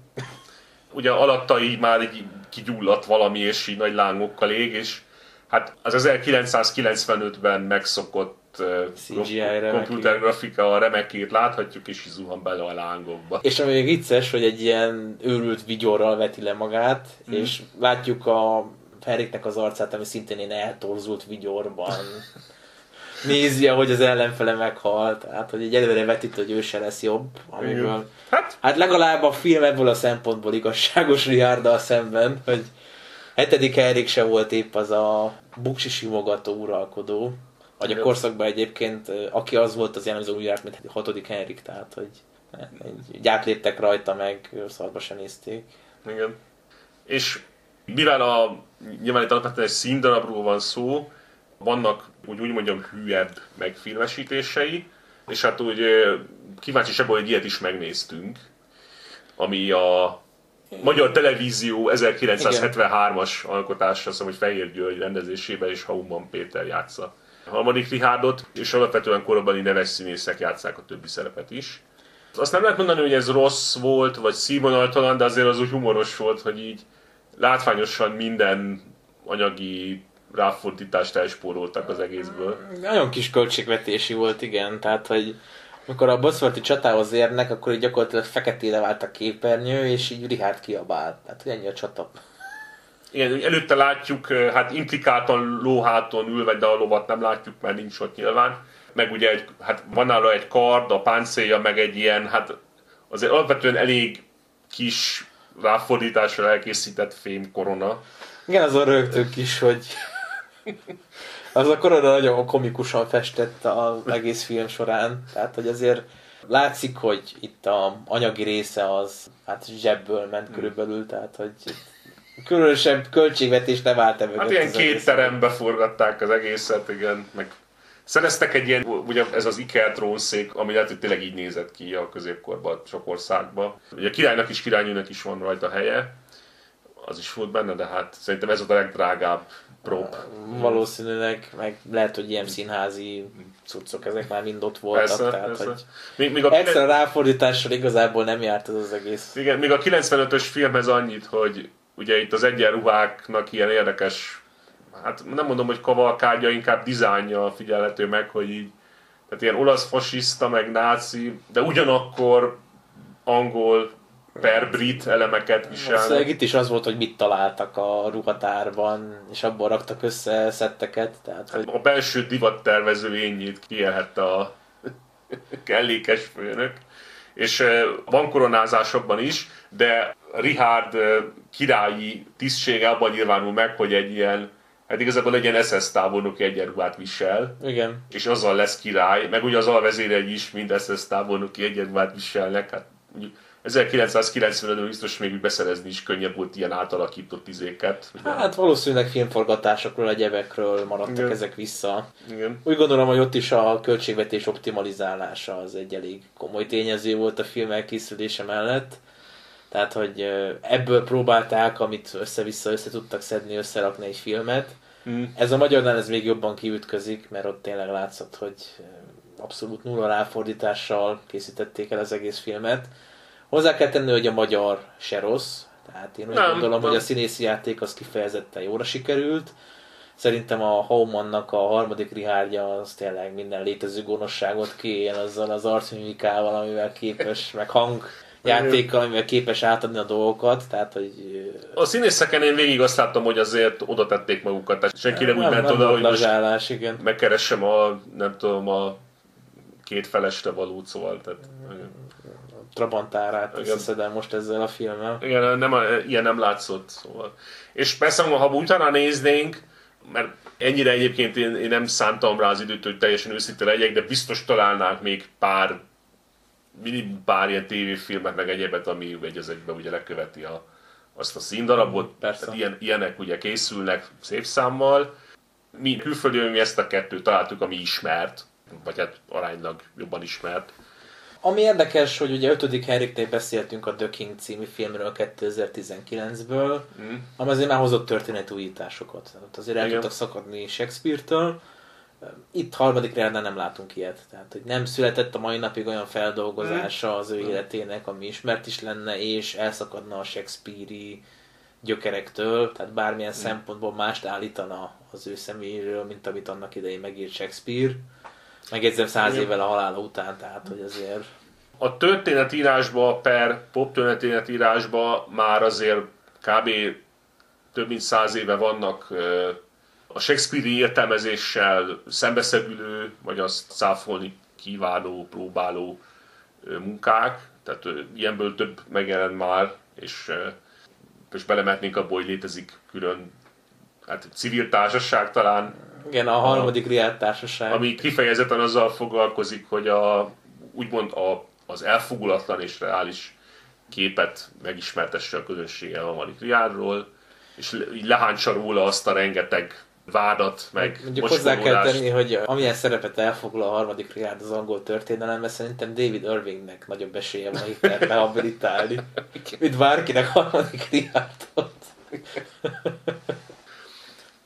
Ugye alatta így már így kigyulladt valami, és így nagy lángokkal ég, és hát az 1995-ben megszokott komputergrafika a remekét láthatjuk, és zuhan bele a lángokba. És ami még vicces, hogy egy ilyen őrült vigyorral veti le magát, mm. és látjuk a Feriknek az arcát, ami szintén én eltorzult vigyorban nézi, hogy az ellenfele meghalt. Tehát, hogy egy előre vetít, hogy ő se lesz jobb. Amiből, hát? hát legalább a film ebből a szempontból igazságos Riárddal szemben, hogy hetedik Erik se volt épp az a buksi simogató uralkodó. Vagy a korszakban egyébként, aki az volt az jellemző úgy járt, mint a hatodik Henrik, tehát hogy egy, átléptek rajta, meg szarba sem nézték. Igen. És mivel a, nyilván itt alapvetően egy színdarabról van szó, vannak úgy, úgy mondjam hűebb megfilmesítései, és hát úgy kíváncsi hogy ilyet is megnéztünk, ami a Magyar Televízió 1973-as alkotása, azt hogy Fehér György rendezésében és Hauman Péter játsza harmadik Richardot, és alapvetően korabeli neves színészek játszák a többi szerepet is. Azt nem lehet mondani, hogy ez rossz volt, vagy színvonaltalan, de azért az úgy humoros volt, hogy így látványosan minden anyagi ráfordítást elspóroltak az egészből. Nagyon kis költségvetési volt, igen, tehát hogy amikor a Bosworthi csatához érnek, akkor gyakorlatilag feketére vált a képernyő, és így Richard kiabál. Tehát ennyi a csata. Igen, előtte látjuk, hát implikáltan lóháton ülve, de a lovat nem látjuk, mert nincs ott nyilván. Meg ugye egy, hát van nála egy kard, a páncélja, meg egy ilyen, hát azért alapvetően elég kis ráfordításra elkészített fém korona. Igen, az a rögtök is, hogy az a korona nagyon komikusan festett az egész film során. Tehát, hogy azért látszik, hogy itt a anyagi része az hát zsebből ment körülbelül, tehát, hogy különösebb költségvetés nem állt ebben. Hát ilyen két terembe forgatták az egészet, igen, meg Szereztek egy ilyen, ugye ez az Ikea trónszék, ami lehet, hogy tényleg így nézett ki a középkorban sok országban. Ugye a királynak is, királynőnek is van rajta helye, az is volt benne, de hát szerintem ez a legdrágább prop. Valószínűleg, meg lehet, hogy ilyen színházi cuccok, ezek már mind ott voltak. Persze, tehát, persze. Hogy még, még a extra ráfordítással igazából nem járt ez az egész. Igen, még a 95-ös filmhez annyit, hogy ugye itt az egyenruháknak ilyen érdekes, hát nem mondom, hogy kavalkádja, inkább dizájnja figyelhető meg, hogy így, tehát ilyen olasz fasiszta, meg náci, de ugyanakkor angol per brit elemeket viselnek. Szóval itt is az volt, hogy mit találtak a ruhatárban, és abból raktak össze szetteket. Tehát, hogy... A belső divattervező lényét kielhette a kellékes főnök. És van koronázásokban is, de Richard királyi tisztsége abban nyilvánul meg, hogy egy ilyen hát igazából legyen SS tábornok egyenruhát visel, Igen. és azzal lesz király, meg ugye az alvezérei is mind SS tábornoki egyenruhát viselnek, hát mondjuk 1990-ben biztos még beszerezni is könnyebb volt ilyen átalakított izéket. ugye? Hát valószínűleg filmforgatásokról, egyebekről maradtak Igen. ezek vissza. Igen. Úgy gondolom, hogy ott is a költségvetés optimalizálása az egy elég komoly tényező volt a film elkészülése mellett. Tehát, hogy ebből próbálták, amit össze-vissza össze tudtak szedni, összerakni egy filmet. Mm. Ez a magyarnál ez még jobban kiütközik, mert ott tényleg látszott, hogy abszolút nulla ráfordítással készítették el az egész filmet. Hozzá kell tenni, hogy a magyar se rossz, tehát én úgy Nem, gondolom, nem. hogy a színészi játék az kifejezetten jóra sikerült. Szerintem a Haumannak a harmadik rihárdja az tényleg minden létező gonoszságot kiél azzal az arcmimikával, amivel képes, meg hang játékkal, amivel képes átadni a dolgokat, tehát hogy A színészeken én végig azt láttam, hogy azért oda tették magukat, tehát senki nem úgy ment nem oda, hogy lazsálás, igen. megkeressem a, nem tudom, a két feleste valót, szóval, tehát, igen. Trabantárát összeszedem most ezzel a filmmel. Igen, nem, ilyen nem látszott. Szóval. És persze, ha utána néznénk, mert ennyire egyébként én, én nem szántam rá az időt, hogy teljesen őszinte legyek, de biztos találnánk még pár, minimum pár ilyen tévéfilmet, meg egyebet, ami egy az egyben ugye leköveti a, azt a színdarabot. Persze. Tehát ilyen, ilyenek ugye készülnek szép számmal. Mi külföldön mi ezt a kettőt találtuk, ami ismert, vagy hát aránylag jobban ismert. Ami érdekes, hogy ugye 5. Henriknél beszéltünk a The King című filmről 2019-ből, Mm. ami azért már hozott történeti újításokat. Tehát azért el Igen. tudtak szakadni Shakespeare-től. Itt harmadik reálnál nem látunk ilyet. Tehát, hogy nem született a mai napig olyan feldolgozása az ő életének, ami ismert is lenne, és elszakadna a Shakespeare-i gyökerektől, tehát bármilyen szempontból mást állítana az ő személyéről, mint amit annak idején megírt Shakespeare. Megjegyzem száz évvel a halála után, tehát hogy azért a történetírásba per pop történetírásba már azért kb. több mint száz éve vannak a Shakespeare-i értelmezéssel szembeszegülő, vagy azt száfolni kívánó, próbáló munkák. Tehát ilyenből több megjelent már, és, és belemetnénk abból, hogy létezik külön hát civil társaság talán, igen, a harmadik Riad társaság. ami kifejezetten azzal foglalkozik, hogy a, úgymond a, az elfogulatlan és reális képet megismertesse a közönsége a harmadik riádról, és így lehántsa róla azt a rengeteg vádat, meg Mondjuk hozzá kell tenni, hogy amilyen szerepet elfoglal a harmadik Riad az angol történelemben, szerintem David Irvingnek nagyobb esélye van itt rehabilitálni, mint bárkinek harmadik Riadot.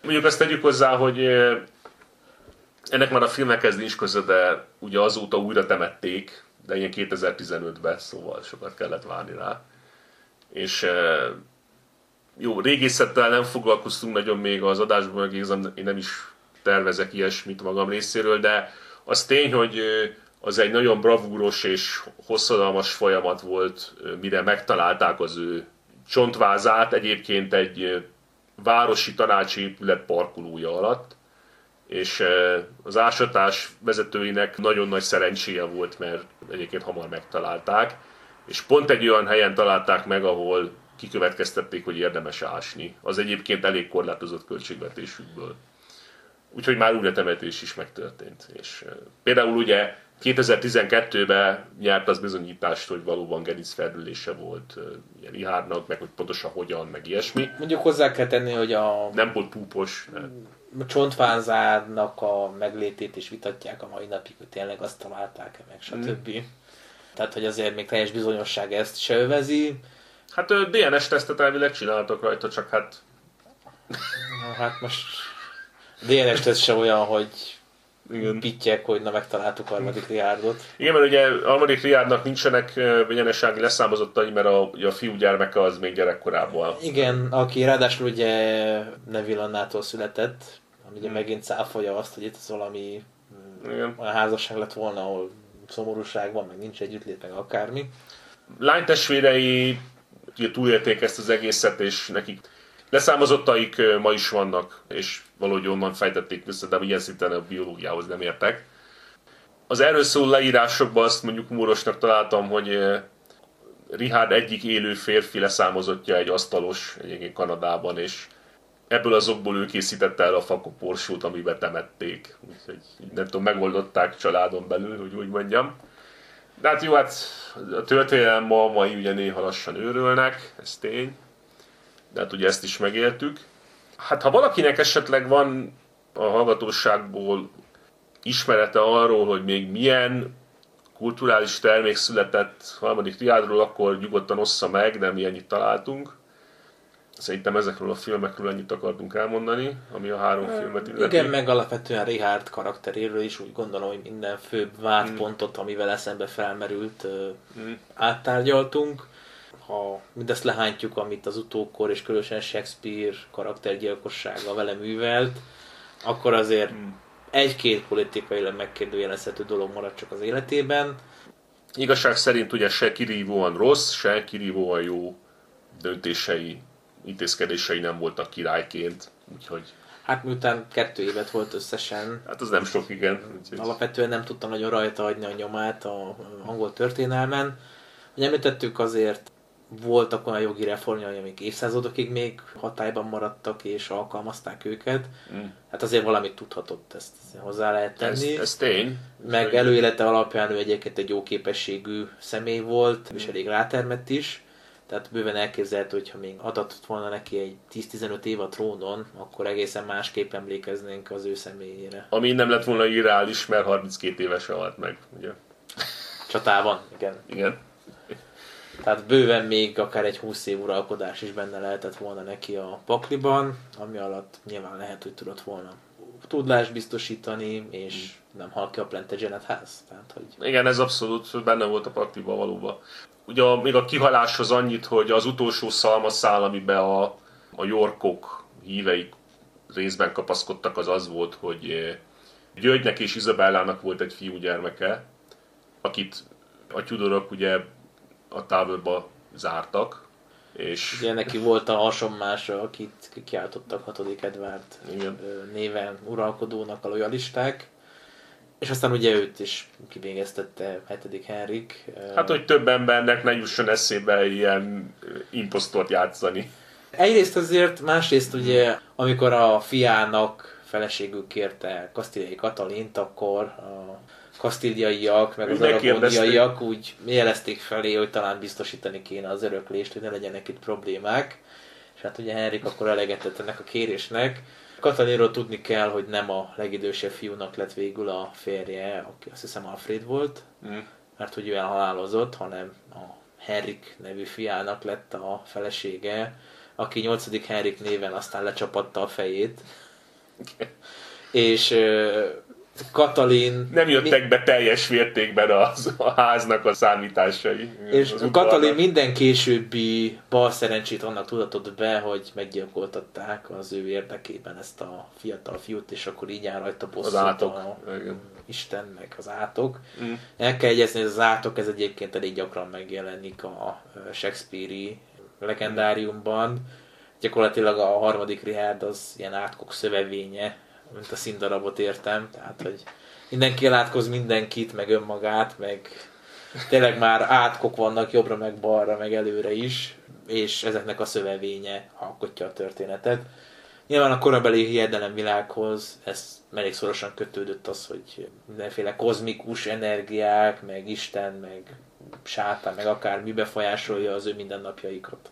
Mondjuk azt tegyük hozzá, hogy ennek már a filmekhez nincs köze, de ugye azóta újra temették, de ilyen 2015-ben, szóval sokat kellett várni rá. És jó, régészettel nem foglalkoztunk nagyon még az adásban, meg én nem is tervezek ilyesmit magam részéről, de az tény, hogy az egy nagyon bravúros és hosszadalmas folyamat volt, mire megtalálták az ő csontvázát, egyébként egy városi tanácsi épület parkolója alatt, és eh, az ásatás vezetőinek nagyon nagy szerencséje volt, mert egyébként hamar megtalálták, és pont egy olyan helyen találták meg, ahol kikövetkeztették, hogy érdemes ásni. Az egyébként elég korlátozott költségvetésükből. Úgyhogy már újratemetés is megtörtént. És eh, például ugye 2012-ben nyert az bizonyítást, hogy valóban geric felülése volt ugye Richardnak, meg hogy pontosan hogyan, meg ilyesmi. Mondjuk hozzá kell tenni, hogy a Nem volt púpos. de- csontvázának a meglétét is vitatják a mai napig, hogy tényleg azt találták-e meg, stb. Tehát, hogy azért még teljes bizonyosság ezt se övezi. Hát ö, DNS tesztet elvileg csináltak rajta, csak hát Na, Hát most DNS tesz se olyan, hogy igen. pittyek, hogy na megtaláltuk harmadik Riárdot. Igen, mert ugye harmadik Riádnak nincsenek ö, gyenessági leszámozottai, mert a, ugye a fiú gyermeke az még gyerekkorában. Igen, aki ráadásul ugye Neville Annától született, ami ugye Hmm. megint cáfolja azt, hogy itt az valami Igen. olyan házasság lett volna, ahol szomorúság van, meg nincs együttlét, meg akármi. Lánytestvérei ugye túlélték ezt az egészet, és nekik leszámozottaik ma is vannak, és valahogy onnan fejtették vissza, de ilyen szinten a biológiához nem értek. Az erről szóló leírásokban azt mondjuk humorosnak találtam, hogy Richard egyik élő férfi leszámozottja egy asztalos egyébként Kanadában, és ebből azokból ő készítette el a fakoporsót, amiben temették. Úgyhogy nem tudom, megoldották családon belül, hogy úgy mondjam. De hát jó, hát a történelem ma, mai ugye néha lassan őrölnek, ez tény. De hát ugye ezt is megéltük. Hát ha valakinek esetleg van a hallgatóságból ismerete arról, hogy még milyen kulturális termék született harmadik triádról, akkor nyugodtan ossza meg, de mi ennyit találtunk. Szerintem ezekről a filmekről ennyit akartunk elmondani, ami a három filmet illeti. Igen, meg alapvetően Richard karakteréről is úgy gondolom, hogy minden főbb vádpontot, amivel eszembe felmerült, mm. áttárgyaltunk. Ha mindezt lehántjuk, amit az utókor és különösen Shakespeare karaktergyilkossága vele művelt, akkor azért mm. egy-két politikailag megkérdőjelezhető dolog marad csak az életében. Igazság szerint ugye se kirívóan rossz, se kirívóan jó döntései intézkedései nem voltak királyként, úgyhogy... Hát miután kettő évet volt összesen. Hát az nem sok, igen. Úgyhogy... Alapvetően nem tudtam nagyon rajta adni a nyomát a angol történelmen. Ugye említettük azért voltak olyan jogi reformjai, amik évszázadokig még hatályban maradtak és alkalmazták őket. Mm. Hát azért valamit tudhatott, ezt hozzá lehet tenni. Ez, ez tény. Meg előélete alapján ő egyébként egy jó képességű személy volt, mm. és elég rátermett is. Tehát bőven elképzelhető, hogyha még adatott volna neki egy 10-15 év a trónon, akkor egészen másképp emlékeznénk az ő személyére. Ami nem lett volna irreális, mert 32 évesen halt meg, ugye? Csatában, igen. Igen. Tehát bőven még akár egy 20 év uralkodás is benne lehetett volna neki a pakliban, ami alatt nyilván lehet, hogy tudott volna tudást biztosítani, és nem hal ki a Plantagenet ház. Tehát, hogy... Igen, ez abszolút benne volt a pakliban valóban. Ugye még a kihaláshoz annyit, hogy az utolsó szalmaszál, amiben a, a Yorkok hívei részben kapaszkodtak, az az volt, hogy eh, Györgynek és Izabellának volt egy fiúgyermeke, akit a Tudorok ugye a táborba zártak. És... Ugye neki volt a hasonmása, akit kiáltottak 6. Edward Igen. néven uralkodónak a lojalisták. És aztán ugye őt is kivégeztette 7. Henrik. Hát, hogy több embernek ne jusson eszébe ilyen imposztort játszani. Egyrészt azért, másrészt ugye, amikor a fiának feleségül kérte Kasztíliai Katalint, akkor a kasztíliaiak, meg az aragóniaiak úgy jelezték felé, hogy talán biztosítani kéne az öröklést, hogy ne legyenek itt problémák. És hát ugye Henrik akkor elegetett ennek a kérésnek, Katalinról tudni kell, hogy nem a legidősebb fiúnak lett végül a férje, aki azt hiszem Alfred volt, mm. mert hogy ő elhalálozott, hanem a Henrik nevű fiának lett a felesége, aki 8. Henrik néven aztán lecsapatta a fejét. és Katalin... Nem jöttek mi... be teljes mértékben az, a háznak a számításai. És Katalin minden későbbi bal szerencsét annak tudatott be, hogy meggyilkoltatták az ő érdekében ezt a fiatal fiút, és akkor így áll rajta bosszút az átok. a Istennek az átok. Mm. El kell egyezni, hogy az átok ez egyébként elég gyakran megjelenik a Shakespeare-i legendáriumban. Gyakorlatilag a harmadik Richard az ilyen átkok szövevénye, mint a színdarabot értem, tehát hogy mindenki elátkoz mindenkit, meg önmagát, meg tényleg már átkok vannak jobbra, meg balra, meg előre is, és ezeknek a szövevénye alkotja a történetet. Nyilván a korabeli hiedelemvilághoz ez elég szorosan kötődött az, hogy mindenféle kozmikus energiák, meg Isten, meg sátán, meg akár mi befolyásolja az ő mindennapjaikat.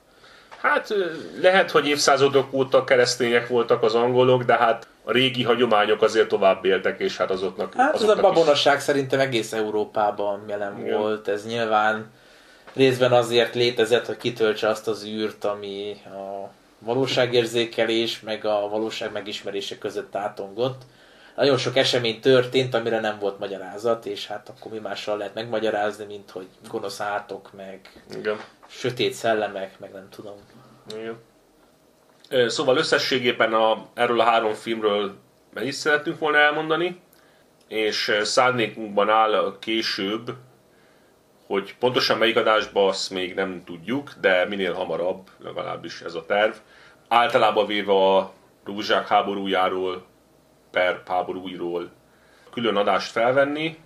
Hát lehet, hogy évszázadok óta keresztények voltak az angolok, de hát a régi hagyományok azért tovább éltek, és hát azoknak Hát azoknak ez a babonasság is... szerintem egész Európában jelen Igen. volt. Ez nyilván részben azért létezett, hogy kitöltse azt az űrt, ami a valóságérzékelés, meg a valóság megismerése között átongott. Nagyon sok esemény történt, amire nem volt magyarázat, és hát akkor mi mással lehet megmagyarázni, mint hogy gonosz átok, meg Igen. Sötét szellemek, meg nem tudom. Igen. Szóval összességében a, erről a három filmről mennyit szerettünk volna elmondani, és szándékunkban áll később, hogy pontosan melyik adásban azt még nem tudjuk, de minél hamarabb, legalábbis ez a terv. Általában véve a Rúzsák háborújáról, per háborúiról külön adást felvenni.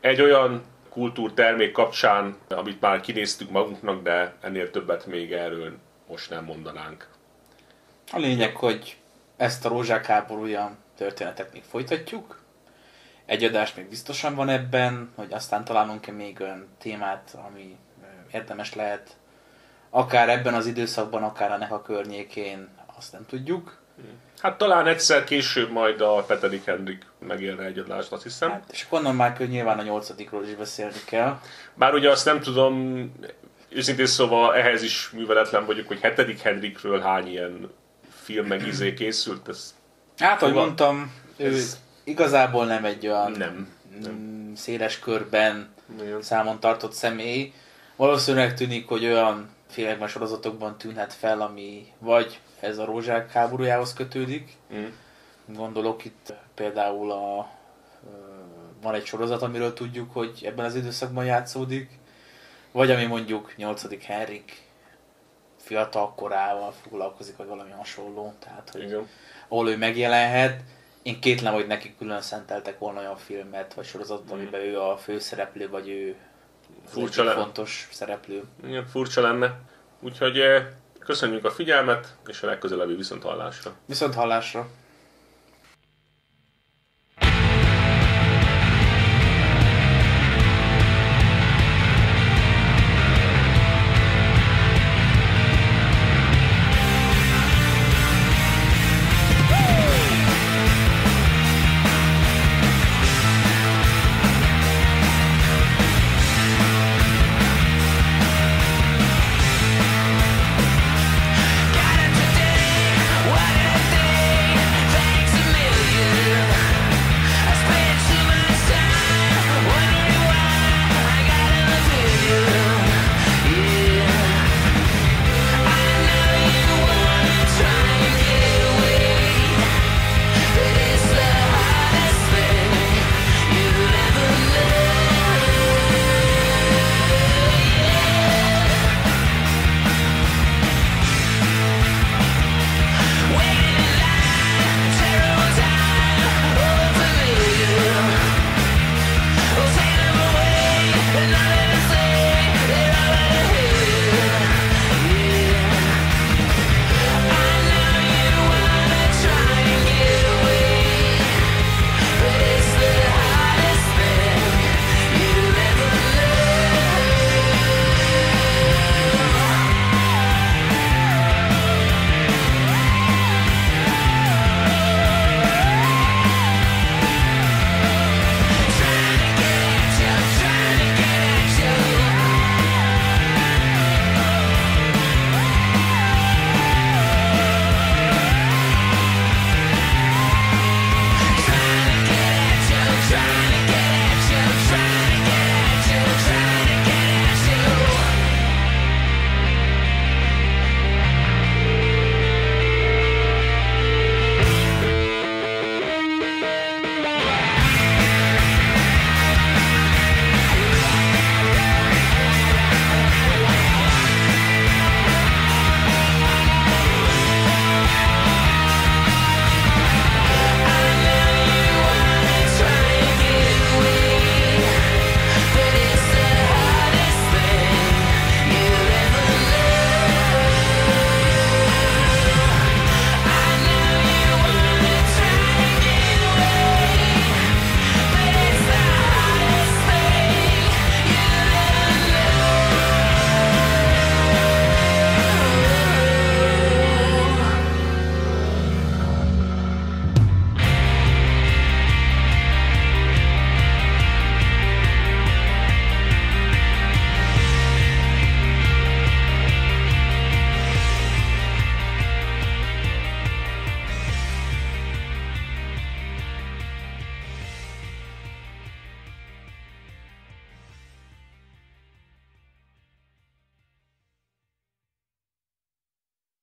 Egy olyan kultúrtermék kapcsán, amit már kinéztük magunknak, de ennél többet még erről most nem mondanánk. A lényeg, hogy ezt a rózsák háborúja történetet még folytatjuk. Egy adás még biztosan van ebben, hogy aztán találunk-e még olyan témát, ami érdemes lehet, akár ebben az időszakban, akár ennek a környékén, azt nem tudjuk. Hát talán egyszer később majd a Peterik Hendrik megélne egy adást, azt hiszem. Hát, és akkor onnan már nyilván a nyolcadikról is beszélni kell. Bár ugye azt nem tudom, őszintén szóval ehhez is műveletlen vagyok, hogy hetedik Hendrikről hány ilyen film meg izé készült. Ez hát, ahogy mondtam, ő ez... igazából nem egy olyan nem, nem. széles körben Igen. számon tartott személy. Valószínűleg tűnik, hogy olyan filmekben, sorozatokban tűnhet fel, ami vagy ez a rózsák háborújához kötődik. Mm. Gondolok itt például a van egy sorozat, amiről tudjuk, hogy ebben az időszakban játszódik, vagy ami mondjuk 8. Henrik fiatal korával foglalkozik, vagy valami hasonló, tehát hogy Igen. ahol ő megjelenhet. Én kétlem, hogy neki külön szenteltek volna olyan filmet, vagy sorozatot, mm. amiben ő a főszereplő, vagy ő furcsa lenne. fontos szereplő. Igen, furcsa lenne. Úgyhogy Köszönjük a figyelmet, és a legközelebbi viszonthallásra. Viszonthallásra.